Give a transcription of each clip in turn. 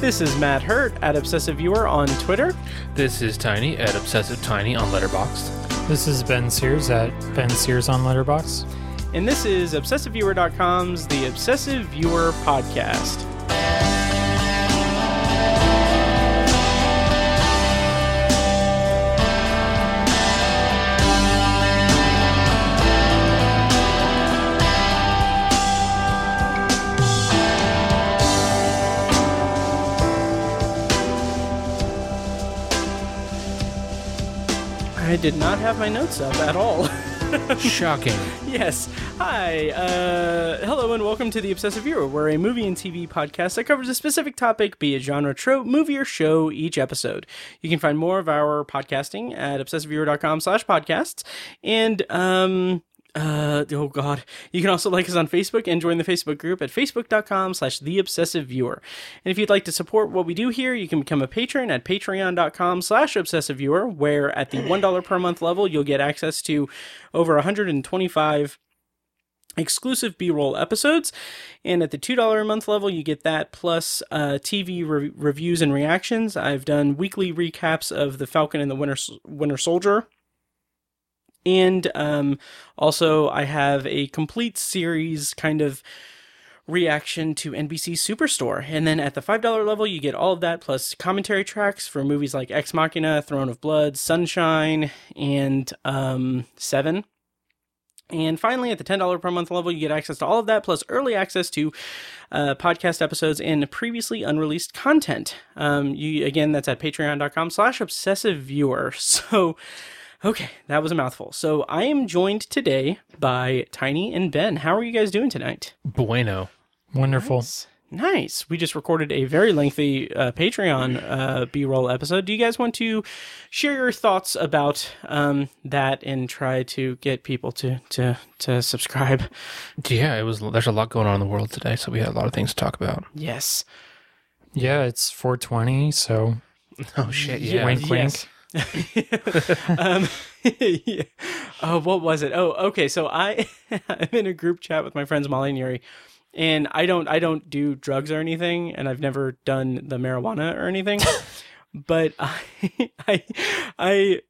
This is Matt Hurt at Obsessive Viewer on Twitter. This is Tiny at Obsessive Tiny on Letterboxd. This is Ben Sears at Ben Sears on Letterboxd. And this is ObsessiveViewer.com's The Obsessive Viewer Podcast. I did not have my notes up at all. Shocking. yes. Hi. Uh, hello and welcome to the Obsessive Viewer. We're a movie and TV podcast that covers a specific topic, be it genre, trope, movie, or show each episode. You can find more of our podcasting at obsessiveviewer.com slash podcasts. And, um, uh oh god. You can also like us on facebook and join the facebook group at facebook.com slash the obsessive viewer. And if you'd like to support what we do here you can become a patron at patreon.com slash obsessive viewer where at the one dollar per month level you'll get access to over 125 exclusive b-roll episodes. And at the $2 a month level you get that plus uh, tv re- reviews and reactions. I've done weekly recaps of the falcon and the winter winter soldier and um, also, I have a complete series kind of reaction to NBC Superstore. And then at the $5 level, you get all of that plus commentary tracks for movies like Ex Machina, Throne of Blood, Sunshine, and um, Seven. And finally, at the $10 per month level, you get access to all of that, plus early access to uh, podcast episodes and previously unreleased content. Um, you Again, that's at patreon.com slash obsessive viewer. So Okay, that was a mouthful. So I am joined today by Tiny and Ben. How are you guys doing tonight? Bueno. Wonderful. Nice. nice. We just recorded a very lengthy uh, Patreon uh, B-roll episode. Do you guys want to share your thoughts about um, that and try to get people to to to subscribe? Yeah, it was. There's a lot going on in the world today, so we had a lot of things to talk about. Yes. Yeah, it's 420, so Oh shit! Yeah. wink, wink. Yes. um, yeah. Oh, what was it? Oh, okay. So I I'm in a group chat with my friends Molly and Yuri, and I don't I don't do drugs or anything, and I've never done the marijuana or anything, but I I I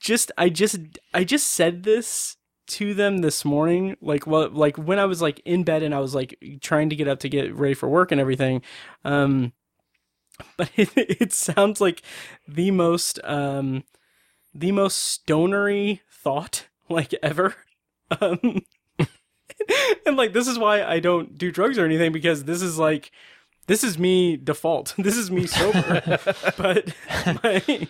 just I just I just said this to them this morning like what like when I was like in bed and I was like trying to get up to get ready for work and everything um but it, it sounds like the most um the most stonery thought like ever. Um and like this is why i don't do drugs or anything because this is like this is me default. This is me sober. But my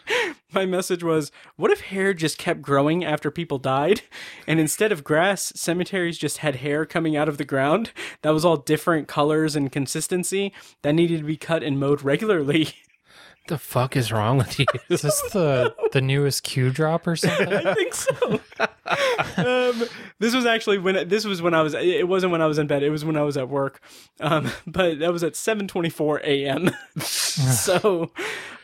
my message was what if hair just kept growing after people died? And instead of grass cemeteries just had hair coming out of the ground. That was all different colors and consistency that needed to be cut and mowed regularly the fuck is wrong with you? Is this the the newest Q drop or something? I think so. um, this was actually when this was when I was. It wasn't when I was in bed. It was when I was at work. Um, but that was at seven twenty four a.m. so,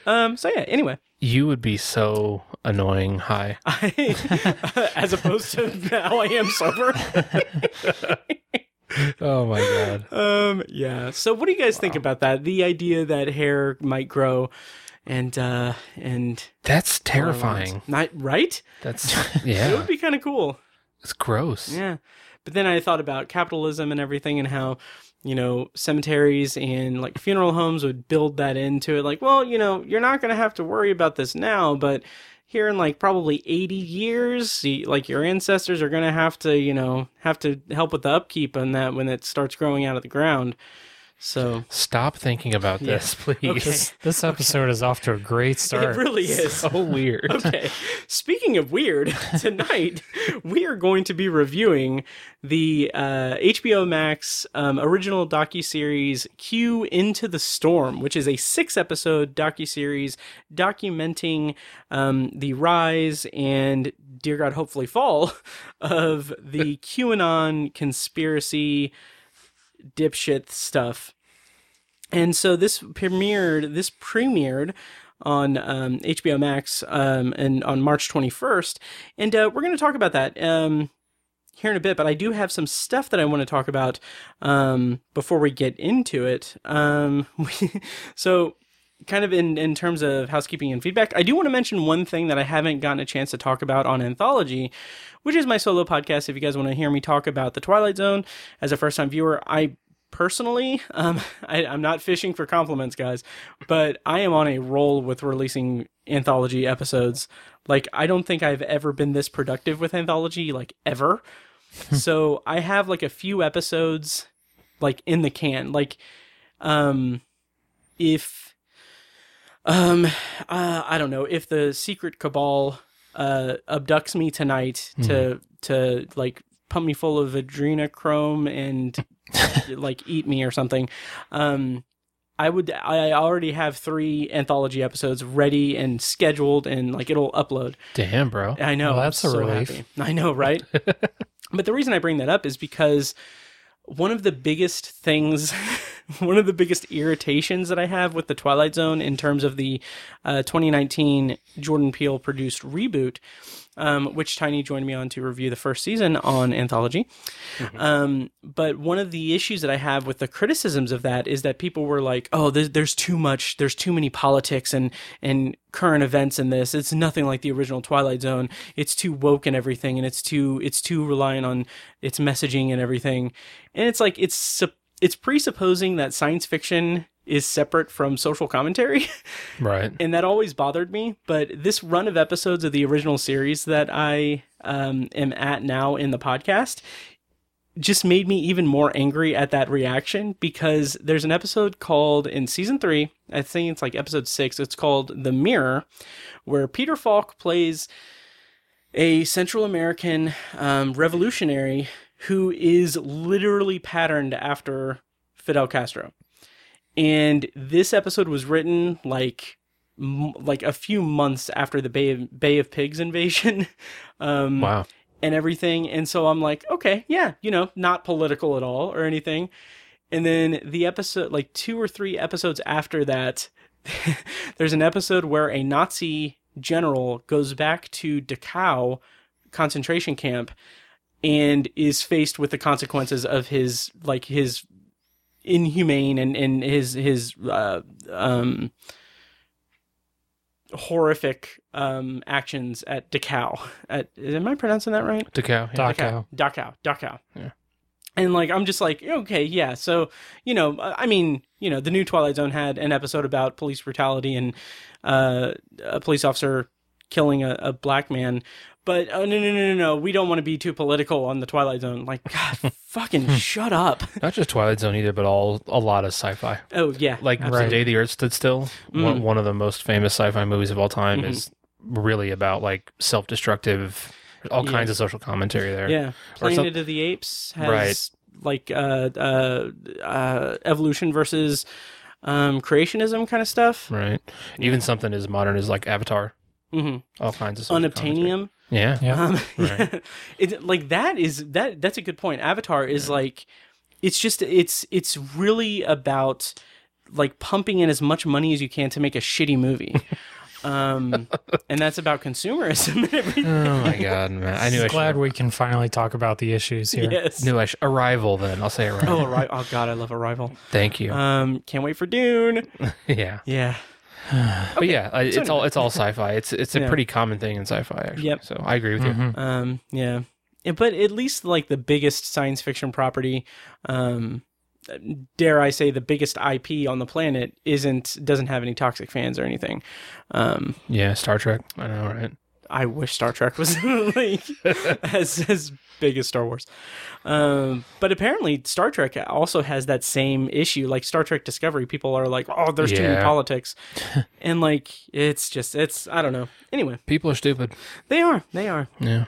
um, so yeah. Anyway, You would be so annoying. Hi. I, as opposed to now, I am sober. Oh my god. um, yeah. So, what do you guys think about that? The idea that hair might grow, and uh, and That's terrifying. not right. That's yeah. It would be kind of cool. It's gross. Yeah. But then I thought about capitalism and everything and how, you know, cemeteries and like funeral homes would build that into it. Like, well, you know, you're not going to have to worry about this now, but here in like probably 80 years, like your ancestors are going to have to, you know, have to help with the upkeep on that when it starts growing out of the ground. So Stop thinking about this, please. Okay. This, this episode is off to a great start. it really is. So weird. okay. Speaking of weird, tonight we are going to be reviewing the uh, HBO Max um, original docuseries Q Into the Storm, which is a six-episode docuseries documenting um, the rise and, dear God, hopefully fall of the QAnon conspiracy dipshit stuff. And so this premiered. This premiered on um, HBO Max um, and on March 21st, and uh, we're going to talk about that. Um, here in a bit, but I do have some stuff that I want to talk about um, before we get into it. Um, so, kind of in, in terms of housekeeping and feedback, I do want to mention one thing that I haven't gotten a chance to talk about on Anthology, which is my solo podcast. If you guys want to hear me talk about The Twilight Zone as a first time viewer, I personally, um, I, I'm not fishing for compliments, guys, but I am on a roll with releasing anthology episodes. Like, I don't think I've ever been this productive with anthology, like, ever. so I have like a few episodes like in the can. Like, um, if, um, uh, I don't know, if the secret cabal, uh, abducts me tonight to, to like pump me full of adrenochrome and like eat me or something. Um, I would. I already have three anthology episodes ready and scheduled, and like it'll upload. Damn, bro. I know. Well, I'm that's a so relief. happy. I know, right? but the reason I bring that up is because one of the biggest things, one of the biggest irritations that I have with the Twilight Zone in terms of the uh, 2019 Jordan Peele produced reboot, um, which Tiny joined me on to review the first season on Anthology. Um, but one of the issues that I have with the criticisms of that is that people were like, "Oh, there's, there's too much, there's too many politics and and current events in this. It's nothing like the original Twilight Zone. It's too woke and everything, and it's too it's too reliant on its messaging and everything." And it's like it's sup- it's presupposing that science fiction is separate from social commentary. Right. and that always bothered me. But this run of episodes of the original series that I um, am at now in the podcast just made me even more angry at that reaction because there's an episode called in season three, I think it's like episode six, it's called The Mirror, where Peter Falk plays a Central American um, revolutionary who is literally patterned after Fidel Castro. And this episode was written like m- like a few months after the Bay of, Bay of Pigs invasion. um, Wow. and everything. And so I'm like, okay, yeah, you know, not political at all or anything. And then the episode, like two or three episodes after that, there's an episode where a Nazi general goes back to Dachau concentration camp and is faced with the consequences of his like his inhumane and, and his his uh, um horrific um actions at Dachau. At am I pronouncing that right? Dachau. Yeah. Dachau. Dachau. Dachau. Yeah. And like I'm just like okay yeah so you know I mean you know the new Twilight Zone had an episode about police brutality and uh, a police officer killing a, a black man but oh no no no no no we don't want to be too political on the Twilight Zone like God fucking shut up Not just Twilight Zone either, but all a lot of sci-fi. oh yeah Like The Day the Earth Stood Still, Mm. one, one of the most famous sci-fi movies of all time, Mhm. is really about like self-destructive, all kinds of social commentary there. yeah Or some- Planet of the Apes has Right. like uh, uh, uh, evolution versus um, creationism kind of stuff Right. Even something as modern as like Avatar, hmm all kinds of social commentary. unobtainium Yeah. Yeah. Um, Right. it, like that is that that's a good point. Avatar is like it's just it's it's really about like pumping in as much money as you can to make a shitty movie. um and that's about consumerism and everything. Oh my god, man! I knew I Glad should. we can finally talk about the issues here. Yes. Knew I sh- Arrival. Then I'll say Arrival. Oh, right. Oh God, I love Arrival. Thank you. Um, can't wait for Dune. yeah, Yeah. But yeah, I, it's anyway. all it's all sci-fi. It's it's a Yeah. pretty common thing in sci-fi. Actually. Yep. So I agree with you. Mhm. Um, yeah. Yeah, But at least like the biggest science fiction property, um, dare I say the biggest IP on the planet isn't doesn't have any toxic fans or anything. Um, Yeah, Star Trek. I know, right? I wish Star Trek was like as as big as Star Wars. Um, but apparently Star Trek also has that same issue. Like Star Trek Discovery, people are like, "Oh, there's too many Yeah. politics," and like it's just it's I don't know. Anyway, People are stupid. they are they are. Yeah.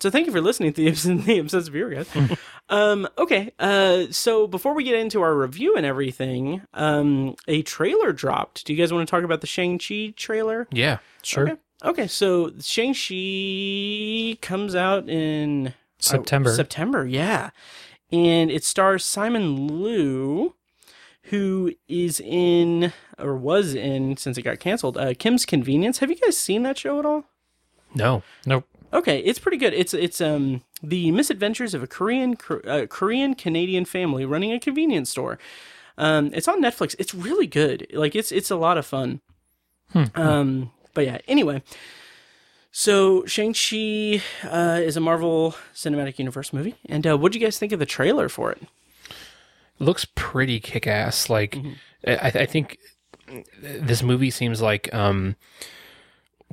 So thank you for listening to the, the Obsessive Viewer, guys. um, okay, uh, so before we get into our review and everything, um, a trailer dropped. Do you guys want to talk about the Shang-Chi trailer? Yeah. Sure. Okay. Okay, so Shang-Chi comes out in September. Oh, September, yeah. And it stars Simu Liu, who is in, or was in, since it got canceled, uh, Kim's Convenience. Have you guys seen that show at all? No. nope. Okay, it's pretty good. It's it's um the misadventures of a Korean uh, Korean Canadian family running a convenience store. Um, it's on Netflix. It's really good. Like it's it's a lot of fun. Um, but yeah. Anyway, so Shang Chi uh, is a Marvel Cinematic Universe movie, and uh, what do you guys think of the trailer for it? looks pretty kick ass. Like, I, I think this movie seems like um,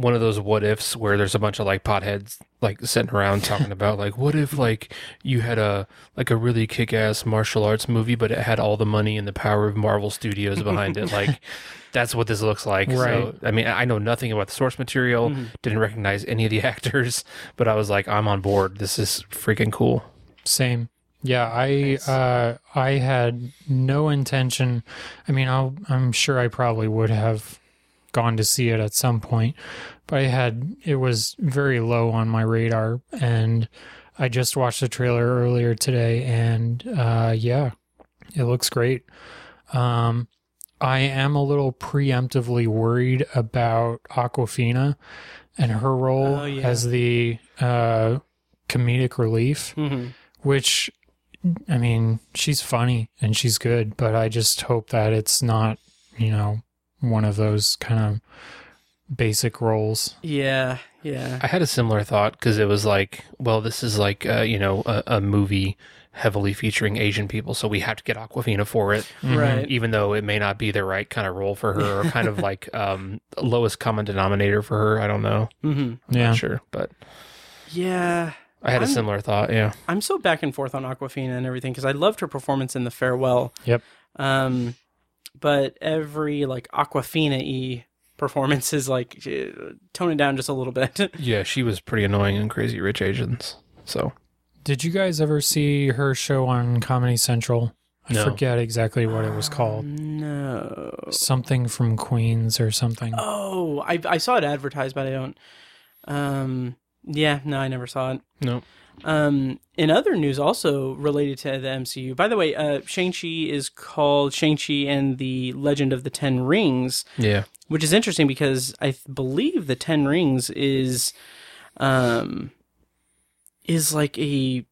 one of those what ifs where there's a bunch of like potheads like sitting around talking about like what if like you had a like a really kick ass martial arts movie, but it had all the money and the power of Marvel Studios behind it. Like, that's what this looks like. So, Right. I mean, I know nothing about the source material, didn't recognize any of the actors, but I was like, I'm on board. This is freaking cool. Same. Yeah, I uh, I had no intention. I mean, I'll, I'm sure I probably would have gone to see it at some point, but I had it was very low on my radar, and I just watched the trailer earlier today, and uh, yeah, it looks great. Um, I am a little preemptively worried about Awkwafina and her role Oh, yeah. as the uh, comedic relief Mm-hmm. which I mean, she's funny and she's good, but I just hope that it's not, you know, one of those kind of basic roles. Yeah, yeah. I had a similar thought because it was like, well, this is like, uh, you know, a, a movie heavily featuring Asian people, so we have to get Awkwafina for it, Right. even though it may not be the right kind of role for her, or kind of like um, lowest common denominator for her. I don't know, Mm-hmm. Yeah. not sure, but Yeah. I had a I'm- similar thought. Yeah, I'm so back and forth on Awkwafina and everything because I loved her performance in The Farewell. Yep. Um, but every like Awkwafina e performance is like uh, tone it down just a little bit. yeah, she was pretty annoying in Crazy Rich Asians. So Did you guys ever see her show on Comedy Central? I No. forget exactly what it was called. no. Something from Queens or something. Oh, I I saw it advertised, but I don't. Um, yeah, no, I never saw it. no, Um, in other news, also related to the MCU. By the way, uh, Shang Chi is called Shang Chi and the Legend of the Ten Rings. yeah, which is interesting because I th- believe the Ten Rings is, um, is like a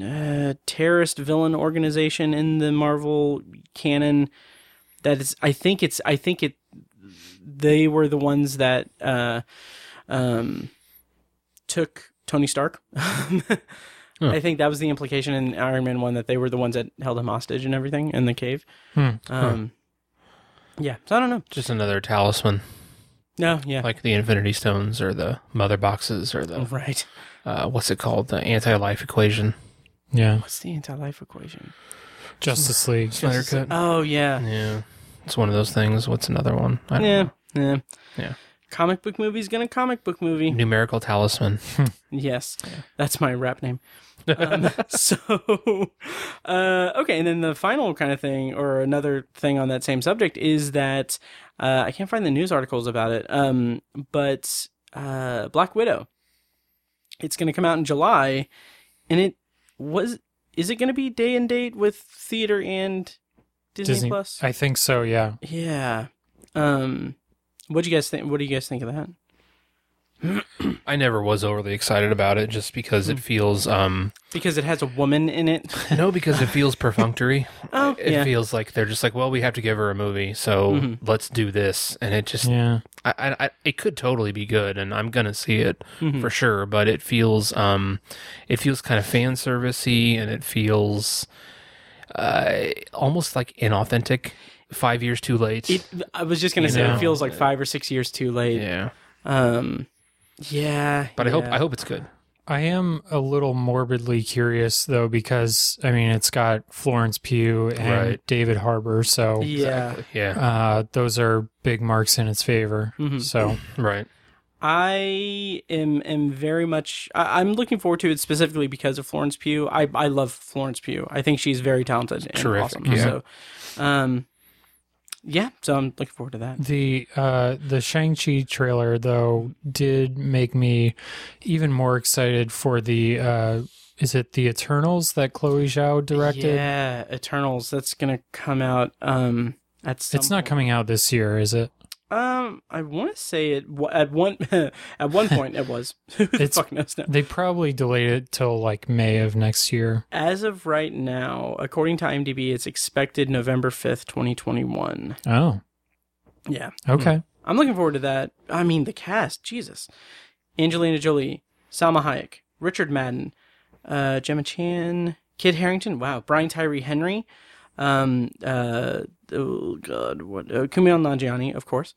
uh, terrorist villain organization in the Marvel canon. That is, I think it's, I think it, they were the ones that, uh, um, took Tony Stark. I think that was the implication in Iron Man one that they were the ones that held him hostage and everything in the cave. Hmm. Um, yeah, so I don't know. just another talisman, No, yeah, like the Infinity Stones or the Mother Boxes or the oh, right. uh, what's it called, the anti-life equation. Yeah. What's the anti-life equation? Justice League. Snyder cut. Oh yeah, Yeah, it's one of those things. What's another one? I don't yeah, know. yeah, Yeah. Comic book movie's gonna comic book movie. Numerical talisman. Yes, that's my rap name. um, so, uh, okay, and then the final kind of thing, or another thing on that same subject, is that uh, I can't find the news articles about it. Um, but uh, Black Widow, it's going to come out in July, and it was. Is it going to be day and date with theater and Disney, Disney. Plus? I think so, yeah. Yeah. Um, what do you guys think? What do you guys think of that? I never was overly excited about it, just because Hmm. it feels um Because it has a woman in it. no, because it feels perfunctory. Oh, It yeah. feels like they're just like, well, we have to give her a movie, so Mhm. let's do this, and it just, Yeah. I, I, I, it could totally be good, and I'm gonna see it Mhm. for sure. But it feels, um, it feels kind of fan servicey, and it feels, uh, almost like inauthentic. Five years too late. It, I was just gonna You say know. it feels like five or six years too late. yeah, Um, yeah. but I hope, yeah. I hope it's good. I am a little morbidly curious though because I mean it's got Florence Pugh and Right. David Harbour, so Yeah. Exactly. Yeah. uh, those are big marks in its favor. Mhm. So right. I am am very much. I, I'm looking forward to it specifically because of Florence Pugh. I I love Florence Pugh. I think she's very talented and Terrific, awesome. yeah. So, um, yeah. So I'm looking forward to that. the uh, the Shang Chi trailer though did make me even more excited for the uh, is it the Eternals that Chloe Zhao directed? Yeah, Eternals. That's gonna come out. Um, at some It's not point. coming out this year, is it? Um, I want to say it at one at one point it was. It's- fuck knows now? They probably delayed it till like May of next year. As of right now, according to IMDb, it's expected November fifth, twenty twenty one. Oh, Yeah, okay. I'm looking forward to that. I mean, the cast, Jesus, Angelina Jolie, Salma Hayek, Richard Madden, uh, Gemma Chan, Kit Harington. Wow, Brian Tyree Henry. Um, uh, oh God, what? Uh, Kumail Nanjiani, of course.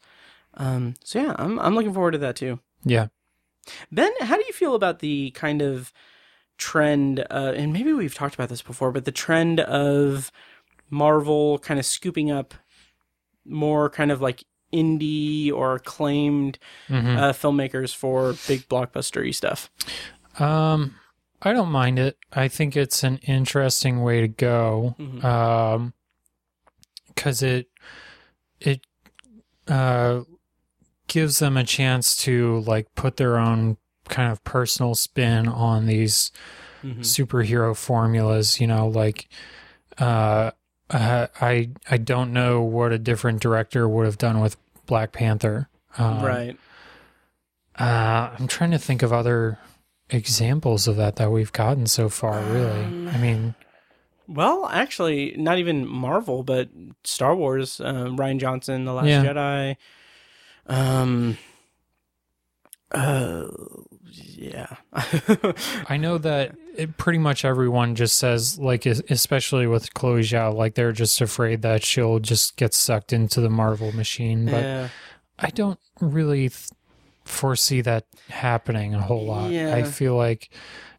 Um, so yeah, I'm I'm looking forward to that too. Yeah. Ben, how do you feel about the kind of trend, uh, and maybe we've talked about this before, but the trend of Marvel kind of scooping up more kind of like indie or acclaimed Mhm. uh, filmmakers for big blockbustery stuff? Um, I don't mind it. I think it's an interesting way to go. Mhm. Um, because it it uh gives them a chance to like put their own kind of personal spin on these Mhm. superhero formulas. You know, like uh, uh, I I don't know what a different director would have done with Black Panther. Um, right. Uh, I'm trying to think of other examples of that that we've gotten so far. Really, Um, I mean, Well, actually, not even Marvel, but Star Wars. Um, Rian Johnson, The Last Yeah. Jedi. Um. Uh. Yeah. I know that it, pretty much everyone just says, like, especially with Chloe Zhao, like they're just afraid that she'll just get sucked into the Marvel machine. But yeah. I don't really th- foresee that happening a whole lot. Yeah. I feel like,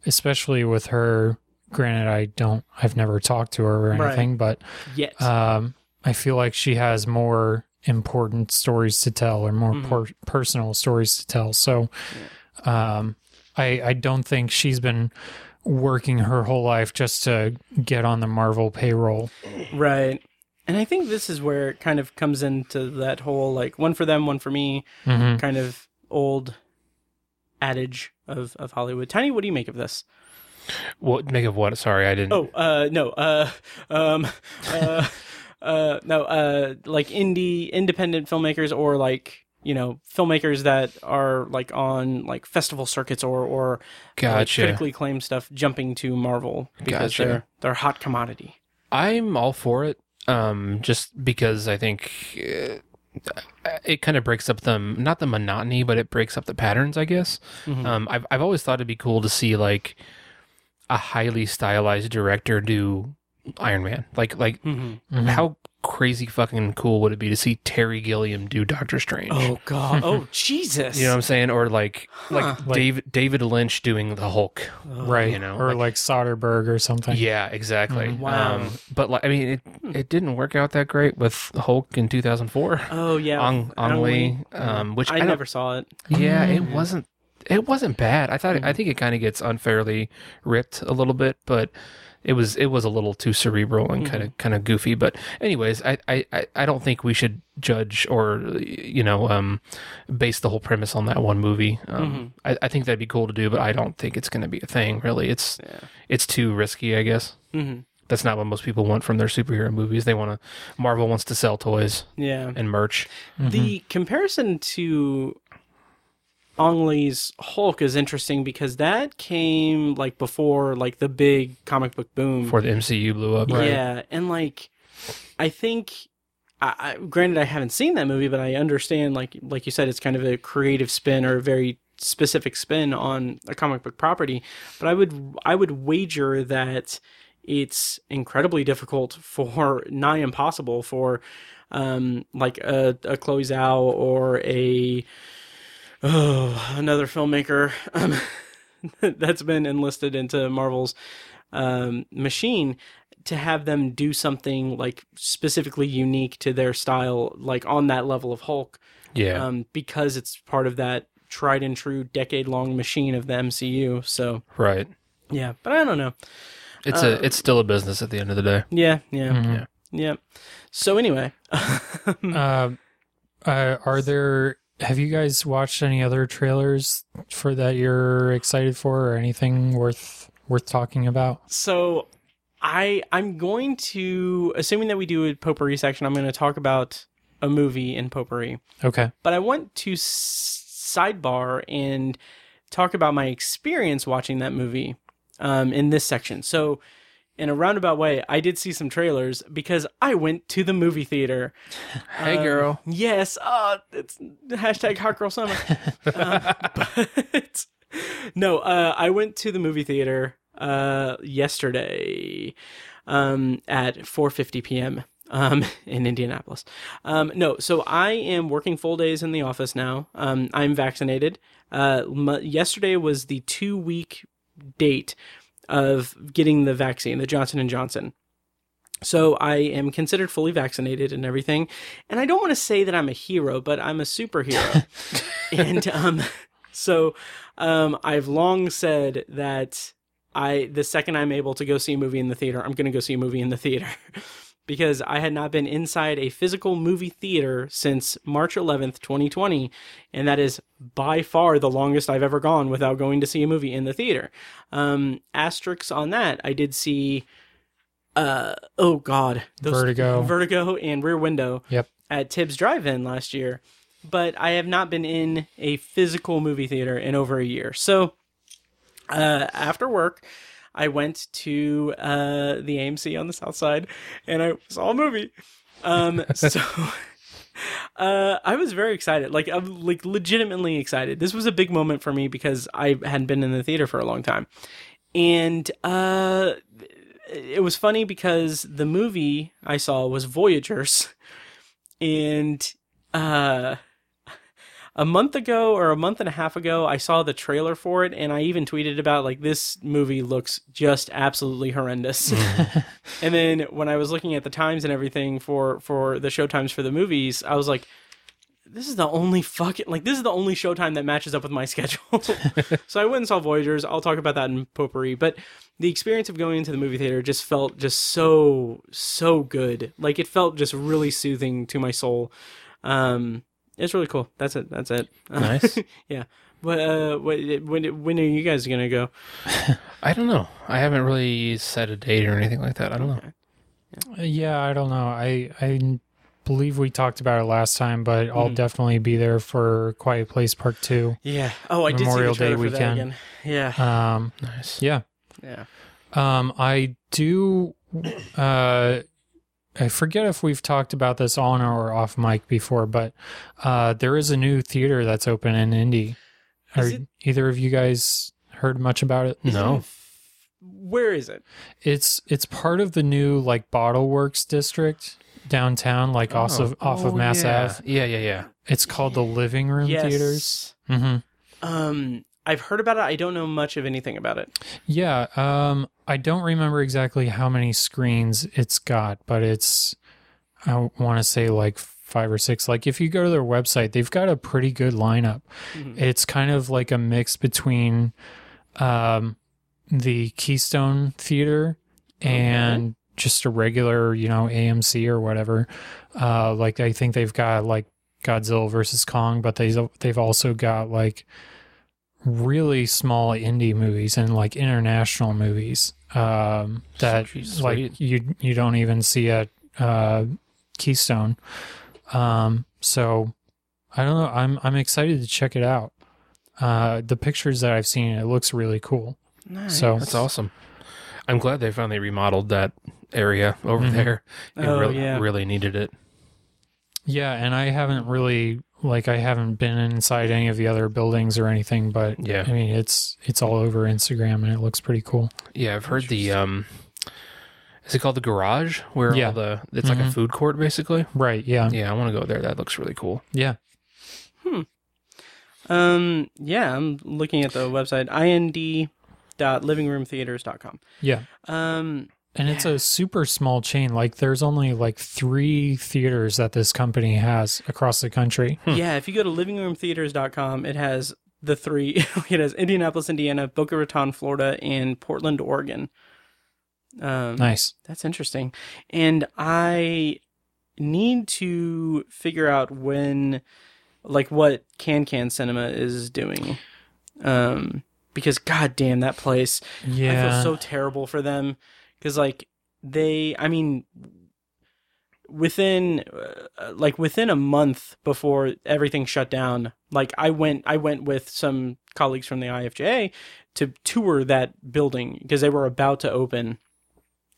especially with her. Granted, I don't. I've never talked to her or Right. anything, but Yet. um, I feel like she has more important stories to tell or more Mhm. per- personal stories to tell. So, um, I I don't think she's been working her whole life just to get on the Marvel payroll. Right. And I think this is where it kind of comes into that whole like one for them, one for me hmm kind of old adage of, of Hollywood. Tiny, what do you make of this? What make of what? Sorry, I didn't. Oh, uh, no, uh, um, uh, uh, no, uh, like indie, independent filmmakers or like, you know, filmmakers that are like on like festival circuits or, or like, gotcha. critically acclaimed stuff jumping to Marvel because Gotcha. they're, they're hot commodity. I'm all for it. Um, just because I think uh, it kind of breaks up the not the monotony, but it breaks up the patterns. I guess. Mhm. Um, I've I've always thought it'd be cool to see like a highly stylized director do Iron Man. Like like Mhm. how crazy fucking cool would it be to see Terry Gilliam do Doctor Strange? Oh God! Oh Jesus! You know what I'm saying? Or like like. Like- David David Lynch doing the Hulk. right? you know, or like- like, Soderbergh or something. Yeah, exactly. Mhm. Wow. Um, but like, I mean, it it didn't work out that great with Hulk in 2004. Oh yeah, I Lee, um, which I, I, never saw it. Yeah, it Mm. wasn't. It wasn't bad. I thought. I think it kind of gets unfairly ripped a little bit, but it was it was a little too cerebral and kind of kind of goofy. But anyways, I, I I- I don't think we should judge or you know um base the whole premise on that one movie. Um, I, I think that'd be cool to do, but I don't think it's going to be a thing. Really, it's Yeah. it's too risky. I guess hmm that's not what most people want from their superhero movies. They want to. Marvel wants to sell toys Yeah. and merch. Mhm. The comparison to Ang Lee's Hulk is interesting because that came like before like the big comic book boom. before the MCU blew up. Yeah, and like I think I, I granted I haven't seen that movie, but I understand like like you said, it's kind of a creative spin or a very specific spin on a comic book property. But I would I would wager that it's incredibly difficult for nigh impossible for um like a, a Chloe Zhao or a oh another filmmaker um, that's been enlisted into Marvel's um, machine to have them do something like specifically unique to their style, like on that level of Hulk, Yeah. um, because it's part of that tried and true decade long machine of the MCU. So right. yeah, but I don't know. It's Uh, a it's still a business at the end of the day. Yeah, yeah, Mhm. Yeah. yeah. So anyway, Uh, uh, are there? Have you guys watched any other trailers for that you're excited for, or anything worth worth talking about? so I I'm going to assuming that we do a potpourri section. I'm going to talk about a movie in potpourri, Okay. but I want to s- sidebar and talk about my experience watching that movie um, in this section. So, in a roundabout way, I did see some trailers because I went to the movie theater. Hey, Um, girl. Yes. Uh, it's hashtag hot girl summer. um, but no, uh, I went to the movie theater uh, yesterday um, at 4:50 p.m. Um, in Indianapolis. Um, no, so I am working full days in the office now. Um, I'm vaccinated. Uh, m- yesterday was the two week date of getting the vaccine, the Johnson and Johnson. So I am considered fully vaccinated and everything. And I don't want to say that I'm a hero, but I'm a superhero. and um so um I've long said that I the second I'm able to go see a movie in the theater, I'm going to go see a movie in the theater. because I had not been inside a physical movie theater since March 11th, 2020, and that is by far the longest I've ever gone without going to see a movie in the theater. Um asterisks on that, I did see uh oh god Vertigo. vertigo and rear window Yep. at tibbs drive-in last year but i have not been in a physical movie theater in over a year so uh after work i went to uh the amc on the south side and i saw a movie. Um so uh i was very excited. Like i'm like legitimately excited. This was a big moment for me because i hadn't been in the theater for a long time. And uh it was funny because the movie I saw was Voyagers, and uh, a month ago or a month and a half ago, I saw the trailer for it, and I even tweeted about like this movie looks just absolutely horrendous. and then when I was looking at the times and everything for for the show times for the movies, I was like. This is the only fucking like this is the only showtime that matches up with my schedule. so I went and saw Voyagers. I'll talk about that in potpourri. But the experience of going into the movie theater just felt just so so good. Like it felt just really soothing to my soul. Um, it's really cool. That's it. That's it. Nice. yeah. But uh, when when when are you guys gonna go? I don't know. I haven't really set a date or anything like that. I don't know. Uh, Yeah, I don't know. I I believe we talked about it last time, but I'll Mhm. definitely be there for Quiet Place Part Two. Yeah. Oh, I Memorial did see the Day trailer for that weekend. again. Yeah. Um, Nice. yeah. Yeah. Um, I do. Uh, I forget if we've talked about this on or off mic before, but uh, there is a new theater that's open in Indy. Is Are it- either of you guys heard much about it? No. Where is it? It's it's part of the new like Bottle Works district downtown, like off of off of Oh, Mass yeah. Ave. Yeah, yeah, yeah. It's called the Living Room yes. Theaters. hmm Um, I've heard about it. I don't know much of anything about it. Yeah, um, I don't remember exactly how many screens it's got, but it's I want to say like five or six. Like if you go to their website, they've got a pretty good lineup. Mhm. It's kind of like a mix between um, the Keystone Theater and just a regular, you know, AMC or whatever. Uh, like I think they've got like Godzilla versus Kong, but they they've also got like really small indie movies and like international movies um, that Jeez, like sweet. you you don't even see at uh, Keystone. Um, so I don't know. I'm I'm excited to check it out. Uh, the pictures that I've seen, it looks really cool. Nice. So That's awesome. I'm glad they finally remodeled that area over Mhm. there. It Oh, really, yeah. really needed it. yeah, and I haven't really like I haven't been inside any of the other buildings or anything, but Yeah. I mean it's it's all over Instagram and it looks pretty cool. Yeah, I've heard the um is it called the garage where Yeah. all the it's like a Mhm. food court basically? Right? Yeah. Yeah, I want to go there. That looks really cool. Yeah. Um, yeah, I'm looking at the website ind.livingroomtheaters.com. Yeah. Um, And it's a super small chain. Like there's only like three theaters that this company has across the country. yeah, if you go to livingroomtheaters.com, it has the three. it has Indianapolis, Indiana, Boca Raton, Florida, and Portland, Oregon. Um, Nice. That's interesting. And I need to figure out when, like, what Kan-Kan Cinema is doing. Um, because goddamn, that place. Yeah. I feel so terrible for them because, like, they. I mean, within uh, like within a month before everything shut down like i went i went with some colleagues from the ifja to tour that building because they were about to open.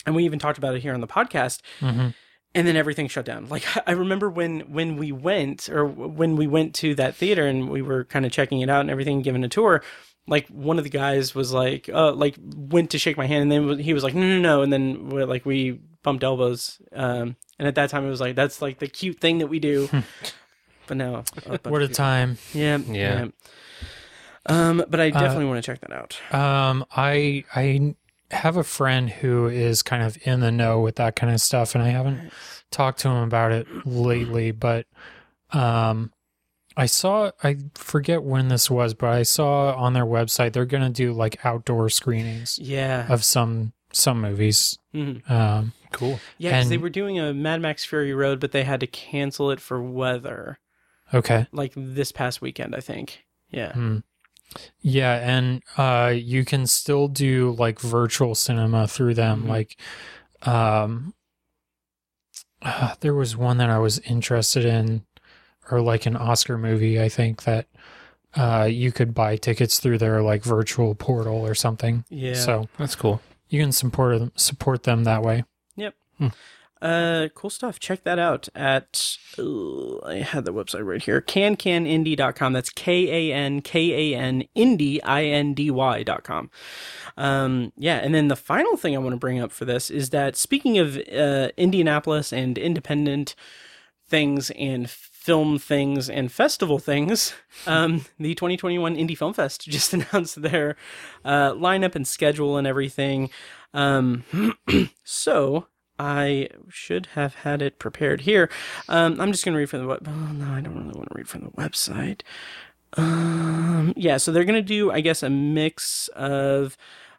And we even talked about it here on the podcast. Hmm and then everything shut down. Like i remember when when we went or when we went to that theater and we were kind of checking it out and everything giving a tour like one of the guys was like uh like went to shake my hand and then he was like no no no and then like we bumped elbows um and at that time it was like that's like the cute thing that we do but now a bunch of time. yeah Yeah. um but i definitely want to check that out Um, I I have a friend who is kind of in the know with that kind of stuff, and I haven't talked to him about it lately. But um, I saw I forget when this was, but I saw on their website they're gonna do like outdoor screenings yeah of some some movies. Mhm. Um, Cool. yeah 'cause they were doing a mad max fury road but they had to cancel it for weather okay. like this past weekend i think yeah Hmm. Yeah, and uh you can still do like virtual cinema through them Mhm. like um uh, there was one that I was interested in or like an Oscar movie I think that uh you could buy tickets through their like virtual portal or something. yeah So That's cool. you can support them support them that way. Uh, cool stuff. Check that out at, uh, I had the website right here, kankanindy.com. That's K-A-N-K-A-N Indy, I-N-D-Y dot com. Um, yeah. And then the final thing I want to bring up for this is that speaking of, uh, Indianapolis and independent things and film things and festival things, um, the 2021 Indy Film Fest just announced their, uh, lineup and schedule and everything. Um, so I should have had it prepared here. Um, I'm just going to read from the web. Oh, no, I don't really want to read from the website. Um, yeah, so they're going to do, I guess, a mix of.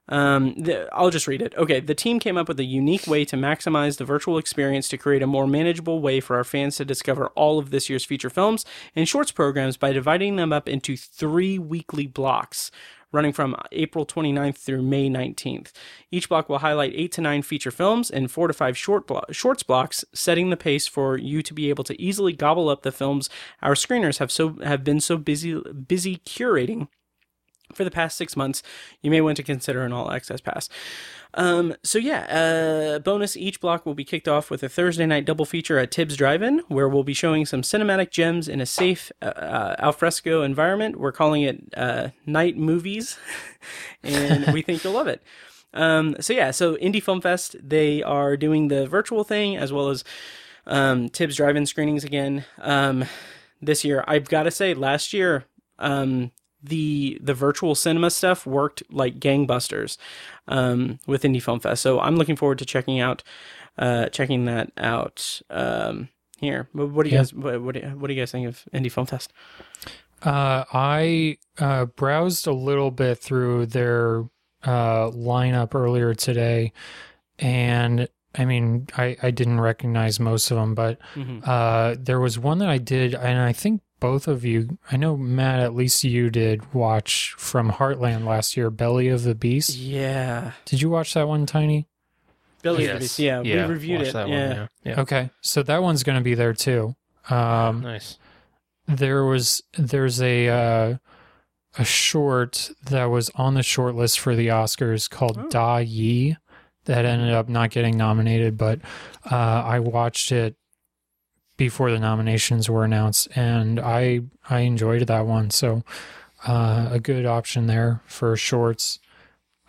Um, the, I'll just read it. Okay, the team came up with a unique way to maximize the virtual experience to create a more manageable way for our fans to discover all of this year's feature films and shorts programs by dividing them up into three weekly blocks running from April 29th through May 19th. Each block will highlight 8 to 9 feature films and 4 to 5 short blo- shorts blocks, setting the pace for you to be able to easily gobble up the films our screeners have so have been so busy busy curating for the past six months, you may want to consider an all access pass. Um, so yeah, uh, bonus each block will be kicked off with a Thursday night double feature at Tibbs Drive-In, where we'll be showing some cinematic gems in a safe uh, uh, alfresco environment. We're calling it uh, Night Movies, and we think you'll love it. Um, so yeah, so Indy Film Fest, they are doing the virtual thing as well as um, Tibbs Drive-In screenings again um, this year. I've got to say, last year um, the the virtual cinema stuff worked like gangbusters um, with Indy Film Fest. So I'm looking forward to checking out uh, checking that out um, here. What, what do you Yeah. guys what, what, do you, what do you guys think of Indy Film Fest? Uh, I uh, browsed a little bit through their uh, lineup earlier today, and I mean, I, I didn't recognize most of them, but Mhm. uh, there was one that I did, and I think both of you, I know Matt, at least you did watch from Heartland last year, Belly of the Beast. Yeah, Did you watch that one, Tiny? Belly Yes. Of the Beast. Yeah, we reviewed watch it. that yeah. one. Yeah. yeah. Okay, so that one's going to be there too. Um, Nice. there was there's a uh, a short that was on the short list for the Oscars called Oh. Da Yie that ended up not getting nominated, but uh, I watched it before the nominations were announced, and I I enjoyed that one. So uh, a good option there for shorts.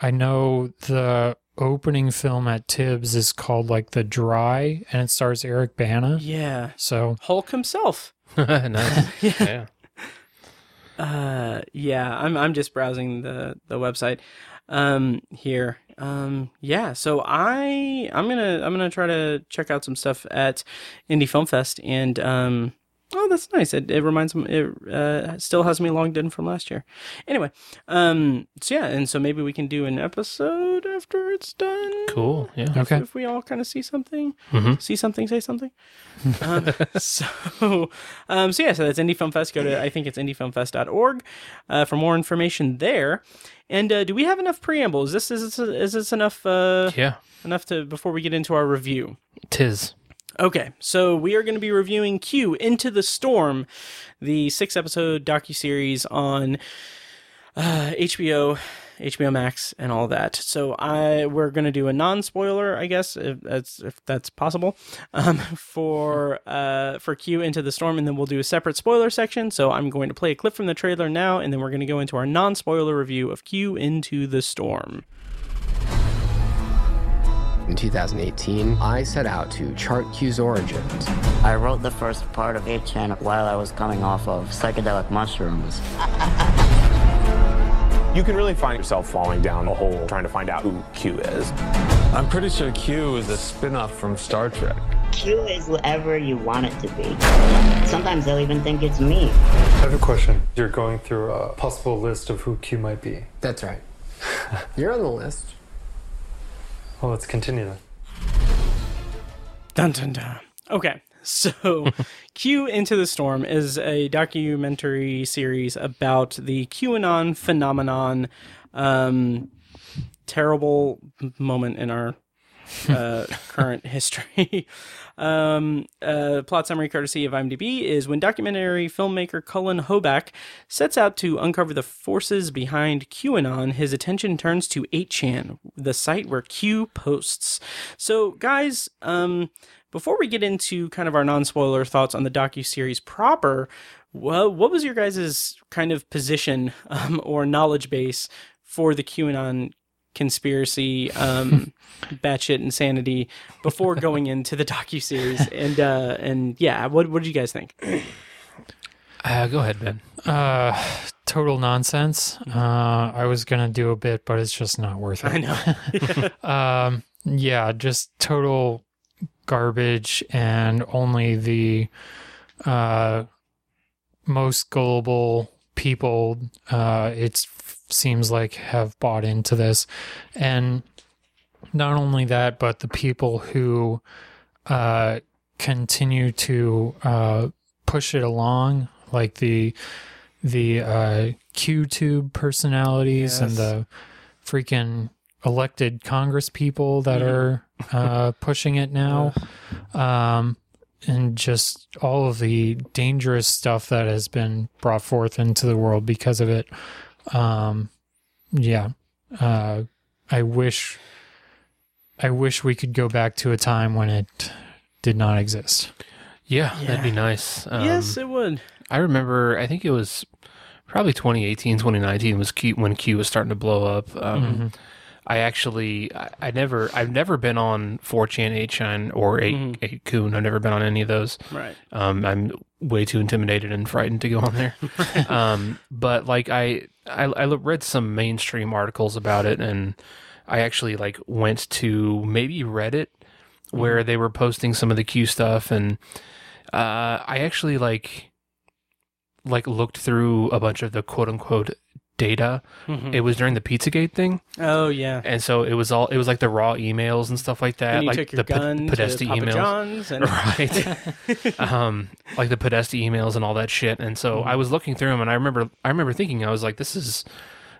I know the opening film at Tibbs is called like The Dry, and it stars Eric Bana. Yeah, So Hulk himself. nice. yeah. Yeah. Uh, yeah, I'm I'm just browsing the the website um here. Um yeah, so I I'm to I'm to try to check out some stuff at Indy Film Fest and um oh that's nice. It it reminds me it uh still has me logged in from last year. Anyway, um so yeah, and so maybe we can do an episode after it's done. Cool. Yeah. okay. If we all kind of see something Mhm. see something, say something. um, so, um, so yeah, so that's Indy Film Fest. Go to I think it's indyfilmfest.org uh, for more information there. And uh, do we have enough preamble? Is this is this, is this enough uh, Yeah. enough to before we get into our review? Tis. Okay, so we are going to be reviewing Q Into the Storm, the six episode docuseries on uh, HBO, HBO Max, and all that. So I we're going to do a non spoiler, I guess, if that's if that's possible, um, for uh, for Q Into the Storm, and then we'll do a separate spoiler section. So I'm going to play a clip from the trailer now, and then we're going to go into our non spoiler review of Q Into the Storm. In 2018, I set out to chart Q's origins. I wrote the first part of 8chan while I was coming off of psychedelic mushrooms. You can really find yourself falling down a hole trying to find out who Q is. I'm pretty sure Q is a spin-off from Star Trek. Q is whatever you want it to be. Sometimes they'll even think it's me. I have a question. You're going through a possible list of who Q might be. That's right. You're on the list. Well, let's continue then. Dun dun dun. Okay, so Q Into the Storm is a documentary series about the QAnon phenomenon. Um, terrible moment in our uh, current history. Um, uh, plot summary courtesy of IMDb is when documentary filmmaker Cullen Hoback sets out to uncover the forces behind QAnon, his attention turns to 8chan, the site where Q posts. So, guys, um, before we get into kind of our non-spoiler thoughts on the docu-series proper, well, what was your guys' kind of position um, or knowledge base for the QAnon conspiracy, um, batshit insanity before going into the docu-series? And uh, and yeah, what what did you guys think? Uh, go ahead, Ben. Uh, total nonsense. Uh, I was gonna do a bit, but it's just not worth it. I know. um, yeah, just total garbage, and only the uh, most gullible people, uh, it seems like, have bought into this, and not only that, but the people who uh, continue to uh, push it along, like the the uh, QTube personalities and the freaking elected Congress people that are uh, pushing it now, um, and just all of the dangerous stuff that has been brought forth into the world because of it. Um, yeah, uh, I wish, I wish we could go back to a time when it did not exist. Yeah, that'd be nice. Um, yes, it would. I remember. I think it was probably 2018, 2019 was Q, when Q was starting to blow up. Um, Mm-hmm. I actually, I, I never, I've never been on 4chan, 8chan, or 8, Mm-hmm. 8kun. I've never been on any of those. Right. Um, I'm way too intimidated and frightened to go on there. um, but like I, I, I read some mainstream articles about it, and I actually like went to maybe Reddit where they were posting some of the Q stuff, and uh, I actually like like looked through a bunch of the quote unquote data. Mm-hmm. It was during the Pizzagate thing, Oh yeah. and so it was all it was like the raw emails and stuff like that, like the P- Podesta emails. John's and right um like the podesta emails and all that shit and so Mm-hmm. i was looking through them and i remember i remember thinking i was like this is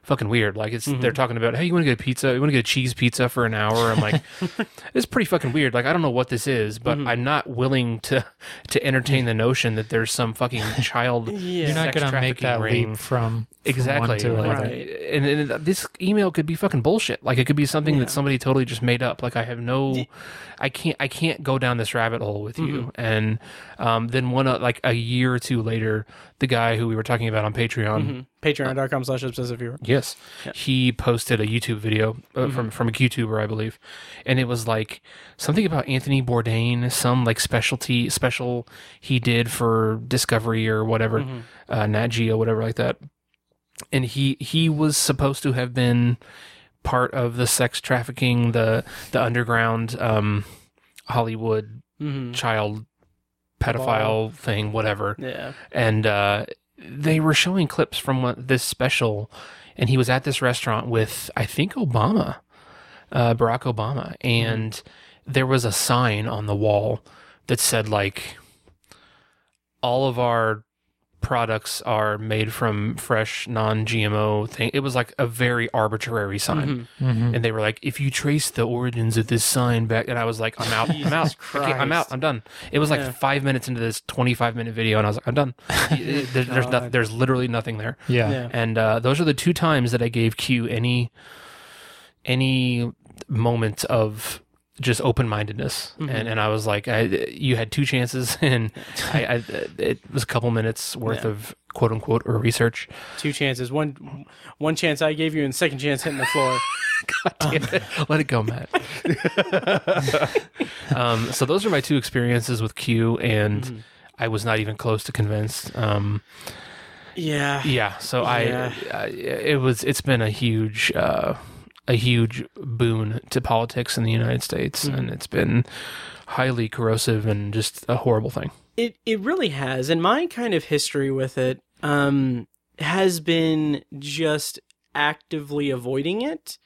fucking weird like it's Mm-hmm. they're talking about hey you want to get a pizza you want to get a cheese pizza for an hour i'm like it's pretty fucking weird like i don't know what this is but Mm-hmm. i'm not willing to to entertain the notion that there's some fucking child Yeah. You're not going to make that ring. leap from, from Exactly. one to. Right. and, and this email could be fucking bullshit. Like it could be something Yeah. that somebody totally just made up. Like I have no, I can't, I can't go down this rabbit hole with you. And um, then one, uh, like a year or two later, the guy who we were talking about on Patreon, Patreon.com slash obsessive viewer. yes, he posted a YouTube video uh, from from a YouTuber, I believe, and it was like something about Anthony Bourdain, some like specialty special he did for Discovery or whatever, uh, Nat Geo, whatever like that. And he he was supposed to have been part of the sex trafficking, the the underground um, Hollywood Mm-hmm. child pedophile thing, whatever. Yeah. and uh, they were showing clips from what, this special, and he was at this restaurant with I think Obama, uh, Barack Obama, and there was a sign on the wall that said like all of our products are made from fresh non-GMO thing. It was like a very arbitrary sign, Mm-hmm. and they were like, "If you trace the origins of this sign back," and I was like, "I'm out, I'm out, Okay, I'm out, I'm done." It was like Yeah. five minutes into this 25 minute video, and I was like, "I'm done." There- there's no, God. there's literally nothing there, Yeah. Yeah. and uh, those are the two times that I gave Q any any moment of just open mindedness, Mm-hmm. and and I was like, I, "You had two chances, and I, I it was a couple minutes worth Yeah. of quote unquote or research." Two chances. One one chance I gave you, and second chance hitting the floor. God Damn it. Let it go, Matt. um, so those are my two experiences with Q, and Mm-hmm. I was not even close to convinced. Um, Yeah. yeah, so Yeah. I, I, it was, it's been a huge, uh, a huge boon to politics in the United States, Mm-hmm. and it's been highly corrosive and just a horrible thing. It it really has, and my kind of history with it um has been just actively avoiding it.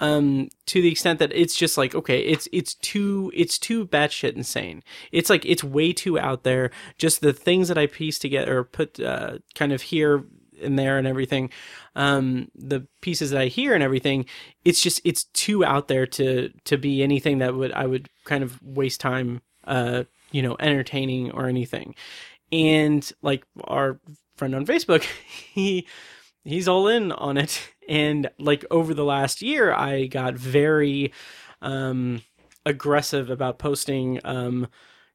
Um, to the extent that it's just like okay, it's it's too it's too batshit insane. It's like it's way too out there. Just the things that I piece together or put uh, kind of here and there and everything, um, the pieces that I hear and everything. It's just it's too out there to to be anything that would I would kind of waste time uh you know entertaining or anything and like our friend on facebook he he's all in on it and like over the last year i got very um aggressive about posting um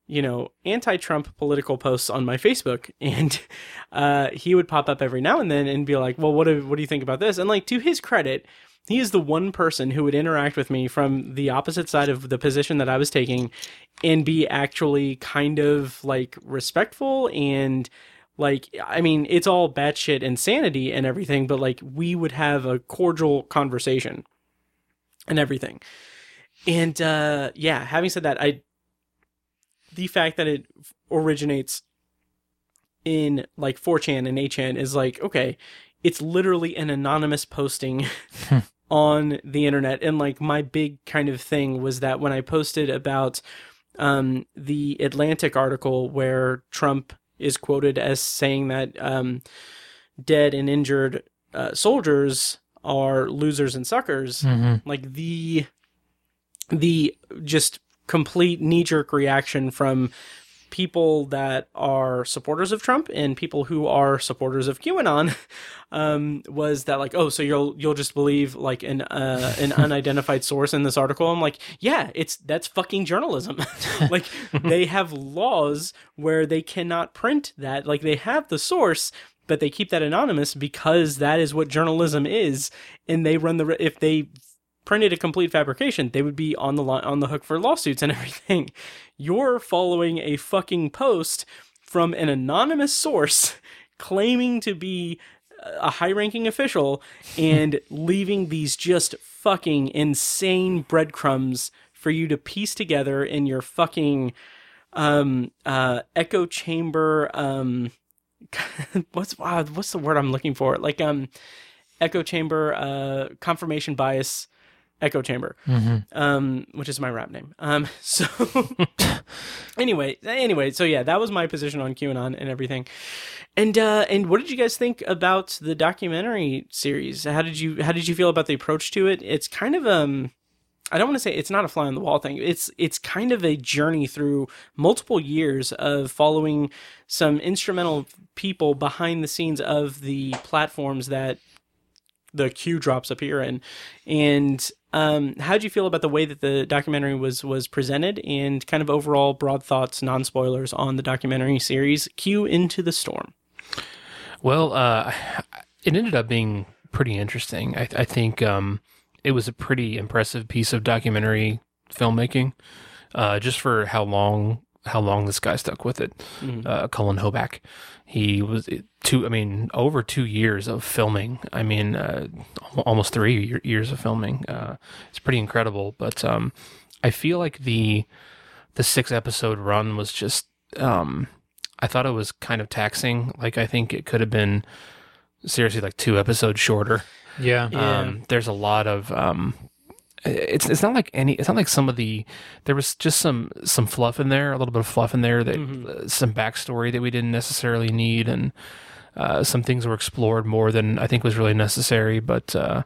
you know anti-trump political posts on my facebook and uh he would pop up every now and then and be like well what do, what do you think about this and like to his credit he is the one person who would interact with me from the opposite side of the position that I was taking and be actually kind of like respectful and like I mean it's all batshit insanity and everything, but like we would have a cordial conversation and everything. And uh yeah, having said that, I the fact that it originates in like 4chan and 8chan is like okay, it's literally an anonymous posting on the internet and like my big kind of thing was that when i posted about um the atlantic article where trump is quoted as saying that um dead and injured uh, soldiers are losers and suckers Mm-hmm. like the the just complete knee jerk reaction from people that are supporters of Trump and people who are supporters of QAnon um, was that like oh so you'll you'll just believe like an uh, an unidentified source in this article? I'm like yeah it's that's fucking journalism. Like they have laws where they cannot print that. Like they have the source but they keep that anonymous because that is what journalism is and they run the if they printed a complete fabrication, they would be on the li- on the hook for lawsuits and everything. You're following a fucking post from an anonymous source claiming to be a high-ranking official and leaving these just fucking insane breadcrumbs for you to piece together in your fucking um uh echo chamber um what's wow, what's the word I'm looking for? Like um echo chamber uh confirmation bias echo chamber um which is my rap name. Um so anyway anyway so yeah that was my position on qanon and everything. And uh and what did you guys think about the documentary series? How did you how did you feel about the approach to it? It's kind of um I don't want to say it's not a fly on the wall thing. It's it's kind of a journey through multiple years of following some instrumental people behind the scenes of the platforms that the Q drops appear in. And um, how do you feel about the way that the documentary was was presented, and kind of overall broad thoughts, non spoilers on the documentary series Q Into the Storm? Well, uh, it ended up being pretty interesting. I, I think um, it was a pretty impressive piece of documentary filmmaking, uh, just for how long how long this guy stuck with it. Uh, Cullen Hoback, he was two. I mean, over two years of filming. I mean, uh, almost three year- years of filming. Uh, it's pretty incredible. But um, I feel like the the six episode run was just. Um, I thought it was kind of taxing. Like I think it could have been seriously like two episodes shorter. Yeah. Yeah. Um, there's a lot of um, it's it's not like any it's not like some of the there was just some some fluff in there a little bit of fluff in there that uh, some backstory that we didn't necessarily need and uh, some things were explored more than I think was really necessary but uh,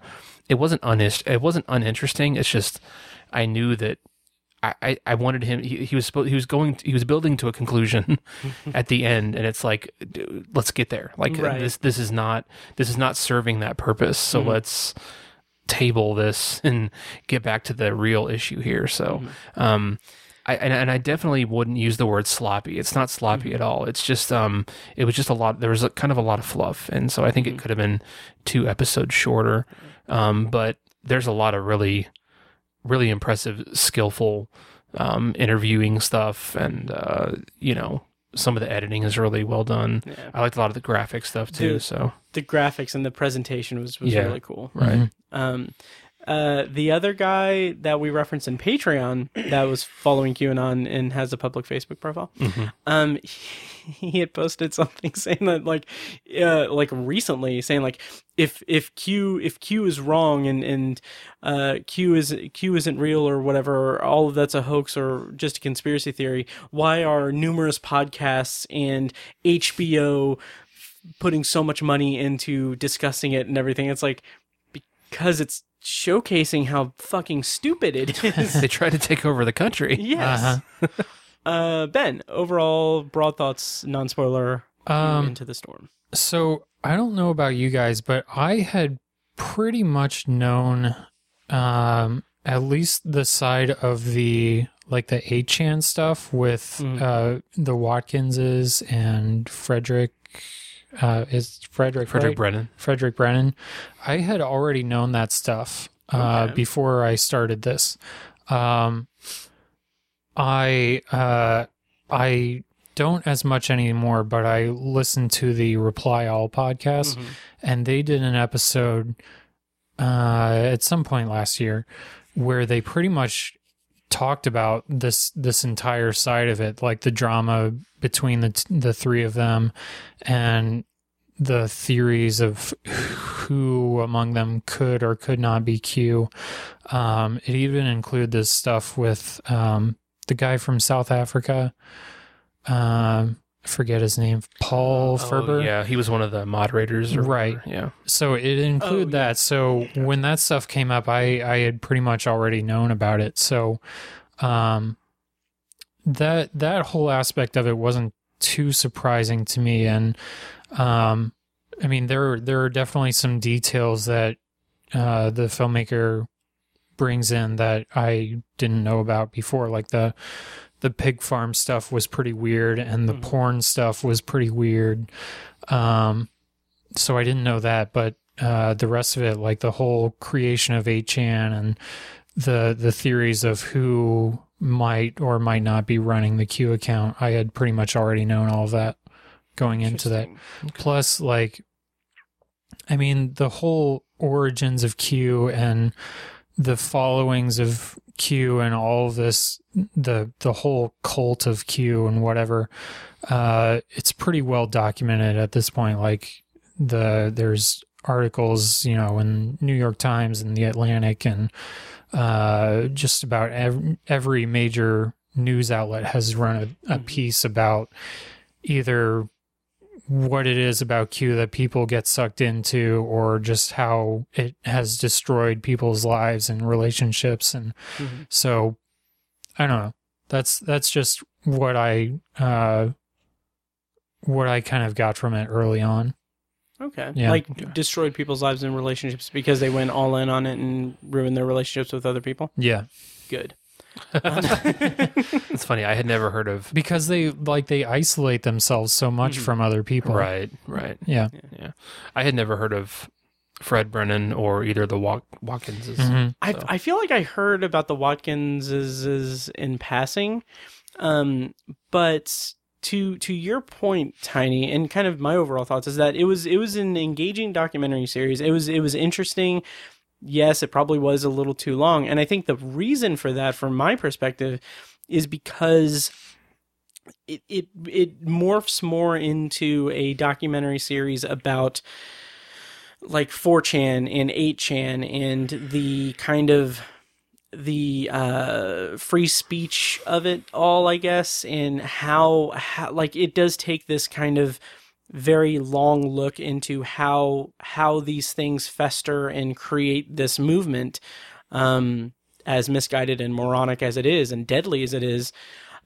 it wasn't unis- it wasn't uninteresting. It's just I knew that I, I, I wanted him he, he was supposed he was going he was building to a conclusion at the end and it's like dude, let's get there. Like Right. this this is not this is not serving that purpose. So let's table this and get back to the real issue here. So, um, I and, and I definitely wouldn't use the word sloppy. It's not sloppy at all. It's just um, it was just a lot. There was a, kind of a lot of fluff, and so I think it could have been two episodes shorter. Um, but there's a lot of really, really impressive, skillful um, interviewing stuff, and uh, you know. Some of the editing is really well done. Yeah. I liked a lot of the graphic stuff too. Dude. So The graphics and the presentation was, was Yeah. really cool. right, Um, uh, the other guy that we referenced in Patreon that was following QAnon and has a public Facebook profile, um, he had posted something saying that like, uh, like recently saying like, if if Q if Q is wrong and and uh, Q is Q isn't real or whatever, all of that's a hoax or just a conspiracy theory. Why are numerous podcasts and HBO putting so much money into discussing it and everything? It's like because it's showcasing how fucking stupid it is. they tried to take over the country. yes. uh Ben, overall broad thoughts, non spoiler Um, into the storm. So I don't know about you guys, but I had pretty much known um, at least the side of the like the 8chan stuff with Mm. uh, the Watkinses and Frederick. Uh, is Frederick Frederick right? Brennan. Frederick Brennan. I had already known that stuff uh, Okay. before I started this. Um, I uh, I don't as much anymore, but I listened to the Reply All podcast, Mhm. and they did an episode uh, at some point last year where they pretty much talked about this this entire side of it, like the drama between the t- the three of them, and the theories of who among them could or could not be Q. Um, it even included this stuff with um, the guy from South Africa. Um, forget his name, Paul Furber. Oh, yeah, he was one of the moderators. Or Right. whatever. Yeah. So it included Oh, yeah. that. So when that stuff came up, I I had pretty much already known about it. So um that that whole aspect of it wasn't too surprising to me and um I mean there there are definitely some details that uh the filmmaker brings in that I didn't know about before like the the pig farm stuff was pretty weird and the Mhm. porn stuff was pretty weird um so I didn't know that, but uh, the rest of it, like the whole creation of 8chan and the the theories of who might or might not be running the Q account, I had pretty much already known all of that going into that. Plus, like, I mean, the whole origins of Q and the followings of Q and all of this, the the whole cult of Q and whatever, uh, it's pretty well documented at this point. Like the there's articles, you know, in New York Times and the Atlantic and uh, just about every, every major news outlet has run a, a piece about either what it is about Q that people get sucked into or just how it has destroyed people's lives and relationships and Mhm. so I don't know. That's that's just what I uh what I kind of got from it early on. Okay. Yeah. Like destroyed people's lives and relationships because they went all in on it and ruined their relationships with other people. Yeah. Good. It's funny. I had never heard of. Because they like they isolate themselves so much Mhm. from other people. Right. Right. Yeah. Yeah. I had never heard of Fred Brennan or either the Wat- Watkinses. Mhm. I I feel like I heard about the Watkinses in passing, um, but to to your point, Tiny, and kind of my overall thoughts is that it was it was an engaging documentary series. It was it was interesting. Yes, it probably was a little too long, and I think the reason for that, from my perspective, is because it it it morphs more into a documentary series about like 4chan and 8chan and the kind of the uh, free speech of it all, I guess, and how, how like it does take this kind of very long look into how how these things fester and create this movement um, as misguided and moronic as it is and deadly as it is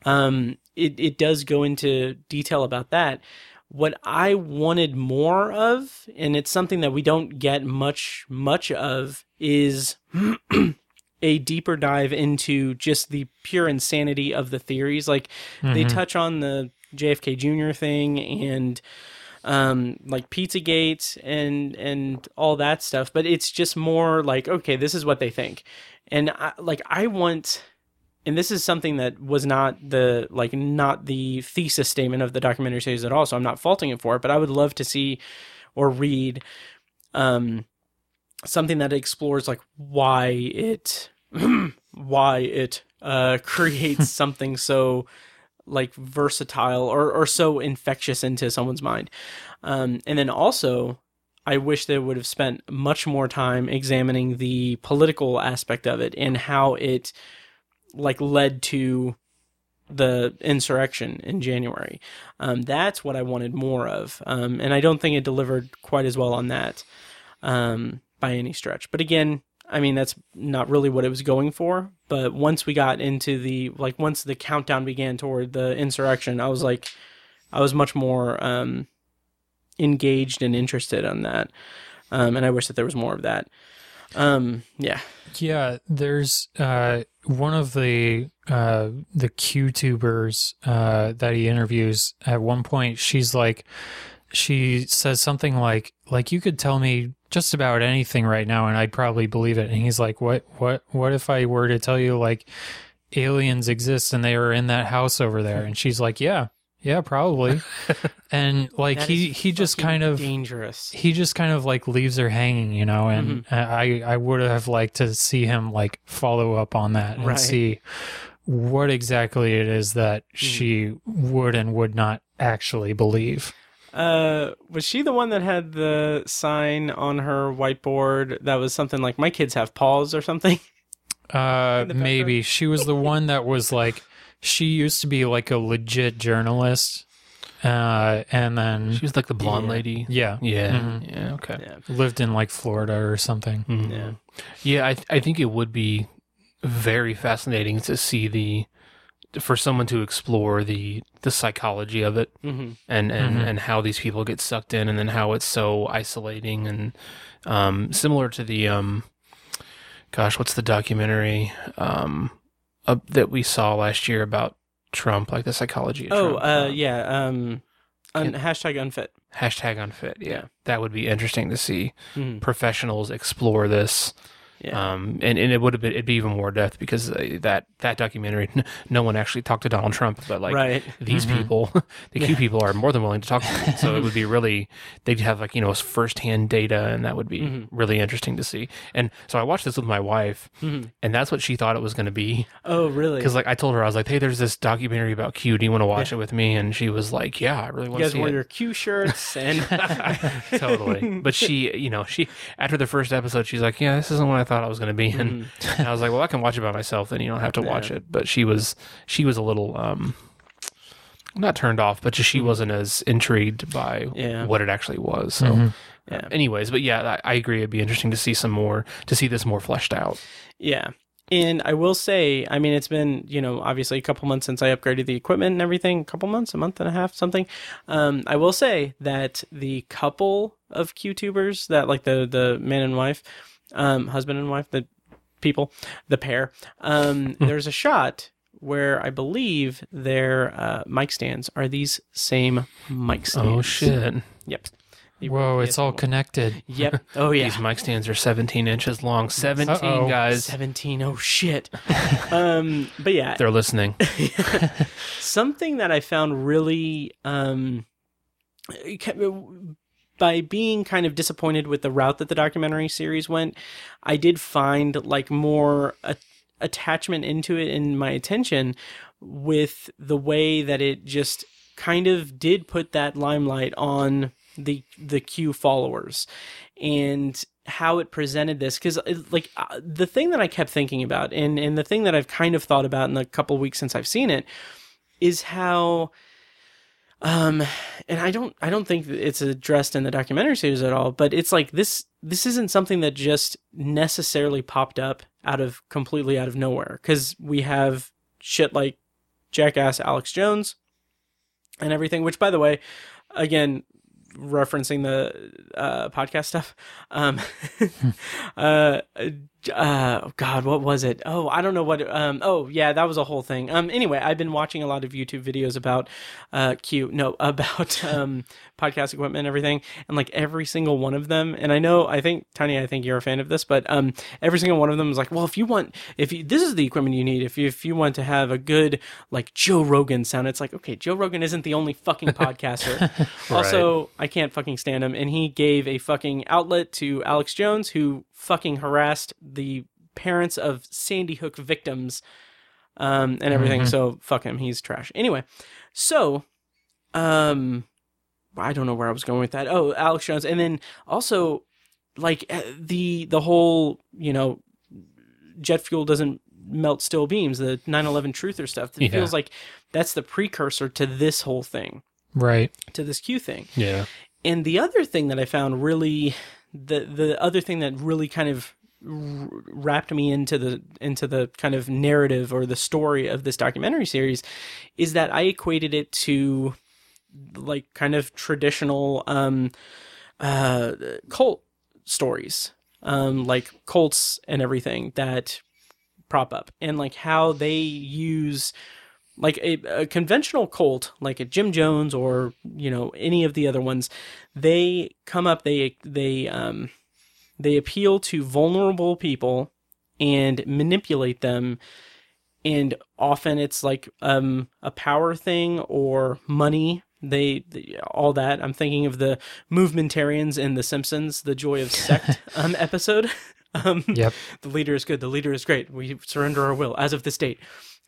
um, it, it does go into detail about that. What i wanted more of and it's something that we don't get much much of is a deeper dive into just the pure insanity of the theories. Like they touch on the jfk jr thing and um, like Pizzagate and and all that stuff. But it's just more like, okay, this is what they think, and I, like I want, and this is something that was not the like not the thesis statement of the documentary series at all. So I'm not faulting it for it, but I would love to see or read um, something that explores like why it why it uh, creates something so like versatile or, or so infectious into someone's mind. Um, and then also, I wish they would have spent much more time examining the political aspect of it and how it like led to the insurrection in January. Um, that's what I wanted more of. Um, and I don't think it delivered quite as well on that um, by any stretch. But again, I mean, that's not really what it was going for. But once we got into the, like, once the countdown began toward the insurrection, I was like, I was much more um, engaged and interested on that. Um, and I wish that there was more of that. Um, yeah. Yeah, there's uh, one of the uh, the QTubers uh, that he interviews. At one point, she's like, she says something like, "Like you could tell me just about anything right now, and I'd probably believe it." And he's like, "What? What? What if I were to tell you like aliens exist and they are in that house over there?" And she's like, "Yeah, yeah, probably." and like That he he just kind of dangerous. he just kind of like leaves her hanging, you know, and Mm-hmm. I I would have liked to see him like follow up on that and Right. see what exactly it is that Mm-hmm. she would and would not actually believe. Uh, was she the one that had the sign on her whiteboard that was something like "My kids have paws" or something? Uh, maybe she was the one that was like she used to be like a legit journalist, uh, and then She was like the blonde Yeah. lady. yeah, Yeah. Mhm. Yeah. Okay. Yeah. lived in like Florida or something. Mhm. Yeah. Yeah, I th- I think it would be very fascinating to see the for someone to explore the the psychology of it Mm-hmm. and and, Mhm. and how these people get sucked in and then how it's so isolating and um similar to the um gosh what's the documentary um uh, that we saw last year about Trump like the psychology of Oh, Trump uh, yeah. Um, un- hashtag unfit. hashtag unfit yeah. Yeah. that would be interesting to see Mhm. professionals explore this Yeah. um, and, and it would have been it'd be even more depth because uh, that that documentary, no one actually talked to Donald Trump, but like right. these people, the Q people are more than willing to talk to him. So it would be really they'd have like you know firsthand data, and that would be Mhm. really interesting to see. And so I watched this with my wife, Mhm. and that's what she thought it was going to be. Oh, really? Because like I told her, I was like, "Hey, there's this documentary about Q. Do you want to watch it with me?" And she was like, "Yeah, I really want to guys wore it." your Q shirts and totally. But she, you know, she after the first episode, she's like, "Yeah, this isn't what I thought I was going to be in." And I was like, "Well, I can watch it by myself. Then you don't have to watch Yeah. it." But she was, she was a little, um, not turned off, but just she wasn't as intrigued by Yeah. what it actually was. So, Mhm. Yeah. anyways, but yeah, I, I agree. It'd be interesting to see some more, to see this more fleshed out. Yeah. And I will say, I mean, it's been, you know, obviously a couple months since I upgraded the equipment and everything, a couple months, a month and a half, something. Um, I will say that the couple of QTubers that like the, the man and wife, um, husband and wife, the people, the pair, um, there's a shot where I believe their, uh, mic stands are these same mic stands. Oh shit! Yep. Whoa, it's all PS1. connected. Yep. Oh yeah. These mic stands are 17 inches long. 17 Uh-oh. guys. 17. Oh shit. um, but yeah, They're listening. something that I found really um by being kind of disappointed with the route that the documentary series went, I did find like more a- attachment into it and my attention with the way that it just kind of did put that limelight on the the Q followers and how it presented this. Because like uh, the thing that I kept thinking about and and the thing that I've kind of thought about in the couple weeks since I've seen it is how um and I don't I don't think it's addressed in the documentary series at all but it's like this this isn't something that just necessarily popped up out of completely out of nowhere cuz we have shit like jackass Alex Jones and everything which by the way again referencing the uh, podcast stuff. Um, uh, uh, oh God, what was it? Oh, I don't know what. Um, oh yeah, that was a whole thing. Um, anyway, I've been watching a lot of YouTube videos about uh, Q. No, about um, podcast equipment and everything, and like every single one of them. And I know, I think Tiny, I think you're a fan of this, but um, every single one of them is like, well, if you want, if you, this is the equipment you need, if you if you want to have a good like Joe Rogan sound, it's like okay, Joe Rogan isn't the only fucking podcaster. Also, I can't fucking stand him, and he gave a fucking outlet to Alex Jones, who fucking harassed the parents of Sandy Hook victims um, and everything. So fuck him, he's trash. Anyway, so um, I don't know where I was going with that. Oh, Alex Jones, and then also like uh, the the whole you know jet fuel doesn't melt steel beams, the 9/11 truther stuff. It Yeah. feels like that's the precursor to this whole thing, Right. to this Q thing. Yeah. And the other thing that I found really the the other thing that really kind of wrapped me into the into the kind of narrative or the story of this documentary series is that I equated it to like kind of traditional um uh cult stories um like cults and everything that prop up and like how they use like a, a conventional cult like a Jim Jones or you know any of the other ones they come up they they um they appeal to vulnerable people and manipulate them. And often it's like um a power thing or money. They, they all that. I'm thinking of the movementarians in the simpsons the joy of sect um episode. Um Yep. the leader is good. The leader is great. We surrender our will as of this date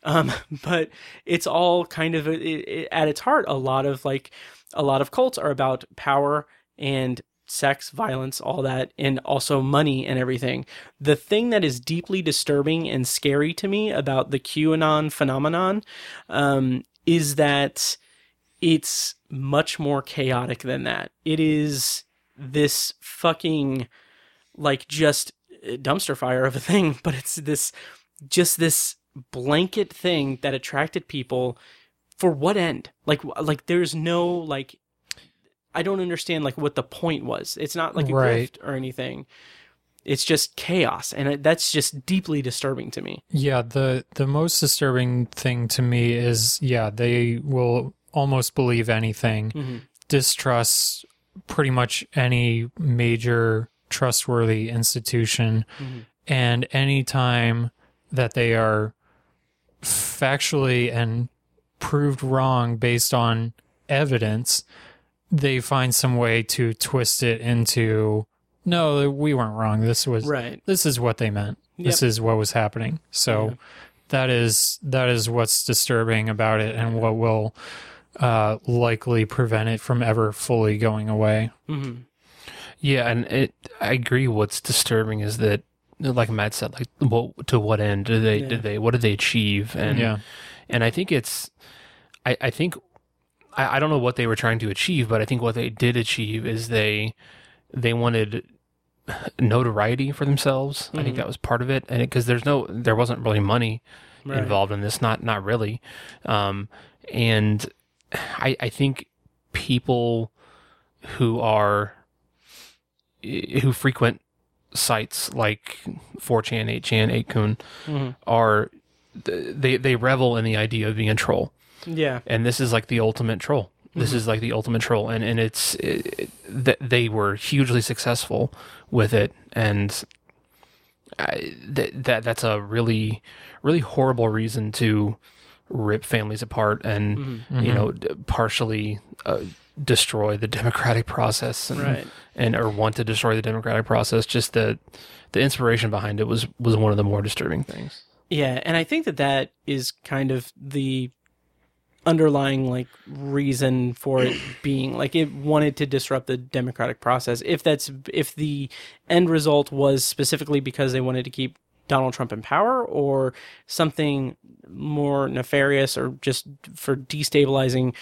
um but it's all kind of it, it, at its heart a lot of like a lot of cults are about power and sex violence all that and also money and everything. The thing that is deeply disturbing and scary to me about the qanon phenomenon um, is that it's much more chaotic than that. It is this fucking like just dumpster fire of a thing but it's this just this blanket thing that attracted people for what end like like there's no like i don't understand like what the point was it's not like a Right. grift or anything it's just chaos and it, that's just deeply disturbing to me Yeah, the the most disturbing thing to me is yeah, they will almost believe anything, Mhm. distrust pretty much any major trustworthy institution, Mhm. and any time that they are factually and proved wrong based on evidence, they find some way to twist it into no, we weren't wrong. This was right this is what they meant. This is what was happening. So Yeah. that is that is what's disturbing about it and what will uh, likely prevent it from ever fully going away. hmm Yeah, and it. I agree. What's disturbing is that, like Matt said, like what to what end did they Yeah. did they what did they achieve? And Yeah. and I think it's, I I think, I, I don't know what they were trying to achieve, but I think what they did achieve is they they wanted notoriety for themselves. I think Mhm. that was part of it, and because there's no there wasn't really money Right. involved in this, not not really, um, and I I think people who are who frequent sites like 4chan, 8chan, 8kun Mhm. are they they revel in the idea of being a troll, yeah and this is like the ultimate troll. This is like the ultimate troll, and and it's it, that they were hugely successful with it, and I, that that that's a really really horrible reason to rip families apart and Mm-hmm. you know partially uh, destroy the democratic process and Right. and or want to destroy the democratic process. Just the the inspiration behind it was was one of the more disturbing things. Yeah, and I think that that is kind of the underlying like reason for it being like it wanted to disrupt the democratic process if that's if the end result was specifically because they wanted to keep Donald Trump in power or something more nefarious or just for destabilizing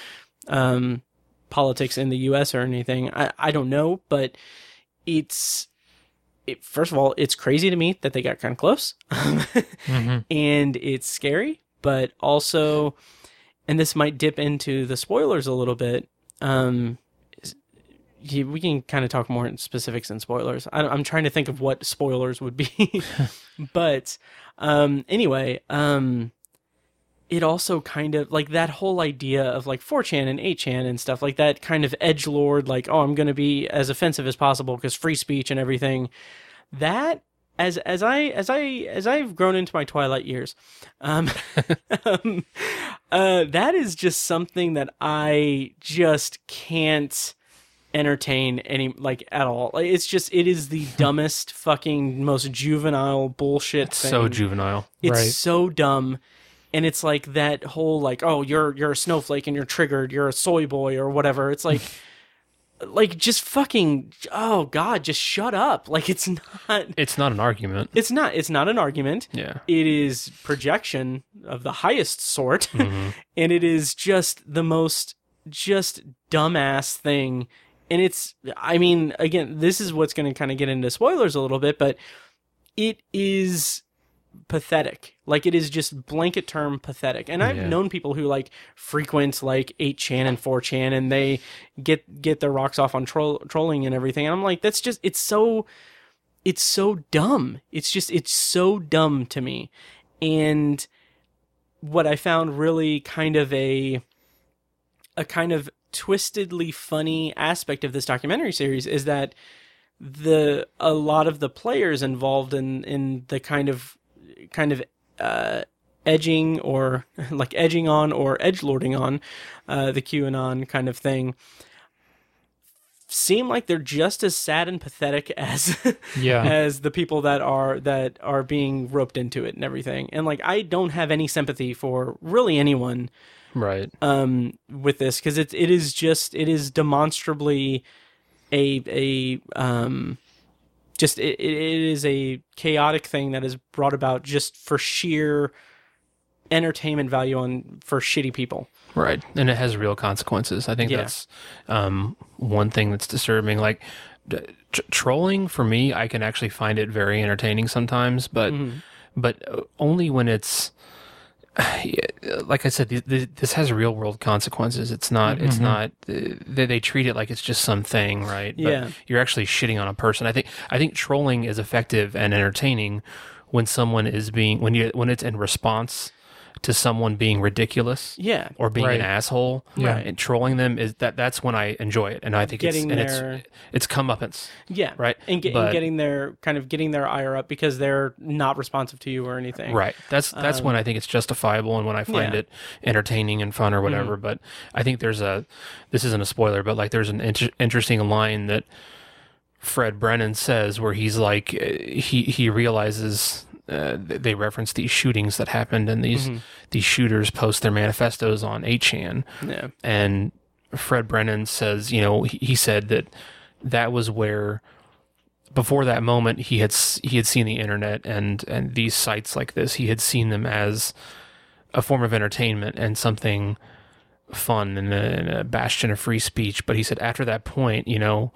um, politics in the US or anything I, I don't know but it's it, first of all it's crazy to me that they got kind of close and it's scary but also and this might dip into the spoilers a little bit. Um, we can kind of talk more in specifics and spoilers. I, I'm trying to think of what spoilers would be, but um, anyway, um, it also kind of like that whole idea of like 4chan and 8chan and stuff like that kind of edge lord like oh i'm going to be as offensive as possible because free speech and everything that as as i as i as i've grown into my twilight years um, um uh that is just something that i just can't entertain any like at all like it's just it is the dumbest fucking most juvenile bullshit thing. So juvenile. It's Right. so dumb. And it's like that whole like, oh, you're you're a snowflake and you're triggered, you're a soy boy or whatever. It's like like just fucking oh god, just shut up. Like it's not It's not an argument. it's not it's not an argument. Yeah. It is projection of the highest sort. Mm-hmm. and it is just the most just dumbass thing. And it's I mean, again, this is what's gonna kinda get into spoilers a little bit, but it is pathetic. Like it is just blanket term pathetic. And I've Yeah. known people who like frequent like 8chan and 4chan and they get get their rocks off on troll, trolling and everything. And I'm like that's just it's so it's so dumb. It's just it's so dumb to me. And what I found really kind of a a kind of twistedly funny aspect of this documentary series is that the a lot of the players involved in in the kind of kind of uh, edging or like edging on or edge lording on uh, the QAnon kind of thing seem like they're just as sad and pathetic as Yeah. as the people that are that are being roped into it and everything. And like I don't have any sympathy for really anyone Right. um with this because it it is just it is demonstrably a a um just it, it is a chaotic thing that is brought about just for sheer entertainment value on for shitty people. Right. And it has real consequences. I think Yeah. that's um, one thing that's disturbing. Like, trolling for me, I can actually find it very entertaining sometimes, but Mm-hmm. but only when it's like I said, th- th- this has real world consequences. It's not. Mm-hmm. It's not. uh, They, they treat it like it's just something, right? But Yeah. you're actually shitting on a person. I think. I think trolling is effective and entertaining when someone is being when you when it's in response to someone being ridiculous Yeah. or being Right. an asshole Yeah. and trolling them is that that's when I enjoy it and I think Getting it's and their- it's it's comeuppance. Yeah. Right. And, get, and getting their kind of getting their ire up because they're not responsive to you or anything. Right. That's that's when I think it's justifiable and when I find Um, yeah. It entertaining and fun or whatever. But I think there's a this isn't a spoiler, but like there's an inter- interesting line that Fred Brennan says where he's like uh, he he realizes. Uh, they reference these shootings that happened, and these Mm-hmm. these shooters post their manifestos on 8chan, Yeah. and Fred Brennan says, you know, he, he said that that was where before that moment he had he had seen the internet and and these sites like this he had seen them as a form of entertainment and something fun and a, and a bastion of free speech but he said after that point you know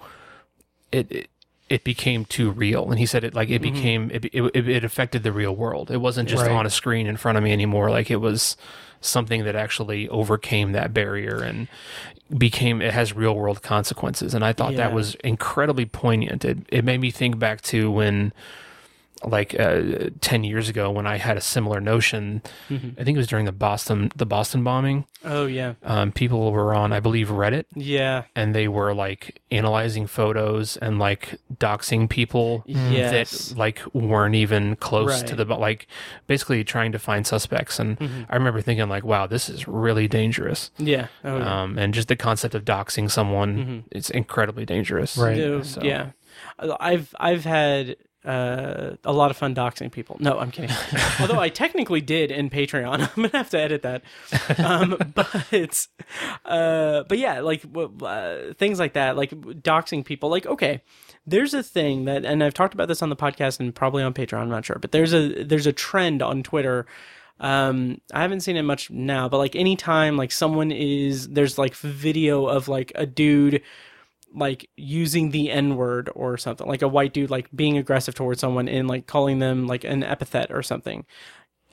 it, it it became too real. And he said it like it mm-hmm. became it, it, it affected the real world. It wasn't just Right. on a screen in front of me anymore. Like it was something that actually overcame that barrier and became it has real world consequences. And i thought that was incredibly poignant. It, it made me think back to when like uh, 10 years ago when i had a similar notion i think it was during the boston the boston bombing Oh yeah. um, people were on i believe reddit Yeah. and they were like analyzing photos and like doxing people Yes. that like weren't even close to the but like basically trying to find suspects and Mm-hmm. i remember thinking like wow this is really dangerous Yeah. Oh yeah. um, and just the concept of doxing someone it's incredibly dangerous Right. Yeah, So- Yeah, I've I've had uh, a lot of fun doxing people. No, I'm kidding. Although I technically did in Patreon, I'm gonna have to edit that. Um, but uh, but yeah, like uh, things like that, like doxing people. Like okay, there's a thing that, and I've talked about this on the podcast and probably on Patreon. I'm not sure, but there's a there's a trend on Twitter. Um, I haven't seen it much now, but like anytime like someone is there's like video of like a dude like using the N word or something, like a white dude like being aggressive towards someone and like calling them like an epithet or something.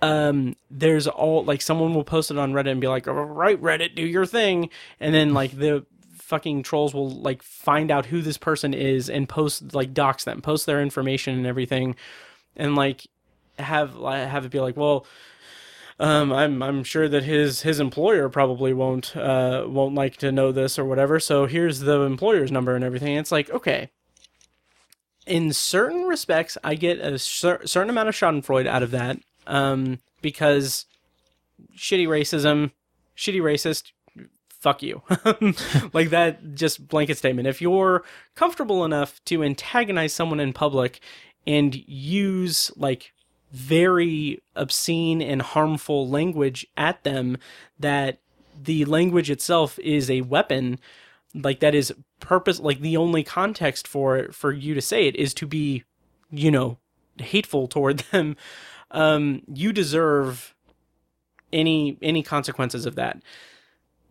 Um, there's all like someone will post it on Reddit and be like, "All right, Reddit, do your thing," and then like the fucking trolls will like find out who this person is and post like docs them, post their information and everything, and like have have it be like, well, um, I'm I'm sure that his his employer probably won't uh won't like to know this or whatever. So here's the employer's number and everything. It's like okay. In certain respects, I get a cer- certain amount of Schadenfreude out of that, um, because shitty racism, shitty racist, fuck you. like that just blanket statement. If you're comfortable enough to antagonize someone in public and use like very obscene and harmful language at them that the language itself is a weapon like that is purpose like the only context for for you to say it is to be you know hateful toward them. Um you deserve any any consequences of that.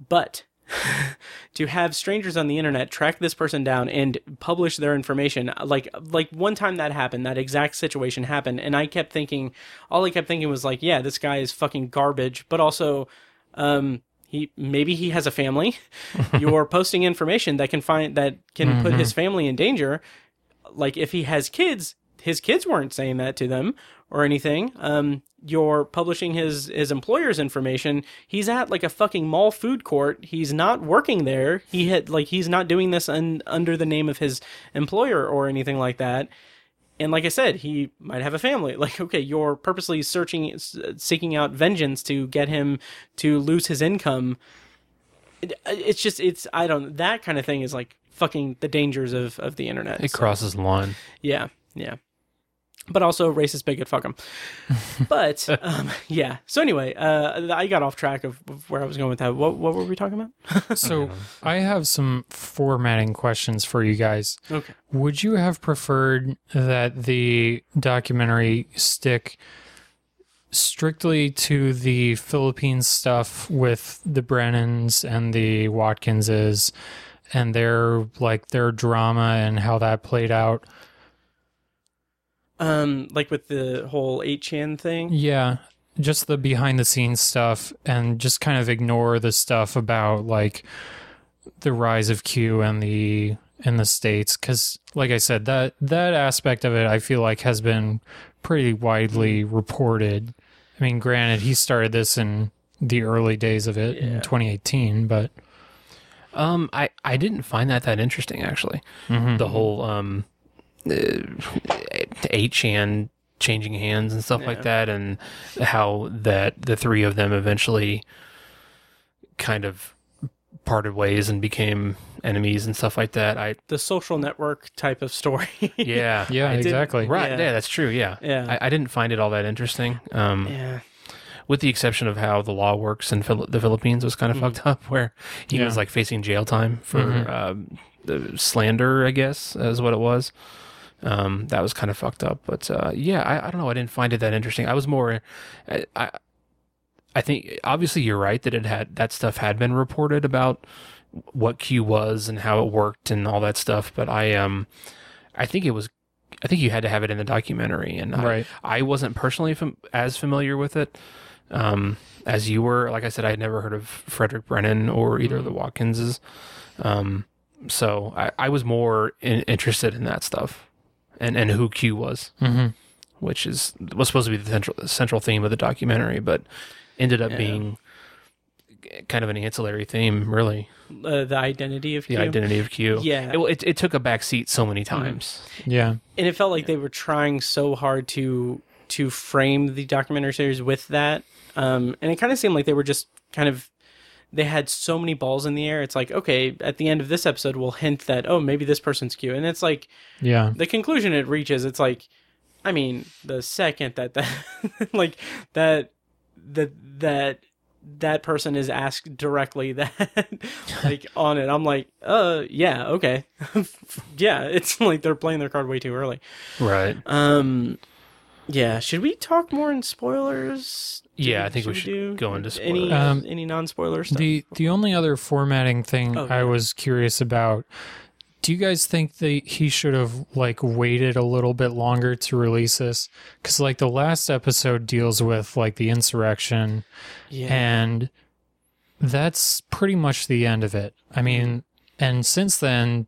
But to have strangers on the internet track this person down and publish their information. Like like one time that happened that exact situation happened and i kept thinking all i kept thinking was like yeah this guy is fucking garbage but also um he maybe he has a family. You're posting information that can find that can put his family in danger. Like if he has kids his kids weren't saying that to them or anything. Um you're publishing his his employer's information he's at like a fucking mall food court. He's not working there. He had like he's not doing this un, under the name of his employer or anything like that. And like i said he might have a family. Like okay you're purposely searching seeking out vengeance to get him to lose his income. It, uh, it's just it's i don't that kind of thing is like fucking the dangers of of the internet. It So- crosses the line. yeah, yeah. But also racist bigot, fuck him. but um, yeah. So anyway, uh, I got off track of, of where I was going with that. What what were we talking about? So I have some formatting questions for you guys. Okay. Would you have preferred that the documentary stick strictly to the Philippines stuff with the Brennans and the Watkinses and their like their drama and how that played out? Um, like with the whole eight chan thing. Yeah, just the behind the scenes stuff and just kind of ignore the stuff about like the rise of Q and the in the states cuz like I said that that aspect of it I feel like has been pretty widely reported. I mean, granted he started this in the early days of it in 2018, but Um, I I didn't find that that interesting actually. The whole um, eight chan changing hands and stuff like that, and how that the three of them eventually kind of parted ways and became enemies and stuff like that. I The social network type of story. yeah yeah, I exactly. Right, Yeah. yeah. that's true. Yeah, Yeah. I, I didn't find it all that interesting. Um, yeah. with the exception of how the law works in Phil- the Philippines was kind of fucked up, where he Yeah. was like facing jail time for Mhm. um, the slander, I guess, is what it was. Um, that was kind of fucked up, but uh, yeah, I, I don't know. I didn't find it that interesting. I was more, I, I, I think obviously you're right that it had that stuff had been reported about what Q was and how it worked and all that stuff, but I um, I think it was. I think you had to have it in the documentary, and I, Right. I wasn't personally fam- as familiar with it um, as you were. Like I said, I had never heard of Frederick Brennan or either of the Watkinses. Um, so I, I was more in, interested in that stuff and, and who Q was, Mhm. which is was supposed to be the central central theme of the documentary, but ended up Yeah. being kind of an ancillary theme, really. Uh, the identity of Q. The Q. identity of Q. Yeah. it, it, it took a back seat so many times. Yeah. and it felt like they were trying so hard to to frame the documentary series with that um and it kind of seemed like they were just kind of they had so many balls in the air it's like okay at the end of this episode we'll hint that oh maybe this person's Q and it's like Yeah. the conclusion it reaches it's like I mean, the second that that like that that that that person is asked directly that like on it, I'm like, uh, yeah, okay, yeah. It's like they're playing their card way too early. Right. Um, yeah. Should we talk more in spoilers? Yeah, I think we Should should do go into any spoilers. Um, any non spoiler stuff. The the only other formatting thing Oh, I yeah. was curious about. Do you guys think that he should have like waited a little bit longer to release this? Because like the last episode deals with like the insurrection, yeah. and that's pretty much the end of it. I mean, and since then,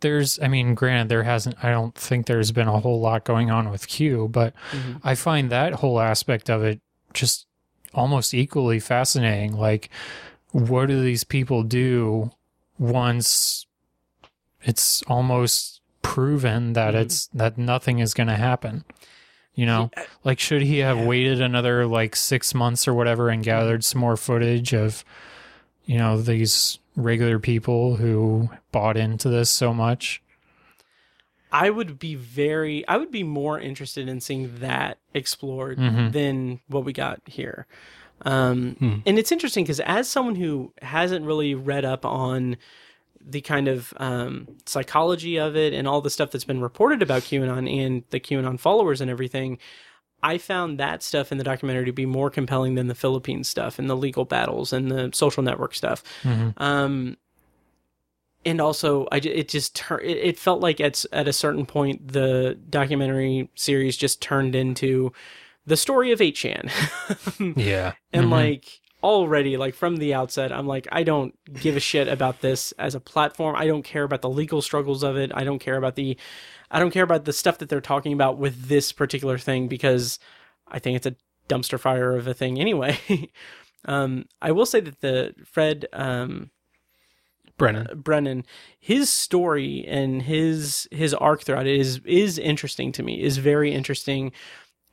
there's, I mean, granted, there hasn't, I don't think there's been a whole lot going on with Q, but Mhm. I find that whole aspect of it just almost equally fascinating. Like, what do these people do once it's almost proven that Mhm. it's, that nothing is going to happen? You know, like, should he have Yeah. waited another like six months or whatever and gathered some more footage of, you know, these regular people who bought into this so much? I would be very I would be more interested in seeing that explored Mhm. than what we got here. Um, Hmm. And it's interesting because as someone who hasn't really read up on the kind of um, psychology of it and all the stuff that's been reported about QAnon and the QAnon followers and everything, I found that stuff in the documentary to be more compelling than the Philippine stuff and the legal battles and the social network stuff. Mhm. Um, and also, I it just tur- it, it felt like at at a certain point the documentary series just turned into the story of 8chan. yeah. and Mhm. like already like from the outset i'm like i don't give a shit about this as a platform i don't care about the legal struggles of it i don't care about the i don't care about the stuff that they're talking about with this particular thing because i think it's a dumpster fire of a thing anyway um i will say that the fred um Brennan. Brennan, his story and his his arc throughout it is is interesting to me. is very interesting,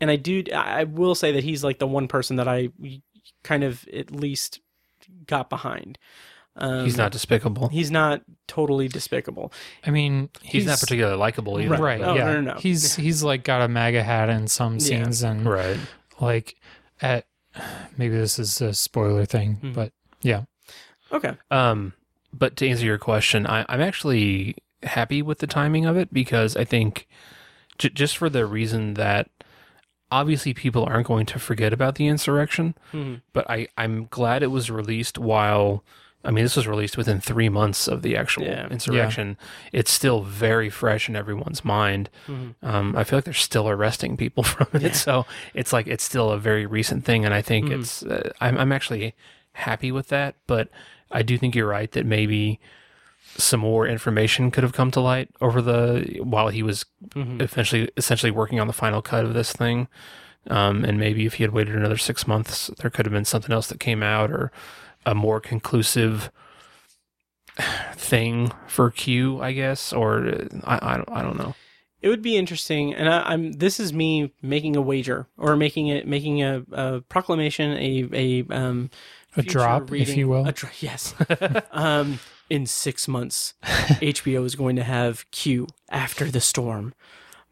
and I do I will say that he's like the one person that I kind of at least got behind. Um, He's not despicable. He's not totally despicable. I mean, He's, not particularly likable either. Right. Oh, yeah. no, no, no. He's he's like got a MAGA hat in some Yeah. scenes and Right. like at maybe this is a spoiler thing, Mhm. but yeah. Okay. Um, but to answer your question, I, I'm actually happy with the timing of it because I think j- just for the reason that obviously people aren't going to forget about the insurrection, Mhm. but I, I'm glad it was released while. I mean, this was released within three months of the actual Yeah. insurrection. It's still very fresh in everyone's mind. Mhm. Um, I feel like they're still arresting people from it, so it's like it's still a very recent thing, and I think Mhm. it's. Uh, I'm, I'm actually happy with that, but I do think you're right that maybe some more information could have come to light over the while he was Mhm. essentially essentially working on the final cut of this thing. Um, and maybe if he had waited another six months, there could have been something else that came out or a more conclusive thing for Q, I guess, or uh, I, I don't, I don't know. It would be interesting, and I, I'm. This is me making a wager or making it making a, a proclamation, a a um A future drop, if you will. A dr- yes. um, in six months, HBO is going to have Q after the storm,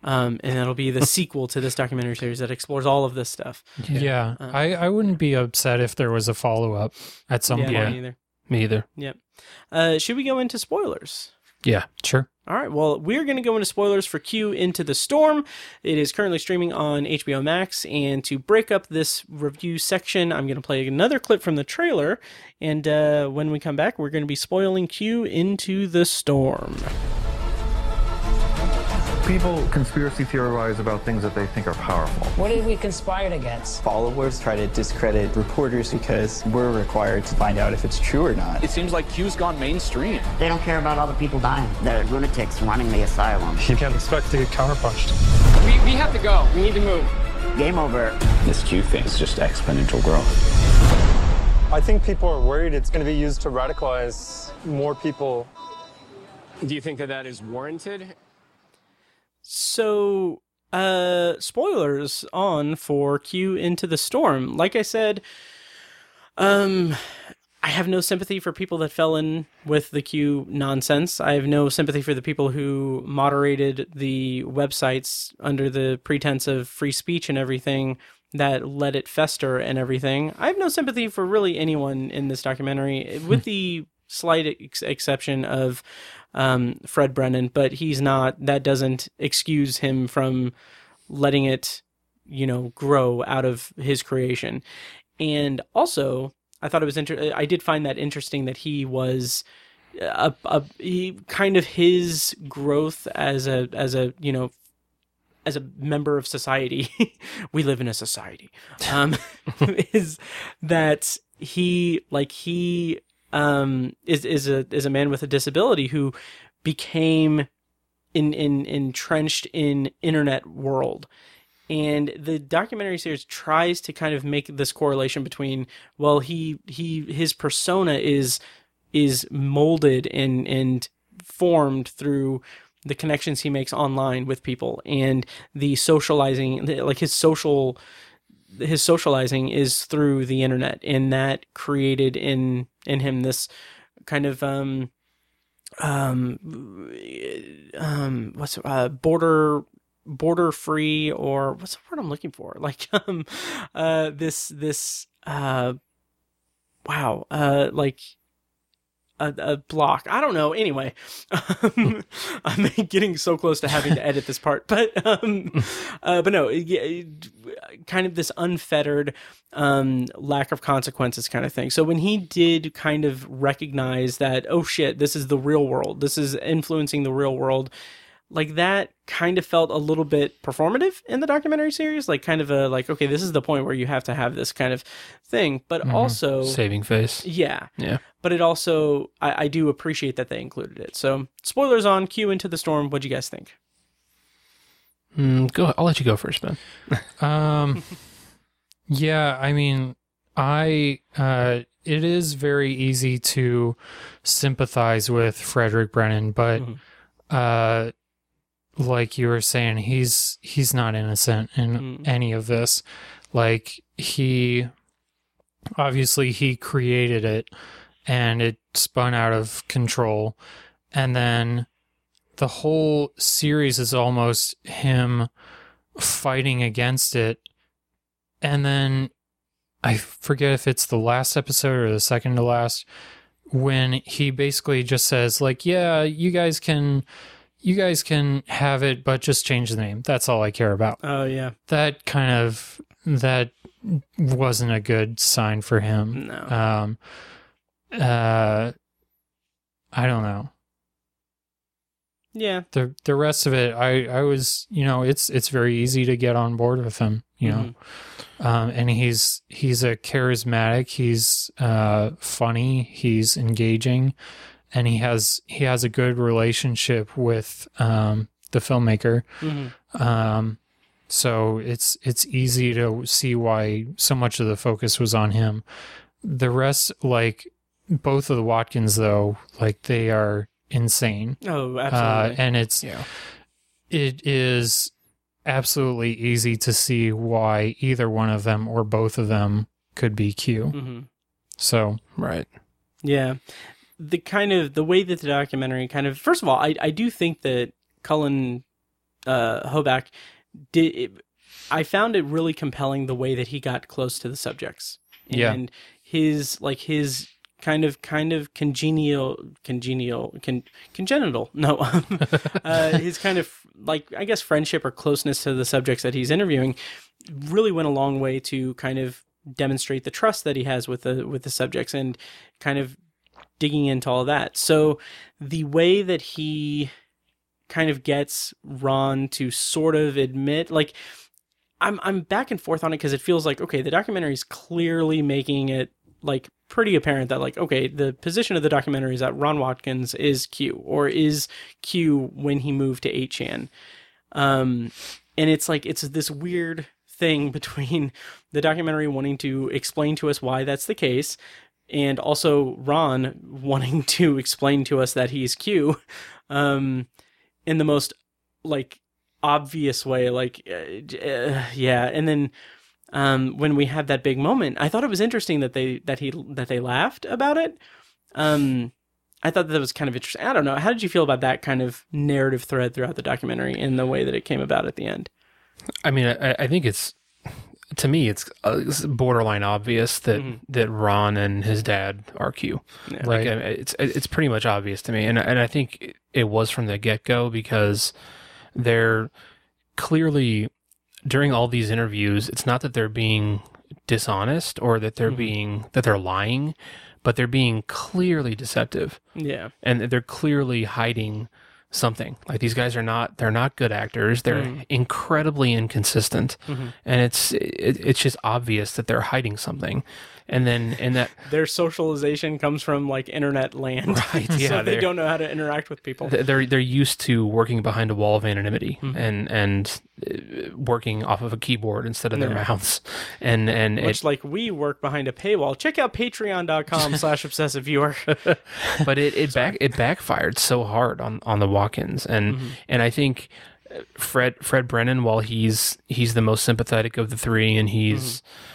um, and that'll be the sequel to this documentary series that explores all of this stuff. Yeah. Uh, I, I wouldn't be upset if there was a follow up at some yeah, point. Me either. Me either. Yep. Uh, should we go into spoilers? Yeah. Sure. All right. Well, we're going to go into spoilers for Q Into the Storm. It is currently streaming on HBO Max. And to break up this review section, I'm going to play another clip from the trailer. And uh, when we come back, we're going to be spoiling Q Into the Storm. People conspiracy theorize about things that they think are powerful. What did we conspire against? Followers try to discredit reporters because we're required to find out if it's true or not. It seems like Q's gone mainstream. They don't care about all the people dying. They're lunatics running the asylum. You can't expect to get counterpunched. We, we have to go. We need to move. Game over. This Q thing is just exponential growth. I think people are worried it's going to be used to radicalize more people. Do you think that that is warranted? So, uh, spoilers on for Q Into the Storm. Like I said, um, I have no sympathy for people that fell in with the Q nonsense. I have no sympathy for the people who moderated the websites under the pretense of free speech and everything that let it fester and everything. I have no sympathy for really anyone in this documentary, with the slight ex- exception of um, Fred Brennan, but he's not, that doesn't excuse him from letting it, you know, grow out of his creation. And also, I thought it was interesting. I did find that interesting that he was a, a he kind of his growth as a as a you know as a member of society we live in a society um is that he like he um is is a is a man with a disability who became in in entrenched in internet world. And the documentary series tries to kind of make this correlation between well he he his persona is is molded and and formed through the connections he makes online with people. And the socializing like his social his socializing is through the internet. And that created in in him this kind of um um um what's uh border border free or what's the word I'm looking for? Like um uh this this uh wow uh like a, a block. I don't know. Anyway, um, I'm getting so close to having to edit this part, but um, uh, but no, yeah, kind of this unfettered um, lack of consequences kind of thing. So when he did kind of recognize that, oh shit, this is the real world. This is influencing the real world like that kind of felt a little bit performative in the documentary series like kind of a like okay this is the point where you have to have this kind of thing but Mhm. also Saving face. yeah Yeah. But it also I, I do appreciate that they included it so spoilers on q into the storm what'd you guys think Mm, go. I'll let you go first, Ben. Um, yeah, I mean, I uh, it is very easy to sympathize with Frederick Brennan, but uh, like you were saying, he's he's not innocent in any of this. Like he obviously he created it, and it spun out of control, and then the whole series is almost him fighting against it. And then I forget if it's the last episode or the second to last when he basically just says like yeah you guys can you guys can have it but just change the name. That's all I care about. Oh yeah. That kind of that wasn't a good sign for him. No. Um uh I don't know. Yeah. The the rest of it i i was you know it's it's very easy to get on board with him you know. Um and he's he's a charismatic he's uh funny he's engaging and he has he has a good relationship with um the filmmaker. Mhm. um so it's it's easy to see why so much of the focus was on him. The rest like both of the watkins though like they are insane Oh, uh, absolutely. and it's yeah. it is absolutely easy to see why either one of them or both of them could be Q. Mhm. So right, Yeah. The kind of the way that the documentary kind of first of all, I I do think that Cullen uh Hoback did it, I found it really compelling the way that he got close to the subjects. Yeah. And his like his kind of kind of congenial congenial con, congenital no um, uh, his kind of like i guess friendship or closeness to the subjects that he's interviewing really went a long way to kind of demonstrate the trust that he has with the with the subjects and kind of digging into all that. So the way that he kind of gets ron to sort of admit like i'm i'm back and forth on it because it feels like okay the documentary is clearly making it like pretty apparent that like okay the position of the documentary is that ron watkins is q or is q when he moved to 8chan um and it's like it's this weird thing between the documentary wanting to explain to us why that's the case and also ron wanting to explain to us that he's q um in the most like obvious way like uh, uh, yeah. And then um, when we had that big moment, I thought it was interesting that they that he that they laughed about it. Um, I thought that was kind of interesting. I don't know. How did you feel about that kind of narrative thread throughout the documentary and the way that it came about at the end? I mean, I, I think it's to me it's, uh, it's borderline obvious that that Ron and his dad are Q. Yeah. Like Right. I- it's it's pretty much obvious to me, and and I think it was from the get go because they're clearly during all these interviews. It's not that they're being dishonest or that they're being that they're lying, but they're being clearly deceptive Yeah. and they're clearly hiding something like these guys are not they're not good actors they're Mm. incredibly inconsistent Mm-hmm. and it's it, it's just obvious that they're hiding something and then and that Their socialization comes from like internet land, Right, yeah, they they're- don't know how to interact with people. they're they're used to working behind a wall of anonymity Mm-hmm. and and uh, working off of a keyboard instead of their Yeah. mouths and and Much it, like we work behind a paywall. Check out patreon.com slash obsessive viewer. but it it back it backfired so hard on on the Watkins and Mm-hmm. and I think uh, Fred Fred Brennan while he's he's the most sympathetic of the three and he's Mm-hmm.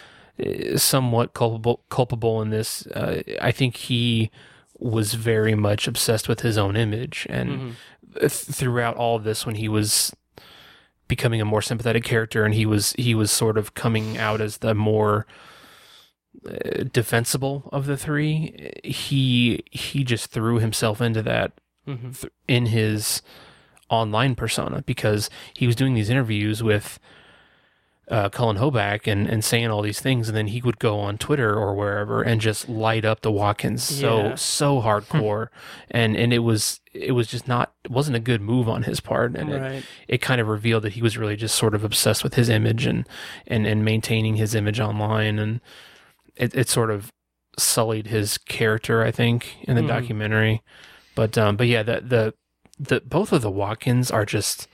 Uh, somewhat culpable culpable in this uh, I think he was very much obsessed with his own image and Mm-hmm. th- throughout all of this when he was becoming a more sympathetic character and he was he was sort of coming out as the more uh, defensible of the three he he just threw himself into that Mm-hmm. th- in his online persona because he was doing these interviews with uh, Cullen Hoback and, and saying all these things, and then he would go on Twitter or wherever and just light up the Watkins so Yeah. so hardcore, and and it was it was just not it wasn't a good move on his part, and Right. it, it kind of revealed that he was really just sort of obsessed with his image and and and maintaining his image online, and it it sort of sullied his character, I think, in the Mhm. documentary. But um, but yeah, the the the both of the Watkins are just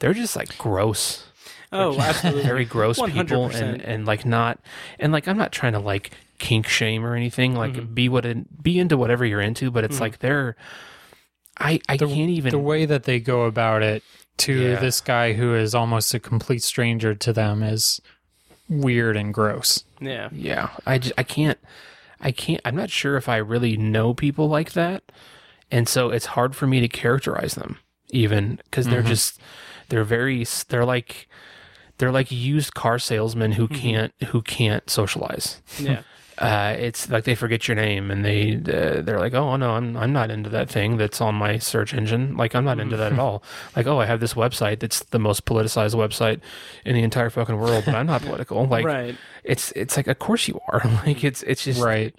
they're just like gross. Oh, absolutely. Very gross people 100%. and and like not and like I'm not trying to like kink shame or anything. Like Mm-hmm. be what it, be into whatever you're into, but it's like they're I I the, can't even the way that they go about it to Yeah. this guy who is almost a complete stranger to them is weird and gross. Yeah. Yeah, I just I can't I can't I'm not sure if I really know people like that. And so it's hard for me to characterize them even cuz they're just they're very they're like they're like used car salesmen who can't who can't socialize. Yeah. Uh, it's like they forget your name and they uh, they're like, oh no, I'm I'm not into that thing that's on my search engine. Like I'm not into that at all. Like oh, I have this website that's the most politicized website in the entire fucking world, but I'm not political. Like Right. it's it's like of course you are. Like it's it's just Right.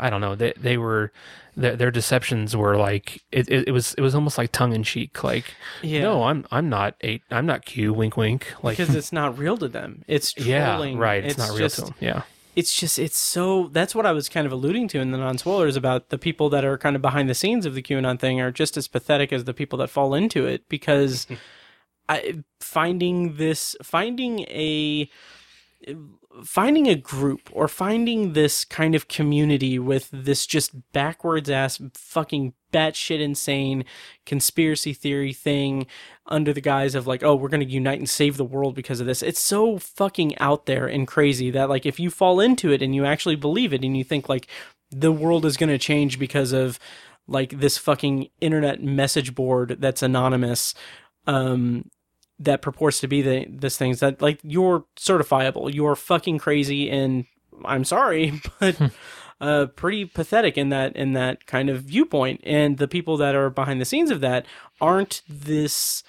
I don't know. They they were their, their deceptions were like it, it, it was it was almost like tongue in cheek. Like Yeah. no, I'm I'm not eight. I'm not Q. Wink wink. Like Because it's not real to them. It's yeah, trolling. right. It's, not real just, to them. Yeah. It's just, it's so, that's what I was kind of alluding to in the non spoilers about the people that are kind of behind the scenes of the QAnon thing are just as pathetic as the people that fall into it because I, finding this, finding a, finding a group or finding this kind of community with this just backwards ass fucking batshit insane conspiracy theory thing under the guise of like, oh, we're going to unite and save the world because of this. It's so fucking out there and crazy that like if you fall into it and you actually believe it and you think like the world is going to change because of like this fucking internet message board that's anonymous, um, that purports to be the this things that like you're certifiable, you're fucking crazy, and I'm sorry, but uh, pretty pathetic in that in that kind of viewpoint. And the people that are behind the scenes of that aren't this.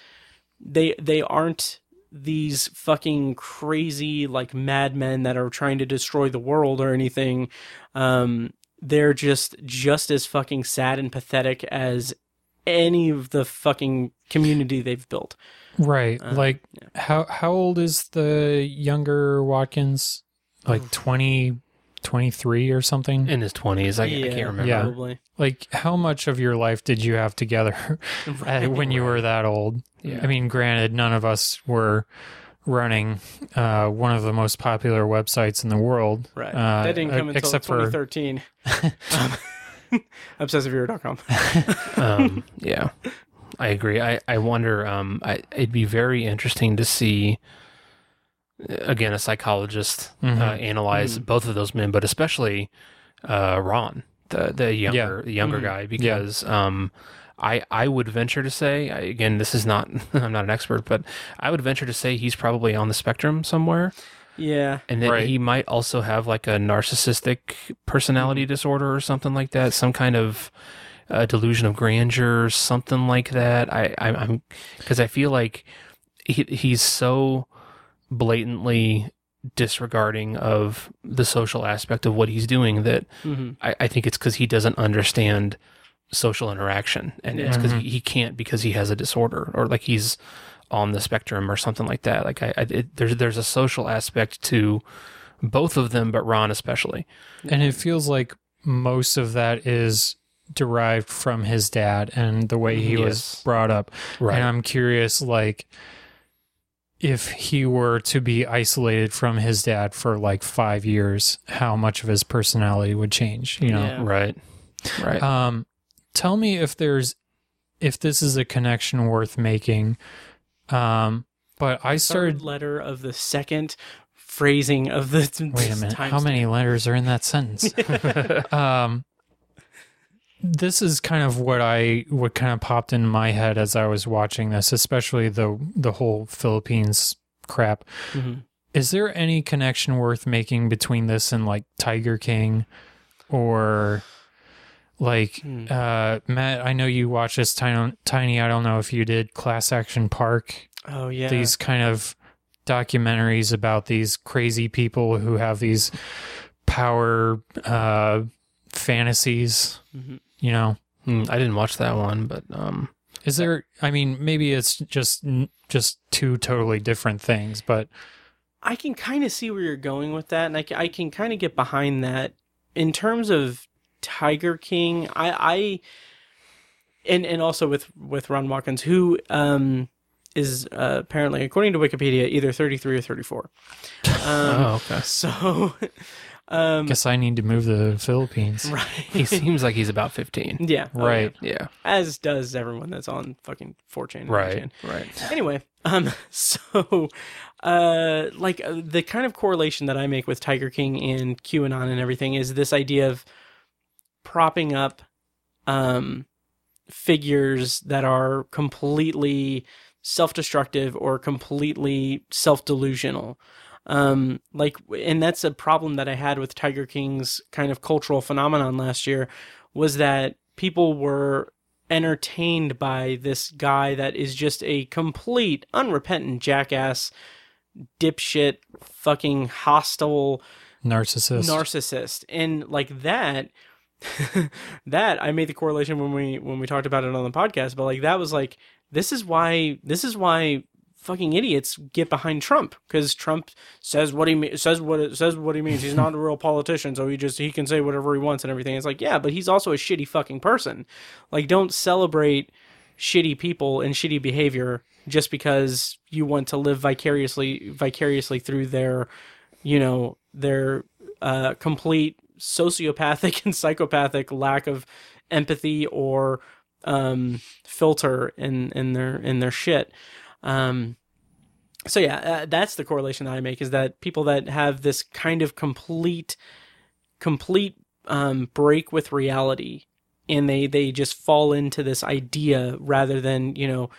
They they aren't these fucking crazy like madmen that are trying to destroy the world or anything. Um, they're just just as fucking sad and pathetic as any of the fucking community they've built. Right. Uh, like how how old is the younger Watkins? Like 20 23 or something? In his twenties, I, I can't remember. Yeah. Probably. Like how much of your life did you have together uh, when you were that old? Yeah. I mean, granted none of us were running uh, one of the most popular websites in the world. Right. Uh, that didn't come uh, until except for 2013. um, ObsessiveViewer.com. um, yeah, I agree. I, I wonder. Um, I, it'd be very interesting to see again a psychologist Mhm. uh, analyze both of those men, but especially uh, Ron, the the younger the younger Mhm. guy, because um, I I would venture to say I- again this is not I'm not an expert, but I would venture to say he's probably on the spectrum somewhere. Yeah. And that Right. he might also have like a narcissistic personality disorder or something like that, some kind of uh, delusion of grandeur, something like that. I, I I'm because I feel like he he's so blatantly disregarding of the social aspect of what he's doing that Mhm. I, I think it's because he doesn't understand social interaction and it's because he, he can't because he has a disorder or like he's on the spectrum or something like that like I, I it, there's there's a social aspect to both of them but Ron especially And it feels like most of that is derived from his dad and the way he Yes. was brought up. Right. And I'm curious, like, if he were to be isolated from his dad for like five years, how much of his personality would change, you know? Yeah. right right Um, tell me if there's, if this is a connection worth making. Um, but I started, letter of the second phrasing of the wait a minute, how many letters are in that sentence? um this is kind of what I what kind of popped in my head as I was watching this, especially the the whole Philippines crap. Mhm. Is there any connection worth making between this and like Tiger King or like Hmm. uh Matt, I know you watched this tiny tiny I don't know if you did Class Action Park Oh yeah. these kind of documentaries about these crazy people who have these power uh fantasies Mhm. you know Hmm, I didn't watch that one but um is there i mean maybe it's just just two totally different things but I can kind of see where you're going with that, and I, ca- I can kind of get behind that. In terms of Tiger King, I, I and and also with with Ron Watkins, who um is uh, apparently, according to Wikipedia, either 33 or 34. Um, oh okay So, um, guess i need to move to the philippines right, he seems like he's about 15 yeah, oh, right yeah yeah. as does everyone that's on fucking 4chan. right 8chan. right anyway um so uh like uh, the kind of correlation that i make with tiger king and qanon and everything is this idea of propping up um figures that are completely self-destructive or completely self-delusional. Um like and that's a problem that i had with tiger king's kind of cultural phenomenon last year was that people were entertained by this guy that is just a complete unrepentant jackass dipshit fucking hostile narcissist. narcissist. And like that that i made the correlation when we when we talked about it on the podcast but like that was like this is why this is why fucking idiots get behind trump because trump says what he me- says what it says what he means. He's not a real politician so he just he can say whatever he wants and everything. It's like yeah but he's also a shitty fucking person. Like don't celebrate shitty people and shitty behavior just because you want to live vicariously vicariously through their you know their uh, complete sociopathic and psychopathic lack of empathy or um, filter in in their in their shit. Um, so yeah, uh, that's the correlation that I make is that people that have this kind of complete complete um, break with reality and they they just fall into this idea rather than you know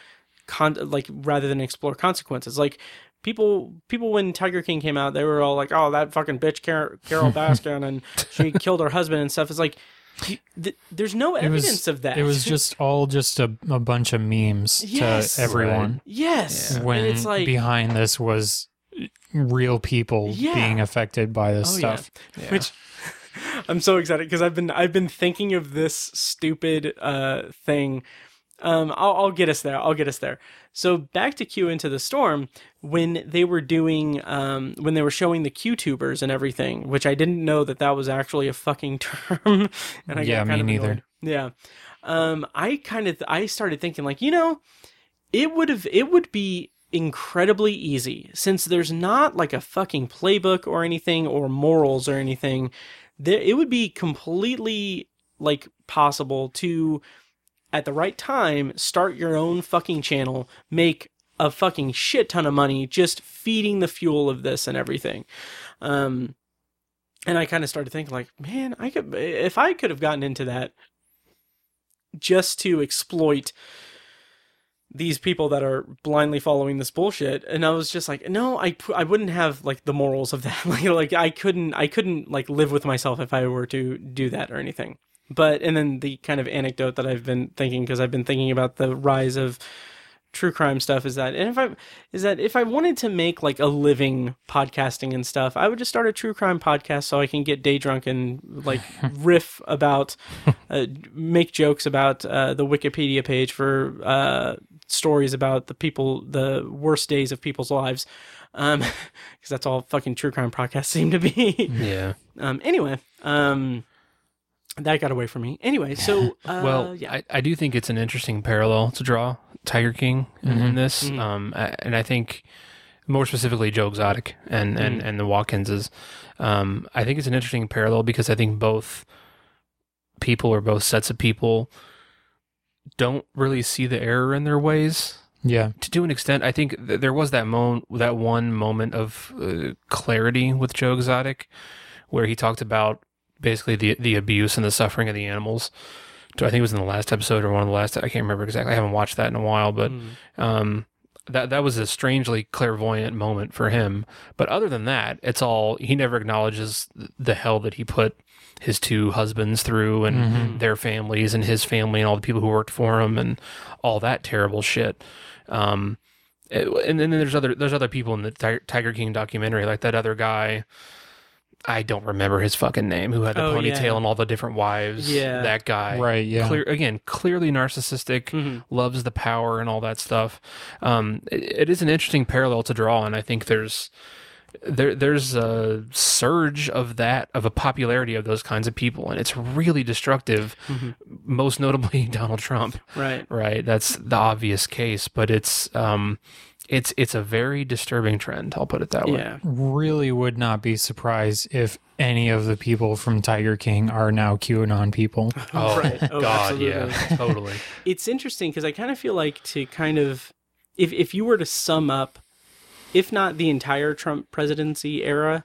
con- like rather than explore consequences like people people when tiger king came out they were all like oh that fucking bitch Car- carol baskin and she killed her husband and stuff it's like th- there's no it evidence was of that it was just all just a, a bunch of memes Yes. to everyone yes when and it's like behind this was real people Yeah. being affected by this Oh, yeah. stuff Which I'm so excited because I've been I've been thinking of this stupid uh thing. Um, I'll, I'll get us there. I'll get us there. So back to Q into the storm when they were doing um when they were showing the Q tubers and everything, which I didn't know that that was actually a fucking term. and I Yeah, me neither. annoyed. Yeah. Um, I kind of I started thinking like you know it would have it would be incredibly easy since there's not like a fucking playbook or anything or morals or anything there it would be completely like possible to at the right time start your own fucking channel make a fucking shit ton of money just feeding the fuel of this and everything. Um, and I kind of started thinking like, man, I could if I could have gotten into that just to exploit these people that are blindly following this bullshit and i was just like no i i wouldn't have like the morals of that like like i couldn't i couldn't like live with myself if i were to do that or anything but and then the kind of anecdote that i've been thinking because i've been thinking about the rise of true crime stuff is that and if i is that if i wanted to make like a living podcasting and stuff i would just start a true crime podcast so i can get day drunk and like riff about uh, make jokes about uh, the wikipedia page for uh, stories about the people the worst days of people's lives um because that's all fucking true crime podcasts seem to be Yeah. um anyway um that got away from me. Anyway so uh, well, yeah. I, I do think it's an interesting parallel to draw Tiger King in, in this, um, a- and I think more specifically Joe Exotic and and and the Watkinses. Um, I think it's an interesting parallel because I think both people or both sets of people don't really see the error in their ways. Yeah. to to an extent, I think th- there was that moment, that one moment of uh, clarity with Joe Exotic, where he talked about basically the the abuse and the suffering of the animals. So I think it was in the last episode or one of the last. I can't remember exactly. I haven't watched that in a while, but um, that that was a strangely clairvoyant moment for him. But other than that, it's all he never acknowledges the hell that he put his two husbands through and Mhm. their families and his family and all the people who worked for him and all that terrible shit. Um, it- and then there's other there's other people in the Ti- Tiger King documentary, like that other guy. I don't remember his fucking name, who had the Oh, ponytail yeah. and all the different wives. Yeah. that guy. Right, yeah. Clear again, clearly narcissistic, Mhm. loves the power and all that stuff. Um, it, it is an interesting parallel to draw, and I think there's there there's a surge of that of a popularity of those kinds of people, and it's really destructive. Mhm. Most notably, Donald Trump. Right. right. That's the obvious case, but it's um, it's it's a very disturbing trend. I'll put it that way. yeah Really would not be surprised if any of the people from Tiger King are now QAnon people. Oh, Right. Oh, God, yeah, totally. it's interesting because I kind of feel like to kind of if if you were to sum up, if not the entire Trump presidency era,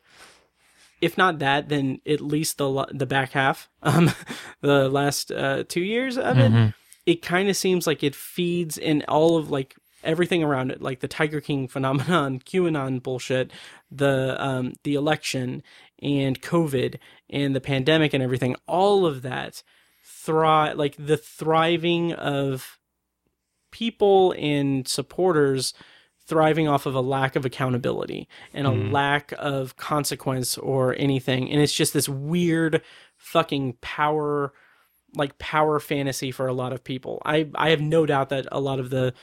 if not that, then at least the the back half, um, the last uh, two years of it, it kind of seems like it feeds in all of like everything around it, like the Tiger King phenomenon, QAnon bullshit, the um, the election, and COVID, and the pandemic, and everything. All of that thrive, like the thriving of people and supporters thriving off of a lack of accountability and a lack of consequence or anything and it's just this weird fucking power like power fantasy for a lot of people i i have no doubt that a lot of the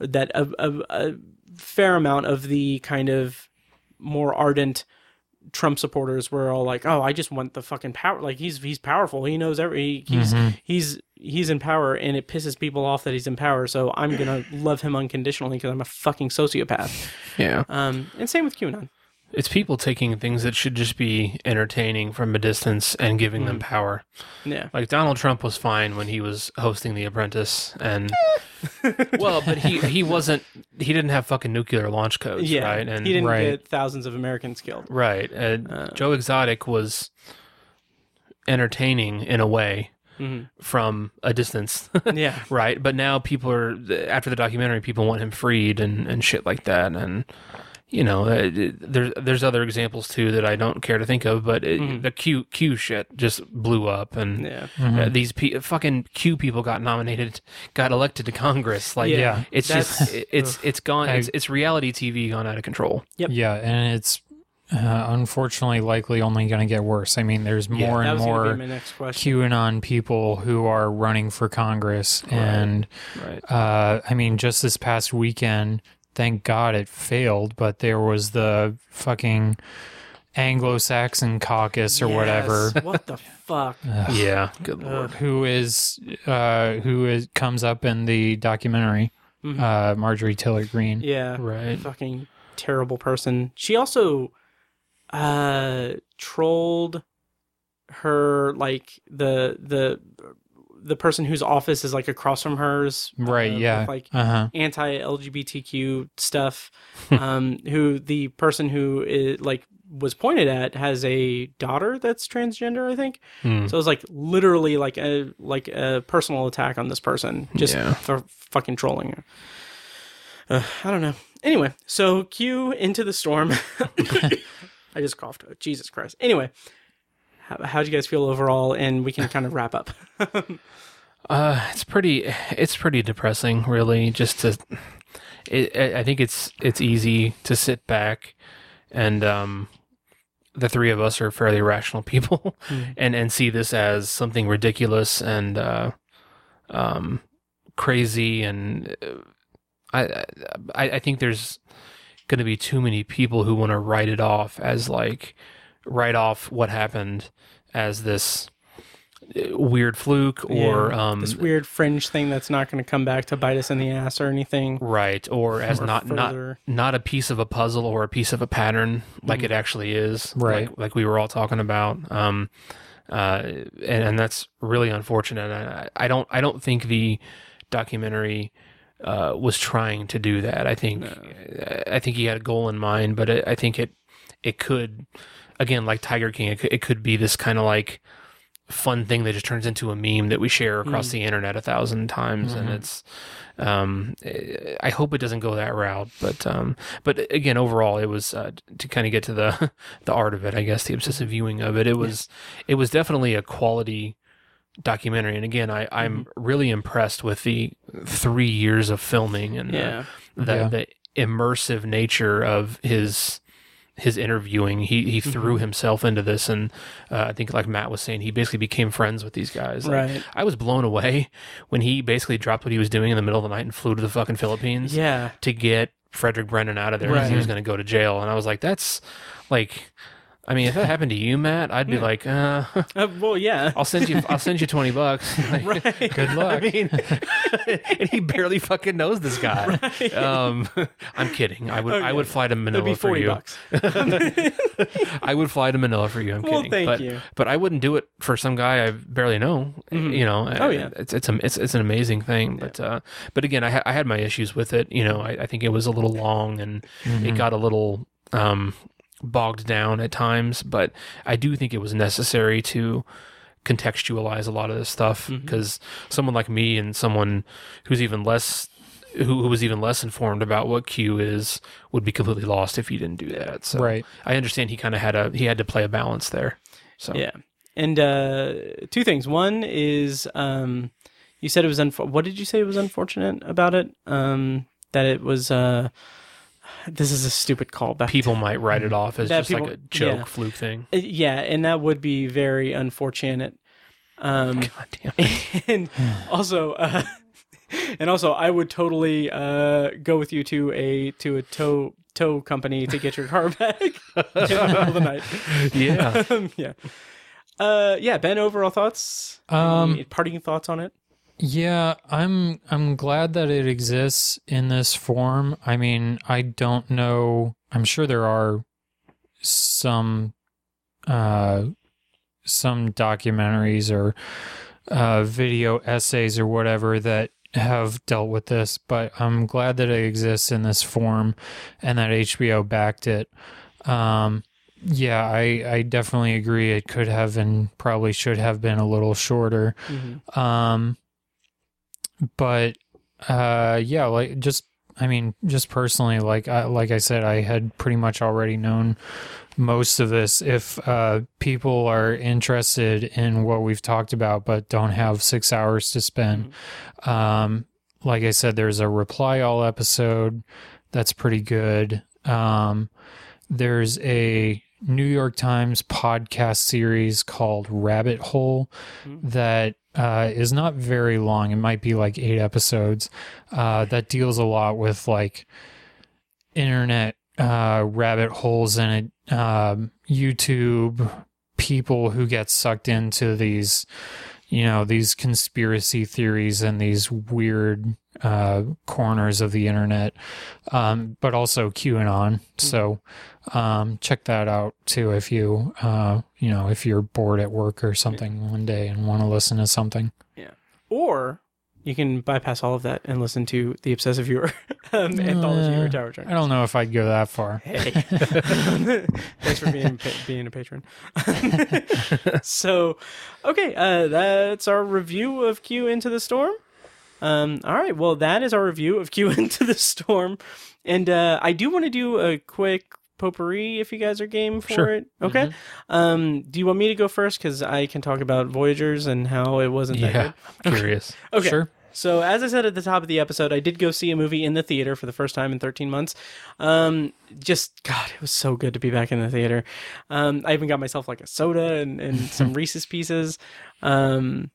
that a, a, a fair amount of the kind of more ardent Trump supporters were all like, "Oh, I just want the fucking power. Like he's he's powerful. He knows every he's he's he's in power, and it pisses people off that he's in power. So I'm gonna love him unconditionally because I'm a fucking sociopath." Yeah. Um, and same with QAnon. It's people taking things that should just be entertaining from a distance and giving them mm. power. Yeah, Like Donald Trump was fine when he was hosting The Apprentice, and well, but he he wasn't. He didn't have fucking nuclear launch codes, yeah. right? And he didn't Right. get thousands of Americans killed. right. And uh. Joe Exotic was entertaining in a way mm-hmm. from a distance, Yeah, right? But now people are after the documentary, people want him freed and and shit like that, and. You know, uh, there's there's other examples too that I don't care to think of, but it, the Q Q shit just blew up, and yeah. uh, these pe- fucking Q people got nominated, got elected to Congress. Like, Yeah, it's that's- just it- it's it's gone. I- It's, it's reality TV gone out of control. Yep. Yeah, and it's uh, unfortunately likely only going to get worse. I mean, there's more that and more be my. QAnon people who are running for Congress, and Right. uh, I mean, just this past weekend, thank God it failed, but there was the fucking Anglo-Saxon caucus or whatever. What the fuck? Yeah. Good lord. who is uh who is comes up in the documentary uh marjorie taylor greene Yeah, Right. Fucking terrible person. She also uh trolled her like the the the person whose office is like across from hers, Right, uh, yeah. like Uh-huh. anti-LGBTQ stuff. um, who the person who is like was pointed at has a daughter that's transgender, I think. Hmm. So it was like literally like a like a personal attack on this person just Yeah. for fucking trolling her. Uh, I don't know. Anyway, so Q into the storm. I just coughed. Jesus Christ. Anyway, how, how'd you guys feel overall? And we can kind of wrap up. Uh, it's pretty. It's pretty depressing, really. Just to, it, I think it's it's easy to sit back, and um, the three of us are fairly rational people, Mm. and and see this as something ridiculous and uh, um, crazy, and uh, I I I think there's going to be too many people who want to write it off as like write off what happened as this uh, weird fluke or Yeah, um this weird fringe thing that's not going to come back to bite us in the ass or anything. right or as Or not further. not not a piece of a puzzle or a piece of a pattern like Mm. it actually is Right. like, like we were all talking about um uh and, and that's really unfortunate I, I don't i don't think the documentary uh was trying to do that i think i think he had a goal in mind but it, i think it it could again like tiger king it could, it could be this kind of like fun thing that just turns into a meme that we share across Mm. the internet a thousand times and Mhm. it's um i hope it doesn't go that route but um but again overall it was uh, to kind of get to the the art of it i guess the obsessive viewing of it it was it was definitely a quality documentary and again i i'm Mm-hmm. really impressed with the three years of filming and Yeah. the, the, Yeah. the immersive nature of his his interviewing he he threw Mm-hmm. himself into this and uh, i think like matt was saying he basically became friends with these guys Like, Right. i was blown away when he basically dropped what he was doing in the middle of the night and flew to the fucking philippines Yeah. to get fredrick brennan out of there because he was going to go to jail and i was like that's like I mean, if that happened to you, Matt, I'd be Yeah. like, uh, Uh, well, yeah. I'll send you, I'll send you twenty bucks. Like, Right. Good luck. I mean, and he barely fucking knows this guy. Right. Um, I'm kidding. I would, Okay. I would fly to Manila be for 40 you. bucks. I would fly to Manila for you. I'm Well, kidding. thank but, you. but I wouldn't do it for some guy I barely know. Mhm. You know. Oh, yeah. It's it's a, it's it's an amazing thing. But uh, but again, I ha- I had my issues with it. You know, I, I think it was a little long and it Mhm. got a little um bogged down at times. But I do think it was necessary to contextualize a lot of this stuff because someone like me and someone who's even less who, who was even less informed about what Q is would be completely lost if you didn't do that. So Right. I understand he kind of had a he had to play a balance there. So Yeah. And uh, two things. One is um, you said it was unfor- what did you say it was unfortunate about it? Um, that it was uh, this is a stupid callback. people might write it off as That just people- like a joke yeah. fluke thing. Uh, Yeah, and that would be very unfortunate. Um, God damn it. and also, uh, and also, I would totally uh, go with you to a to a tow tow company to get your car back in the middle of the night. Yeah. um, yeah. Uh, yeah. Ben, overall thoughts? Um, Any parting thoughts on it? Yeah, I'm I'm glad that it exists in this form. I mean, I don't know. I'm sure there are some uh some documentaries or uh video essays or whatever that have dealt with this, but I'm glad that it exists in this form and that HBO backed it. Um yeah, I I definitely agree it could have and probably should have been a little shorter. Um, but uh, yeah, like just I mean, just personally, like I, like I said, I had pretty much already known most of this. If uh, people are interested in what we've talked about, but don't have six hours to spend, um, like I said, there's a reply all episode that's pretty good. Um, there's a New York Times podcast series called Rabbit Hole that uh, is not very long. It might be like eight episodes uh, that deals a lot with like internet uh, rabbit holes in it, um, YouTube people who get sucked into these, you know, these conspiracy theories and these weird uh, corners of the internet, um, but also QAnon. So um, check that out too if you, uh, you know, if you're bored at work or something one day and want to listen to something. Yeah. or you can bypass all of that and listen to the Obsessive Viewer um, anthology or Uh, Tower Trunk. I don't know if I'd go that far. Hey, thanks for being pa- being a patron. so, okay, uh, that's our review of Q Into the Storm. Um, all right, well, that is our review of Q Into the Storm, and uh, I do want to do a quick potpourri if you guys are game for Sure. it. Okay. Um, do you want me to go first because I can talk about Voyagers and how it wasn't that Yeah, good? curious. Okay. Sure. So, as I said at the top of the episode, I did go see a movie in the theater for the first time in 13 months. Um, just, God, it was so good to be back in the theater. Um, I even got myself like a soda and, and some Reese's pieces. Um,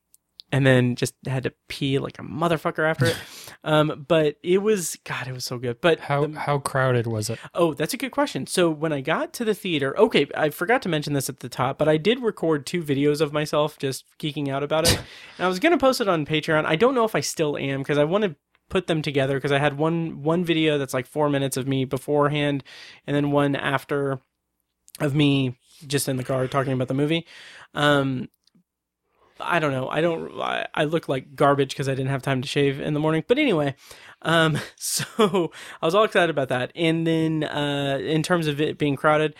and then just had to pee like a motherfucker after it. Um, but it was, God, it was so good. But How how crowded was it? Oh, that's a good question. So when I got to the theater, okay, I forgot to mention this at the top, but I did record two videos of myself just geeking out about it. and I was going to post it on Patreon. I don't know if I still am because I want to put them together because I had one one video that's like 4 minutes of me beforehand and then one after of me just in the car talking about the movie. Um I don't know. I don't. I, I look like garbage because I didn't have time to shave in the morning. But anyway, um, so I was all excited about that. And then, uh, in terms of it being crowded,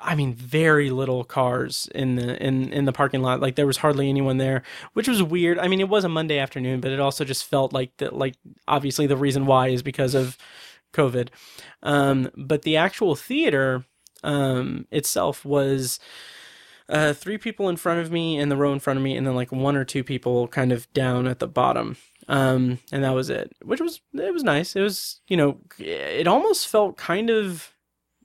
I mean, very little cars in the in in the parking lot. Like there was hardly anyone there, which was weird. I mean, it was a Monday afternoon, but it also just felt like that. Like obviously, the reason why is because of COVID. Um, but the actual theater um, itself was uh, three people in front of me in the row in front of me, and then like one or two people kind of down at the bottom. Um, and that was it, which was it was nice. It was you know it almost felt kind of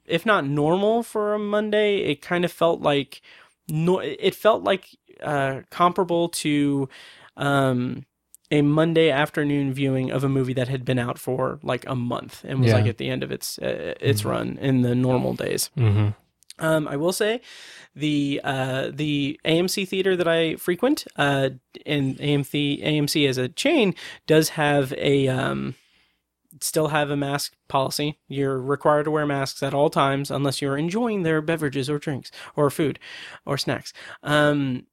if not normal for a Monday, it kind of felt like no, it felt like uh, comparable to um, a Monday afternoon viewing of a movie that had been out for like a month and was Yeah. like at the end of its uh, its run in the normal days. Mm-hmm. Um, I will say the uh, the AMC theater that I frequent, uh, and AMC AMC as a chain does have a um, still have a mask policy. You're required to wear masks at all times unless you're enjoying their beverages or drinks or food or snacks. Um,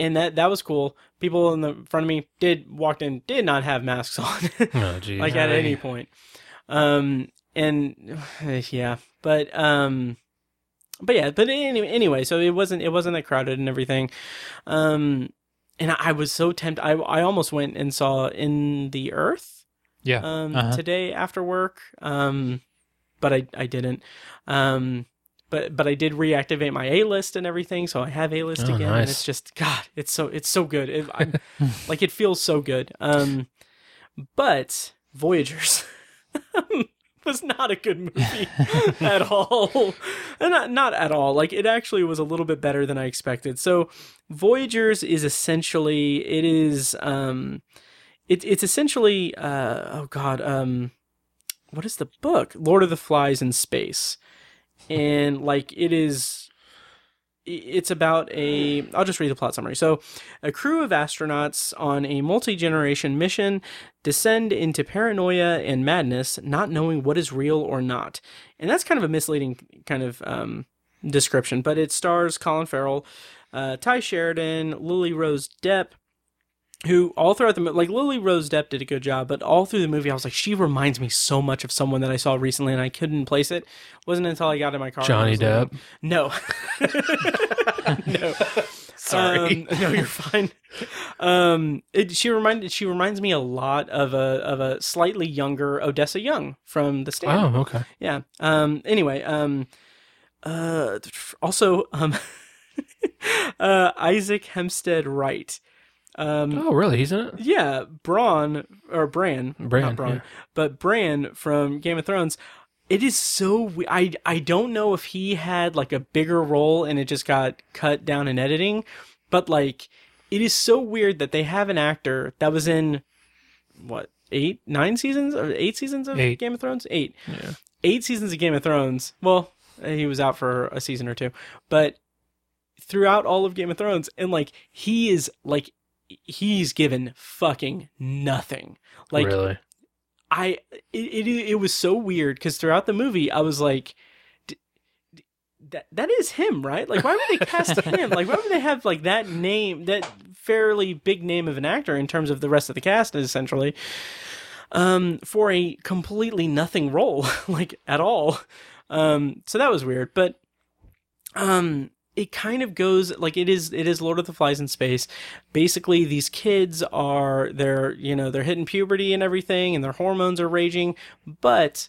and that that was cool. People in the front of me did walked in did not have masks on, Oh, geez. like at any point. Um, and yeah, but um, but yeah, but anyway, anyway, so it wasn't it wasn't that crowded and everything. Um, and I, I was so tempted. I I almost went and saw in the Earth. Yeah. Um, Uh-huh. today after work. Um, but I I didn't. Um, but but I did reactivate my A list and everything, so I have A list Oh, again, and it's just God, it's so it's so good. It, like it feels so good. Um, but Voyagers was not a good movie at all. And not not at all. Like it actually was a little bit better than I expected. So Voyagers is essentially it is um it, it's essentially uh oh god um what is the book lord of the flies in space and like it is it's about a i'll just read the plot summary. So a crew of astronauts on a multi-generation mission descend into paranoia and madness not knowing what is real or not. And that's kind of a misleading kind of um, description but it stars colin farrell uh, tye sheridan lily rose depp who all throughout the like Lily Rose Depp did a good job, but all through the movie I was like, she reminds me so much of someone that I saw recently, and I couldn't place it. wasn't until I got in my car. Johnny was like, Depp? No, no. Sorry. Um, no, you're fine. Um, it, she reminded she reminds me a lot of a of a slightly younger Odessa Young from The Stand. Oh, okay. Yeah. Um. Anyway. Um. Uh. Also. Um. uh. Isaac Hempstead Wright. Um, Oh, really? He's in it? yeah, Braun or Bran, Bran, not Braun, yeah. but Bran from Game of Thrones. It is so I I don't know if he had like a bigger role and it just got cut down in editing, but like it is so weird that they have an actor that was in what eight nine seasons or eight seasons of Eight. Game of Thrones eight yeah. eight seasons of Game of Thrones. Well, he was out for a season or two, but throughout all of Game of Thrones, and like he is like he's given fucking nothing. Like really? I it it, it was so weird because throughout the movie I was like, "D- d- that that is him, right? Like, why would they cast him? Like, why would they have like that name, that fairly big name of an actor in terms of the rest of the cast, essentially, um, for a completely nothing role, like at all. Um, so that was weird, but um, it kind of goes like it is it is Lord of the Flies in space. Basically, these kids are they're you know they're hitting puberty and everything, and their hormones are raging, but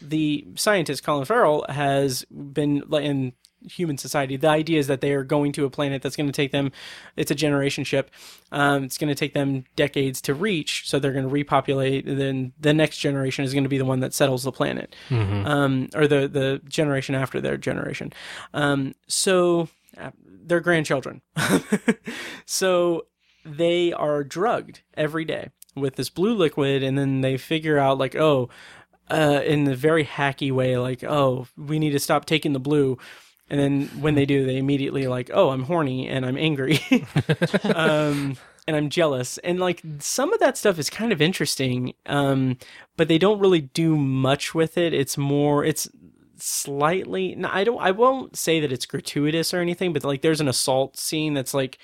the scientist Colin Farrell has been in human society. The idea is that they are going to a planet that's going to take them. It's a generation ship. Um, it's going to take them decades to reach. So they're going to repopulate. And then the next generation is going to be the one that settles the planet, Mhm. um, or the the generation after their generation. Um, so uh, their grandchildren. so they are drugged every day with this blue liquid, and then they figure out like, oh, uh, in the very hacky way, like, oh, we need to stop taking the blue. And then when they do, they immediately like, oh, I'm horny and I'm angry, um, and I'm jealous, and like some of that stuff is kind of interesting, um, but they don't really do much with it. It's more, it's slightly. No, I don't. I won't say that it's gratuitous or anything, but like there's an assault scene that's like,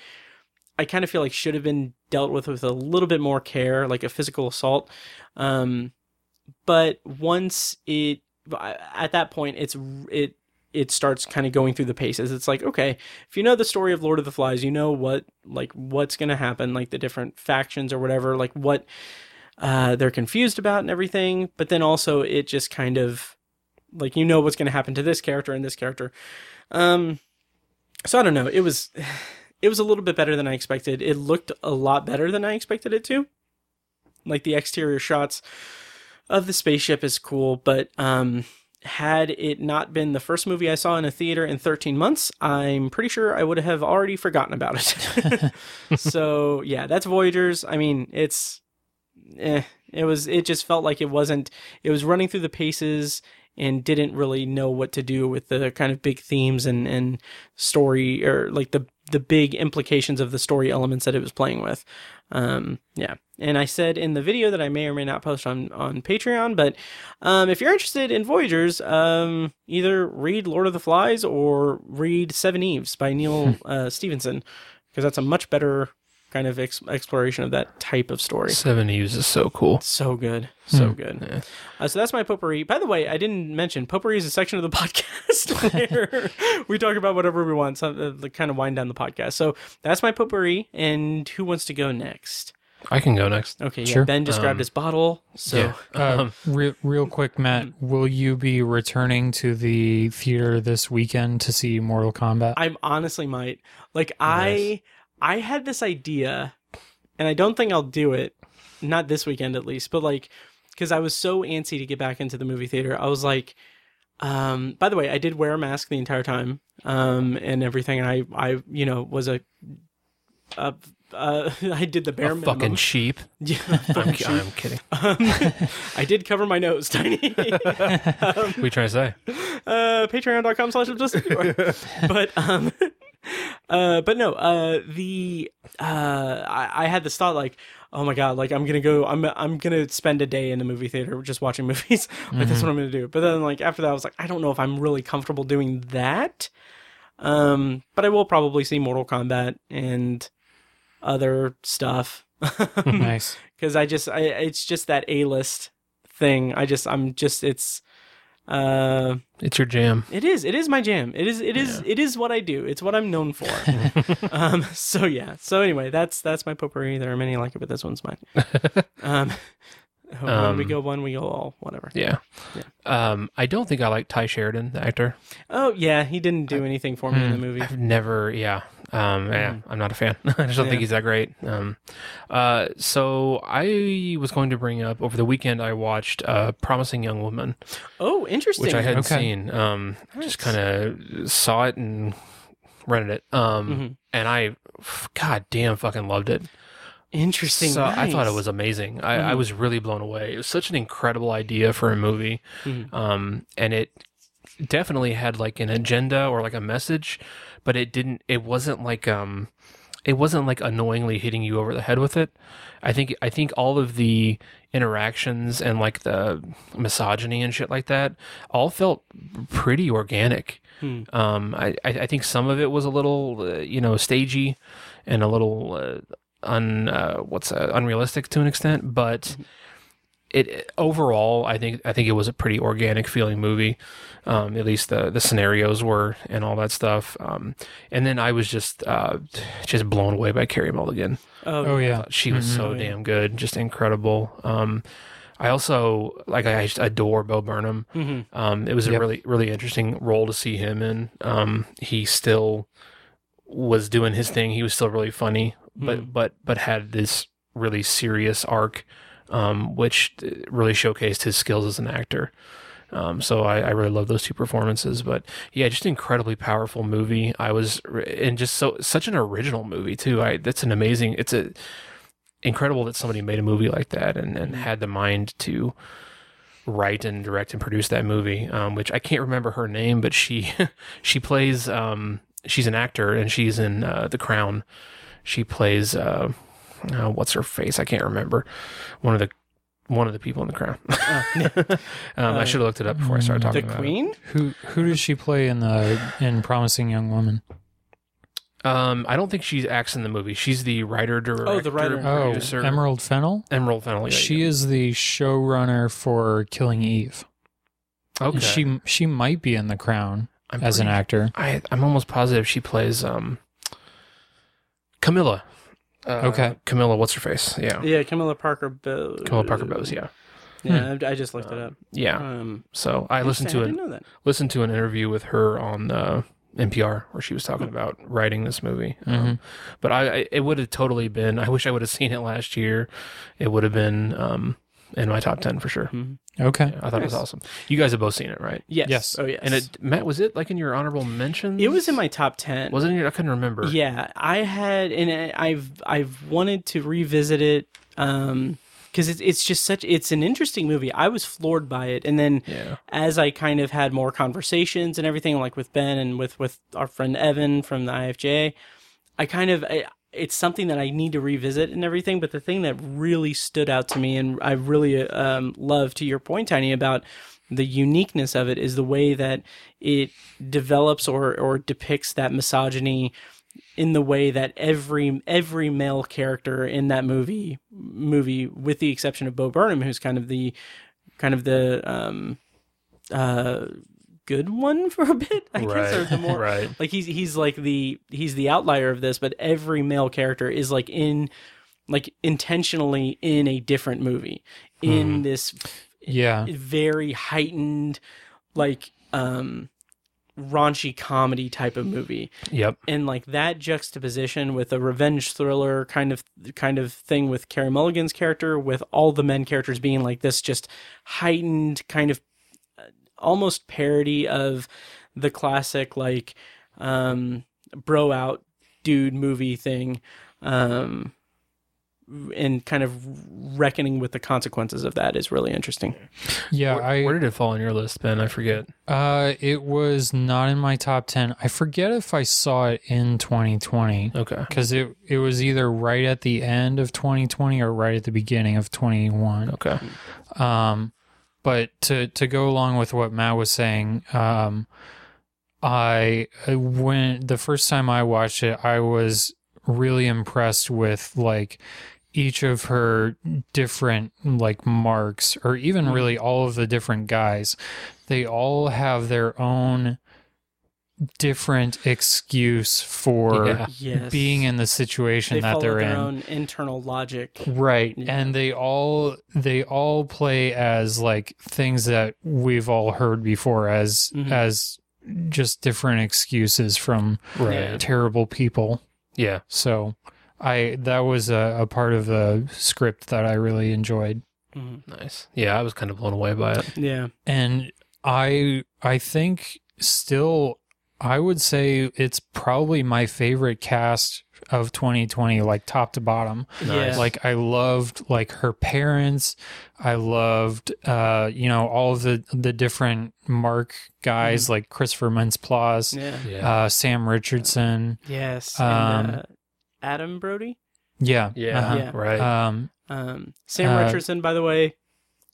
I kind of feel like should have been dealt with with a little bit more care, like a physical assault. Um, but once it at that point it's it it starts kind of going through the paces. It's like okay if you know the story of lord of the flies you know what like what's going to happen like the different factions or whatever like what uh they're confused about and everything but then also it just kind of like you know what's going to happen to this character and this character. Um so i don't know. It was it was a little bit better than i expected. It looked a lot better than i expected it to. Like the exterior shots of the spaceship is cool, but um, had it not been the first movie I saw in a theater in 13 months, I'm pretty sure I would have already forgotten about it. so yeah, that's Voyagers. I mean, it's eh, it was it just felt like it wasn't it was running through the paces and didn't really know what to do with the kind of big themes and and story or like the the big implications of the story elements that it was playing with. Um, yeah. And I said in the video that I may or may not post on, on Patreon, but um, if you're interested in Voyagers, um, either read Lord of the Flies or read Seveneves by Neal uh, Stephenson, because that's a much better kind of ex- exploration of that type of story. Seveneves is so cool. So good. So Hmm. good. Uh, so that's my potpourri. By the way, I didn't mention potpourri is a section of the podcast where we talk about whatever we want, so, uh, like, kind of wind down the podcast. So that's my potpourri. And who wants to go next? I can go next. Okay, yeah. Sure. Ben just grabbed Um, his bottle. So yeah. Uh, Um, real, real quick, Matt, will you be returning to the theater this weekend to see Mortal Kombat? I honestly might. Like I I had this idea and I don't think I'll do it. Not this weekend at least, but like because I was so antsy to get back into the movie theater. I was like um by the way, I did wear a mask the entire time um and everything. I I you know was a uh, uh, I did the bare A minimum. fucking sheep. Yeah, I'm, fucking ki- I'm kidding. Um, I did cover my nose, Tiny. um, What are you trying to say? uh, patreon.com slash obsessive viewer. but um uh but no uh the uh I, I had this thought like oh my god like i'm gonna go i'm i'm gonna spend a day in the movie theater just watching movies. Like that's Mhm. what i'm gonna do. But then like after that i was like i don't know if i'm really comfortable doing that. Um but i will probably see mortal kombat and other stuff. Nice. because i just i it's just that a-list thing. I just i'm just it's uh It's your jam. it is. It is my jam. It is. It is. It is what I do. It's what I'm known for. um. So yeah. So anyway, that's that's my potpourri. There are many like it, but this one's mine. Um. when we Um, go one, we go all. Whatever. Yeah. Yeah. Um, I don't think I like Tye Sheridan, the actor. Oh yeah, he didn't do anything for me in the movie. I've never, yeah, um, yeah, I'm not a fan. I just don't Yeah. think he's that great. Um, uh, so I was going to bring up over the weekend. I watched uh, "Promising Young Woman," Oh, interesting. which I hadn't Okay. seen. Um, Nice. just kind of saw it and rented it. Um, Mhm. and I, god damn, fucking loved it. Interesting. So I thought it was amazing. I, I Mhm. was really blown away. It was such an incredible idea for a movie, Mhm. um, and it definitely had like an agenda or like a message, but it didn't. It wasn't like um, it wasn't like annoyingly hitting you over the head with it. I think I think all of the interactions and like the misogyny and shit like that all felt pretty organic. Hmm. Um, I I I think some of it was a little uh, you know stagey and a little uh, un uh, what's uh, unrealistic to an extent, but it overall I think I think it was a pretty organic feeling movie. Um, at least the the scenarios were and all that stuff. Um, and then I was just uh, just blown away by Carey Mulligan. Oh, Oh, yeah. she was so Oh, yeah. damn good, just incredible. Um, I also like I just adore Bo Burnham. Mhm. Um, it was a Yep. really really interesting role to see him in. Um, he still was doing his thing. He was still really funny, but Mm. but but had this really serious arc, um, which uh, really showcased his skills as an actor. Um, so I, I really love those two performances. But yeah, just an incredibly powerful movie. I was and just so such an original movie too. I that's an amazing. It's a incredible that somebody made a movie like that and, and had the mind to write and direct and produce that movie. Um, which I can't remember her name, but she she plays um, she's an actor and she's in uh, The Crown. She plays uh, uh, what's her face? I can't remember. One of the one of the people in the crown. um, I should have looked it up before I started The talking about it. Queen? Who who does she play in the in Promising Young Woman? Um, I don't think she acts in the movie. She's the writer, director, Oh, the writer and Oh, producer. Emerald Fennell. Emerald Fennell. Yeah, She yeah. is the showrunner for Killing Eve. Okay. She she might be in The Crown I'm as an actor. I I'm almost positive she plays um Camilla. Uh, Okay. Camilla, what's her face? Yeah. Yeah, Camilla Parker Bowles. Camilla Parker Bowles. Yeah. Yeah, I I just looked it up. Yeah. Um, So I listened interesting, to I an didn't know that. listened to an interview with her on uh, NPR where she was talking about writing this movie. Um, but I, I it would have totally been. I wish I would have seen it last year. It would have been um, in my top ten for sure. Okay. I thought it was awesome. You guys have both seen it, right? Yes. Yes. Oh, yes. And it Matt was it like in your honorable mentions? It was in my top ten. Wasn't it? I couldn't remember. Yeah, I had, and I- I've I've wanted to revisit it um because it's it's just such it's an interesting movie. I was floored by it, and then Yeah. as I kind of had more conversations and everything, like with Ben and with with our friend Evan from the IFJ, I kind of I, it's something that I need to revisit and everything. But the thing that really stood out to me, and I really um, love to your point, Tiny, about the uniqueness of it is the way that it develops or or depicts that misogyny in the way that every every male character in that movie movie with the exception of Bo Burnham who's kind of the kind of the um uh good one for a bit I guess or Right, the more right. like he's he's like the he's the outlier of this but every male character is like in like intentionally in a different movie in this Yeah. very heightened like um raunchy comedy type of movie Yep. and like that juxtaposition with a revenge thriller kind of kind of thing with Carey Mulligan's character with all the men characters being like this just heightened kind of almost parody of the classic like um bro out dude movie thing um and kind of reckoning with the consequences of that is really interesting. Yeah, Where, I where did it fall on your list, Ben? I forget. uh it was not in my top 10. I forget if I saw it in 2020 Okay. cuz it it was either right at the end of 2020 or right at the beginning of 21. Okay. Um, but to to go along with what Matt was saying, um, I when the first time I watched it, I was really impressed with like each of her different like marks, or even really all of the different guys. They all have their own different excuse for Yeah. Yes. being in the situation they that they're their in own internal logic. right and they all they all play as like things that we've all heard before as Mhm. as just different excuses from Right. terrible people Yeah. so i that was a, a part of the script that i really enjoyed Nice. Yeah, I was kind of blown away by it. Yeah. and i i think still i would say it's probably my favorite cast of 2020 like top to bottom Nice. like i loved like her parents i loved uh you know all of the the different mark guys like christopher mintz-plasse Yeah. Yeah. uh sam richardson Yes. Um, and, uh, Adam Brody. Yeah. Yeah, uh-huh. Yeah. right. Um, Um, Sam Uh, Richardson, by the way,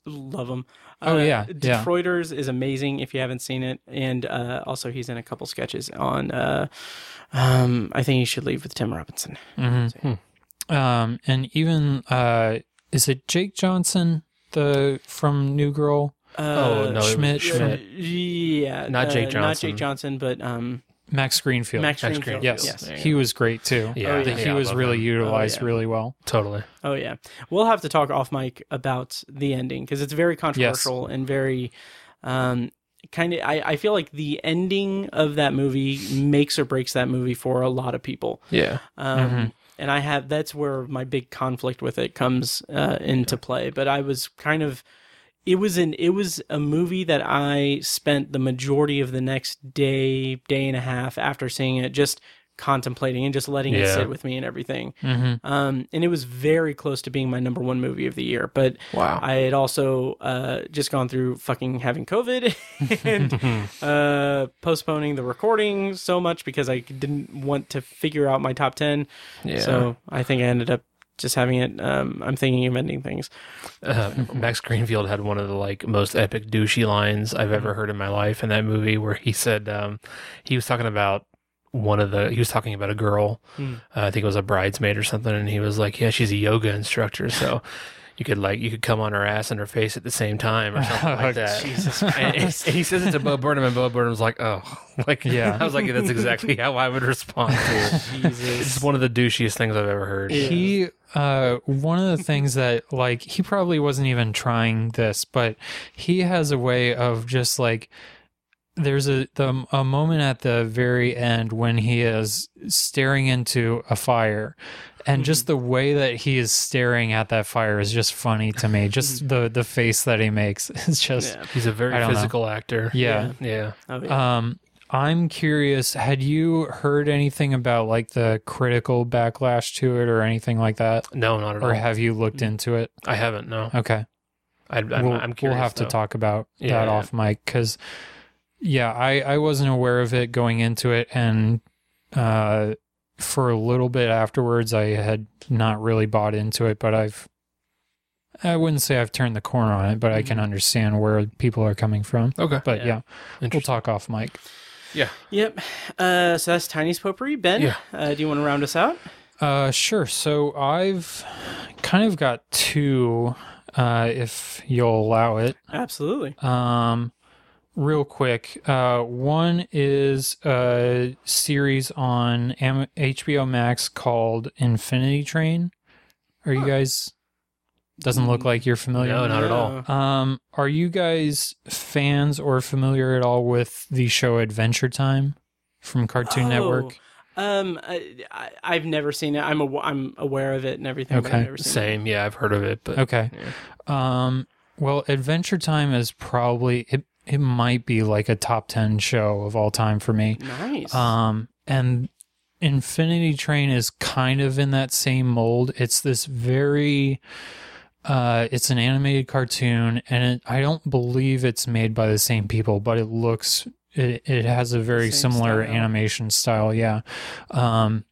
love him. Oh, Uh, yeah, yeah. Detroiters is amazing if you haven't seen it, and uh, also he's in a couple sketches on. Uh, um, I think you should leave with Tim Robinson. mhm. um, and even uh, is it Jake Johnson the from New Girl? Uh, Oh, no, it Schmidt, Schmidt. Yeah, Not Jake uh, Not Johnson. Jake Johnson, but um, Max Greenfield. Max Max Greenfield. yes, Yes. There you he go. was great too. Yeah, Oh, I think yeah. he I was love really him. utilized yeah. really well. Totally. Oh yeah, we'll have to talk off mic about the ending because it's very controversial and very um, kind of. I, I feel like the ending of that movie makes or breaks that movie for a lot of people. Yeah. Um, Mhm. And I have that's where my big conflict with it comes uh, into play. But I was kind of. It was an it was a movie that I spent the majority of the next day, day and a half after seeing it just contemplating and just letting it sit with me and everything. Mm-hmm. Um, and it was very close to being my number one movie of the year. But Wow. I had also uh, just gone through fucking having COVID and uh, postponing the recording so much because I didn't want to figure out my top 10. Yeah. So I think I ended up just having it. Um, I'm thinking of ending things. uh, Max Greenfield had one of the like most epic douchey lines I've ever heard in my life in that movie, where he said um, he was talking about one of the he was talking about a girl, Hmm. uh, I think it was a bridesmaid or something, and he was like, "Yeah, she's a yoga instructor, so." You could like you could come on her ass and her face at the same time or something like that. Jesus and, and he says it to Bo Burnham, and Bo Burnham's like, "Oh, like Yeah. I was like, that's exactly how I would respond to it. Jesus. It's one of the douchiest things I've ever heard." Yeah. He uh one of the things that like he probably wasn't even trying this, but he has a way of just like there's a the a moment at the very end when he is staring into a fire and just the way that he is staring at that fire is just funny to me just the the face that he makes is just Yeah. He's a very I don't know. physical actor. yeah. Yeah. Oh, yeah. Um, I'm curious. Had you heard anything about like the critical backlash to it or anything like that, No, not at or all. Or have you looked into it? I haven't. No. Okay, I, I'm, we'll, I'm we'll curious. have to talk about Yeah. that off mic because, yeah, I I wasn't aware of it going into it, and uh, for a little bit afterwards, I had not really bought into it, but I've. I wouldn't say I've turned the corner on it, but I can understand where people are coming from. Okay. But Yeah. yeah, we'll talk off mic. Yeah. Yep. Uh, so that's Tiny's Potpourri. Ben, Yeah. uh, do you want to round us out? Uh, sure. So I've kind of got two, uh, if you'll allow it. Absolutely. Um, real quick. Uh, one is a series on Am- HBO Max called Infinity Train. Are you guys? Doesn't look like you're familiar. No, not at all. Um, are you guys fans or familiar at all with the show Adventure Time from Cartoon Oh, Network? Um, I, I, I've never seen it. I'm a, I'm aware of it and everything. but I've Okay. never seen it. Same. Yeah, I've heard of it, but Okay. yeah. Um, well, Adventure Time is probably it. It might be like a top ten show of all time for me. Nice. Um, and Infinity Train is kind of in that same mold. It's this very, uh, it's an animated cartoon, and it, I don't believe it's made by the same people, but it looks. It, it has a very Same similar style. animation style, yeah. Um,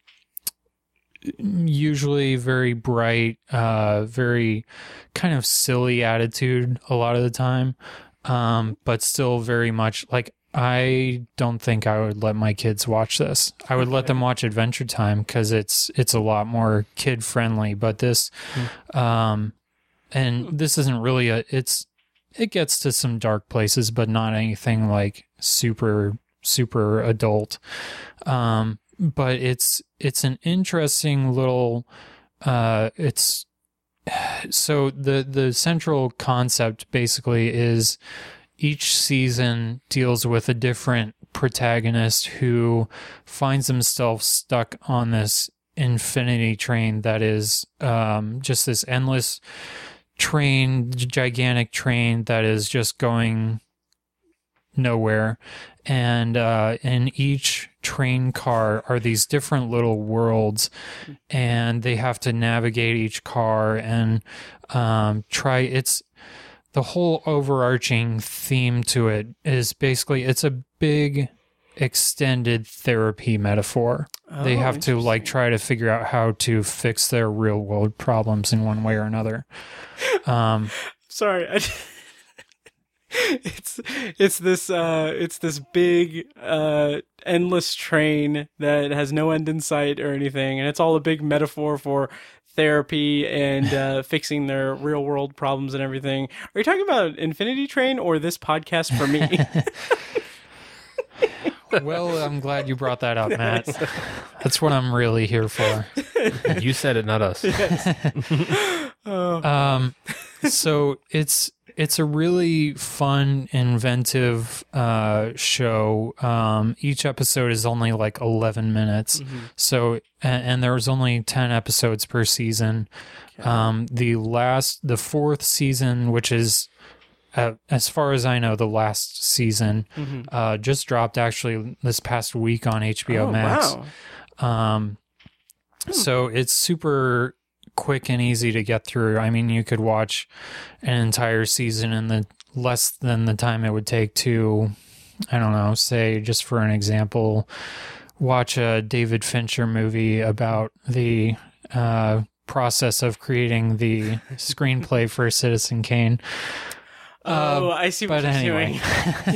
usually very bright, uh, very kind of silly attitude a lot of the time, um, but still very much like I don't think I would let my kids watch this. I would let them watch Adventure Time because it's it's a lot more kid friendly. But this, um, and this isn't really a. It's it gets to some dark places, but not anything like super super adult. Um, but it's it's an interesting little. Uh, it's so the the central concept basically is each season deals with a different protagonist who finds himself stuck on this infinity train that is um, just this endless train, gigantic train that is just going nowhere. And uh, in each train car are these different little worlds, and they have to navigate each car and um, try. It's the whole overarching theme to it is basically it's a big extended therapy metaphor. they Oh, have to like try to figure out how to fix their real world problems in one way or another. Um, Sorry. I, it's it's this uh it's this big uh endless train that has no end in sight or anything and it's all a big metaphor for therapy and uh fixing their real world problems and everything. Are you talking about Infinity Train or this podcast for me? well, I'm glad you brought that up, Matt. That's what I'm really here for. you said it, not us. Oh. Um, so it's it's a really fun, inventive uh, show. Um, each episode is only like 11 minutes. So, and, and there's only 10 episodes per season. Um, the last, the fourth season, which is, uh, as far as I know, the last season, Mhm. uh, just dropped actually this past week on HBO Oh, Max. wow. Um, so it's super quick and easy to get through. I mean, you could watch an entire season in the less than the time it would take to, I don't know, say just for an example, watch a David Fincher movie about the uh, process of creating the screenplay for Citizen Kane. Oh, Uh, I see what but you're anyway. doing.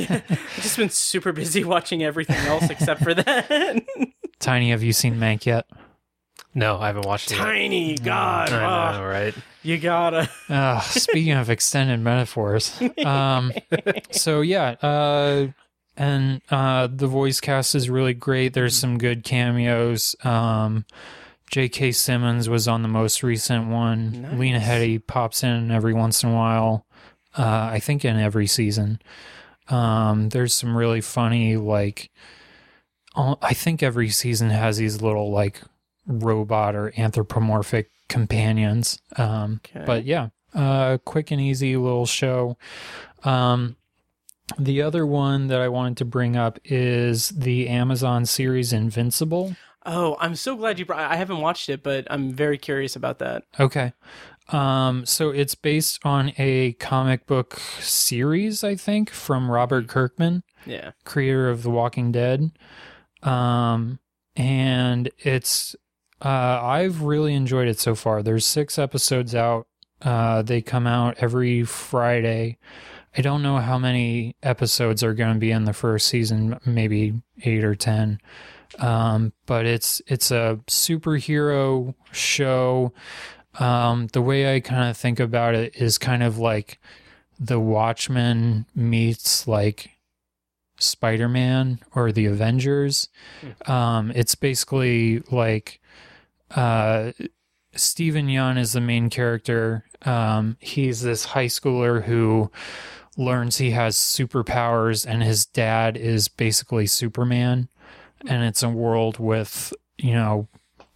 Yeah. I've just been super busy watching everything else except for that. Tiny, have you seen Mank yet? No, I haven't watched it. yet. Tiny, God, I ah, know, right? you gotta. Uh, speaking of extended metaphors, um, so yeah, uh, and uh, the voice cast is really great. There's some good cameos. Um, J.K. Simmons was on the most recent one. Nice. Lena Headey pops in every once in a while. Uh, I think in every season. Um, there's some really funny like. I think every season has these little like robot or anthropomorphic companions. Um, Okay. But yeah, uh, quick and easy little show. Um, the other one that I wanted to bring up is the Amazon series Invincible. Oh, I'm so glad you brought. I haven't watched it, but I'm very curious about that. Okay. Um, so it's based on a comic book series, I think, from Robert Kirkman. Yeah. creator of The Walking Dead. Um, and it's uh, I've really enjoyed it so far. There's six episodes out. Uh, they come out every Friday. I don't know how many episodes are going to be in the first season, maybe eight or ten. Um, but it's it's a superhero show. Um, the way I kind of think about it is kind of like the Watchmen meets like Spider Man or the Avengers. Um, it's basically like uh, Steven Yeun is the main character. Um, he's this high schooler who learns he has superpowers, and his dad is basically Superman. And it's a world with, you know,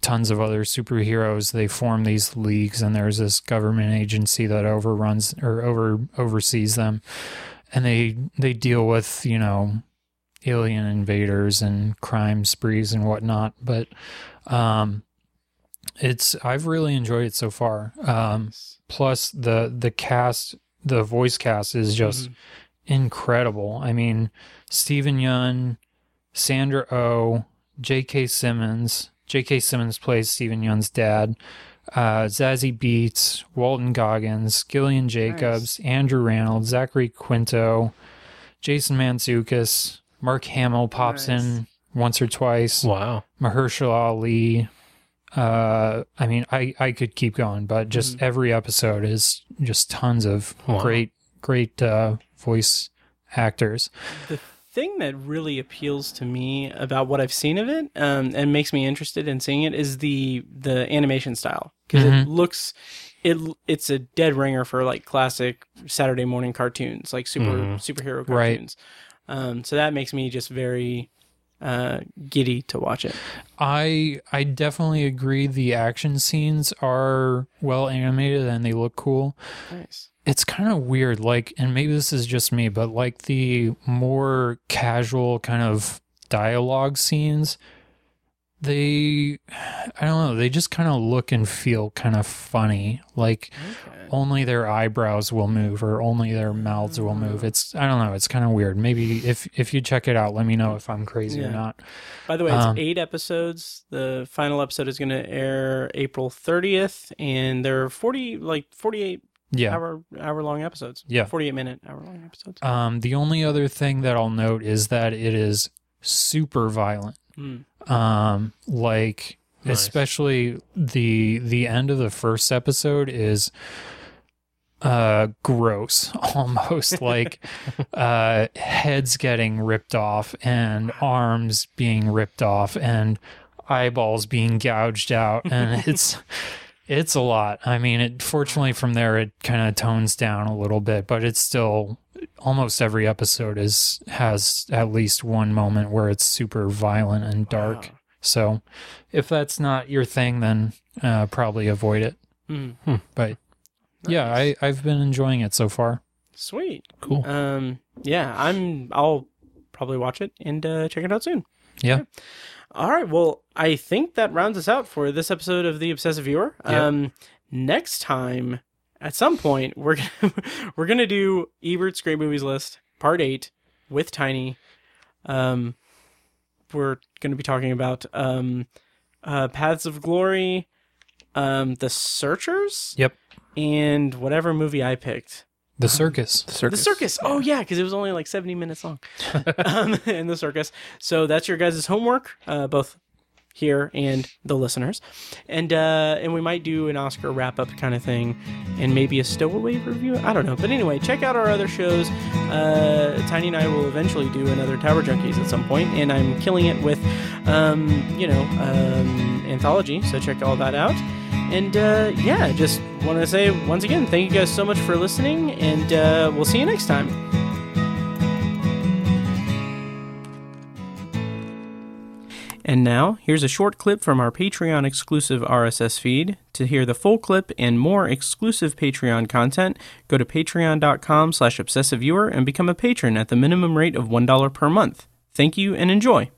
tons of other superheroes. They form these leagues, and there's this government agency that overruns or over oversees them. And they they deal with you know alien invaders and crime sprees and whatnot. But um it's i've really enjoyed it so far. Um plus the the cast the voice cast is just incredible. I mean steven yeun sandra o j.k simmons j.k simmons plays steven yeun's dad uh, Zazie Beetz, Walton Goggins, Gillian Jacobs, Andrew Rannell, Zachary Quinto, Jason Mantzoukas, Mark Hamill pops in once or twice. Wow. Mahershala Ali. Uh, I mean, I, I could keep going, but just every episode is just tons of Wow. great, great uh, voice actors. The thing that really appeals to me about what I've seen of it um, and makes me interested in seeing it is the the animation style because Mhm. it looks it it's a dead ringer for like classic Saturday morning cartoons like super Mhm. superhero Right. cartoons. Um, so that makes me just very uh, giddy to watch it. I I definitely agree. The action scenes are well animated and they look cool. Nice. It's kind of weird, like, and maybe this is just me, but like the more casual kind of dialogue scenes, they i don't know they just kind of look and feel kind of funny. Like only their eyebrows will move or only their mouths will move. It's i don't know it's kind of weird. Maybe if if you check it out let me know if i'm crazy or not. By the way, it's Um, eight episodes. The final episode is going to air April 30th, and there are 40, like 48 Yeah. hour hour long episodes. Yeah. 48 minute hour long episodes. um the only other thing that i'll note is that it is super violent Mm. um like Nice. especially the the end of the first episode is uh gross almost like uh heads getting ripped off and arms being ripped off and eyeballs being gouged out and it's it's a lot i mean it fortunately from there it kind of tones down a little bit but it's still almost every episode is has at least one moment where it's super violent and dark so if that's not your thing then uh probably avoid it Mm. but yeah i i've been enjoying it so far Sweet. Cool. Um, yeah, I'm. I'll probably watch it and uh, check it out soon. yeah All right. Well, I think that rounds us out for this episode of the Obsessive Viewer. Yeah. Um, next time, at some point, we're gonna, we're gonna do Ebert's Great Movies List Part Eight with Tiny. Um, we're gonna be talking about um, uh, Paths of Glory, um, The Searchers, yep and whatever movie I picked. The circus The circus. Oh yeah, because it was only like seventy minutes long. um, in the circus. So that's your guys' homework, uh, both here and the listeners, and uh, and we might do an Oscar wrap up kind of thing, and maybe a stowaway review. I don't know, but anyway, check out our other shows. Uh, Tiny and I will eventually do another Tower Junkies at some point, and I'm killing it with, um, you know, um, anthology. So check all that out. And uh, yeah, just want to say once again, thank you guys so much for listening, and uh, we'll see you next time. And now, here's a short clip from our Patreon exclusive RSS feed. To hear the full clip and more exclusive Patreon content, go to patreon.com slash obsessiveviewer and become a patron at the minimum rate of $1 per month. Thank you and enjoy.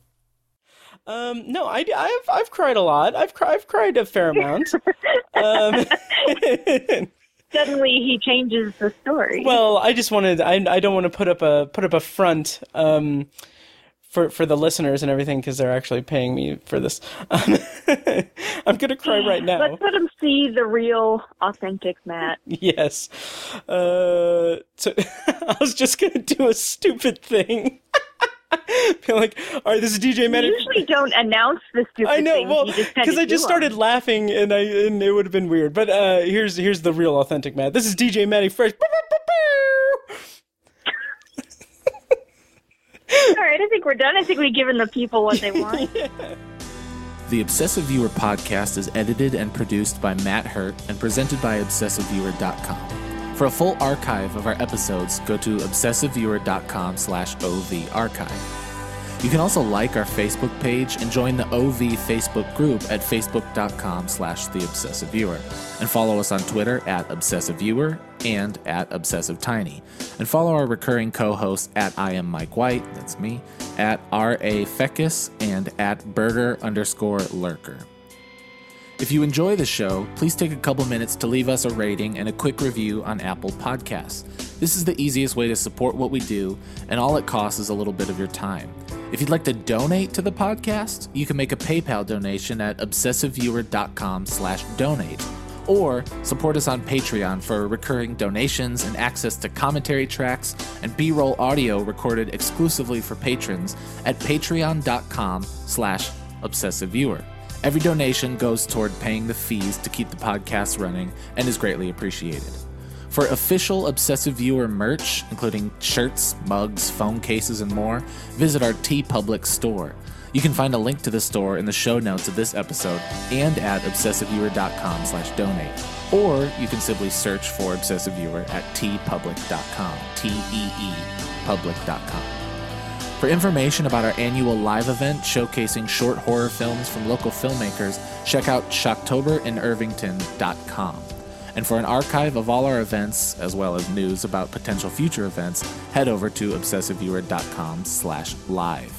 Um, no, I, I've, I've cried a lot. I've, cri- I've cried a fair amount. um, Suddenly he changes the story. Well, I just wanted I I don't want to put up a put up a front um for for the listeners and everything because they're actually paying me for this. Um, I'm gonna cry right now. Let's let him see the real, authentic Matt. Yes. Uh, so I was just gonna do a stupid thing. Be like, all right, this is DJ You usually don't announce the stupid I know, things. well, because I just started laughing and I and it would have been weird. But uh, here's here's the real authentic Matt. This is DJ Matty Fresh. All right, I think we're done. I think we've given the people what they want. The Obsessive Viewer podcast is edited and produced by Matt Hurt and presented by ObsessiveViewer.com. For a full archive of our episodes, go to ObsessiveViewer.com slash OV archive. You can also like our Facebook page and join the OV Facebook group at facebook.com slash The Obsessive Viewer. And follow us on Twitter at obsessiveviewer and at obsessivetiny. And follow our recurring co-hosts at I am Mike White, that's me, at R.A. Feckus, and at Burger underscore Lurker. If you enjoy the show, please take a couple minutes to leave us a rating and a quick review on Apple Podcasts. This is the easiest way to support what we do, and all it costs is a little bit of your time. If you'd like to donate to the podcast, you can make a PayPal donation at obsessiveviewer.com slash donate. Or support us on Patreon for recurring donations and access to commentary tracks and B-roll audio recorded exclusively for patrons at patreon.com slash obsessiveviewer. Every donation goes toward paying the fees to keep the podcast running and is greatly appreciated. For official Obsessive Viewer merch, including shirts, mugs, phone cases, and more, visit our TeePublic store. You can find a link to the store in the show notes of this episode and at obsessiveviewer.com slash donate. Or you can simply search for Obsessive Viewer at teepublic.com, T-E-E, public.com. For information about our annual live event showcasing short horror films from local filmmakers, check out shocktoberinirvington.com. And for an archive of all our events, as well as news about potential future events, head over to obsessiveviewer.com slash live.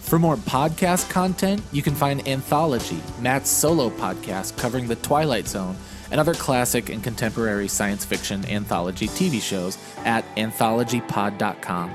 For more podcast content, you can find Anthology, Matt's solo podcast covering The Twilight Zone and other classic and contemporary science fiction anthology TV shows at anthologypod.com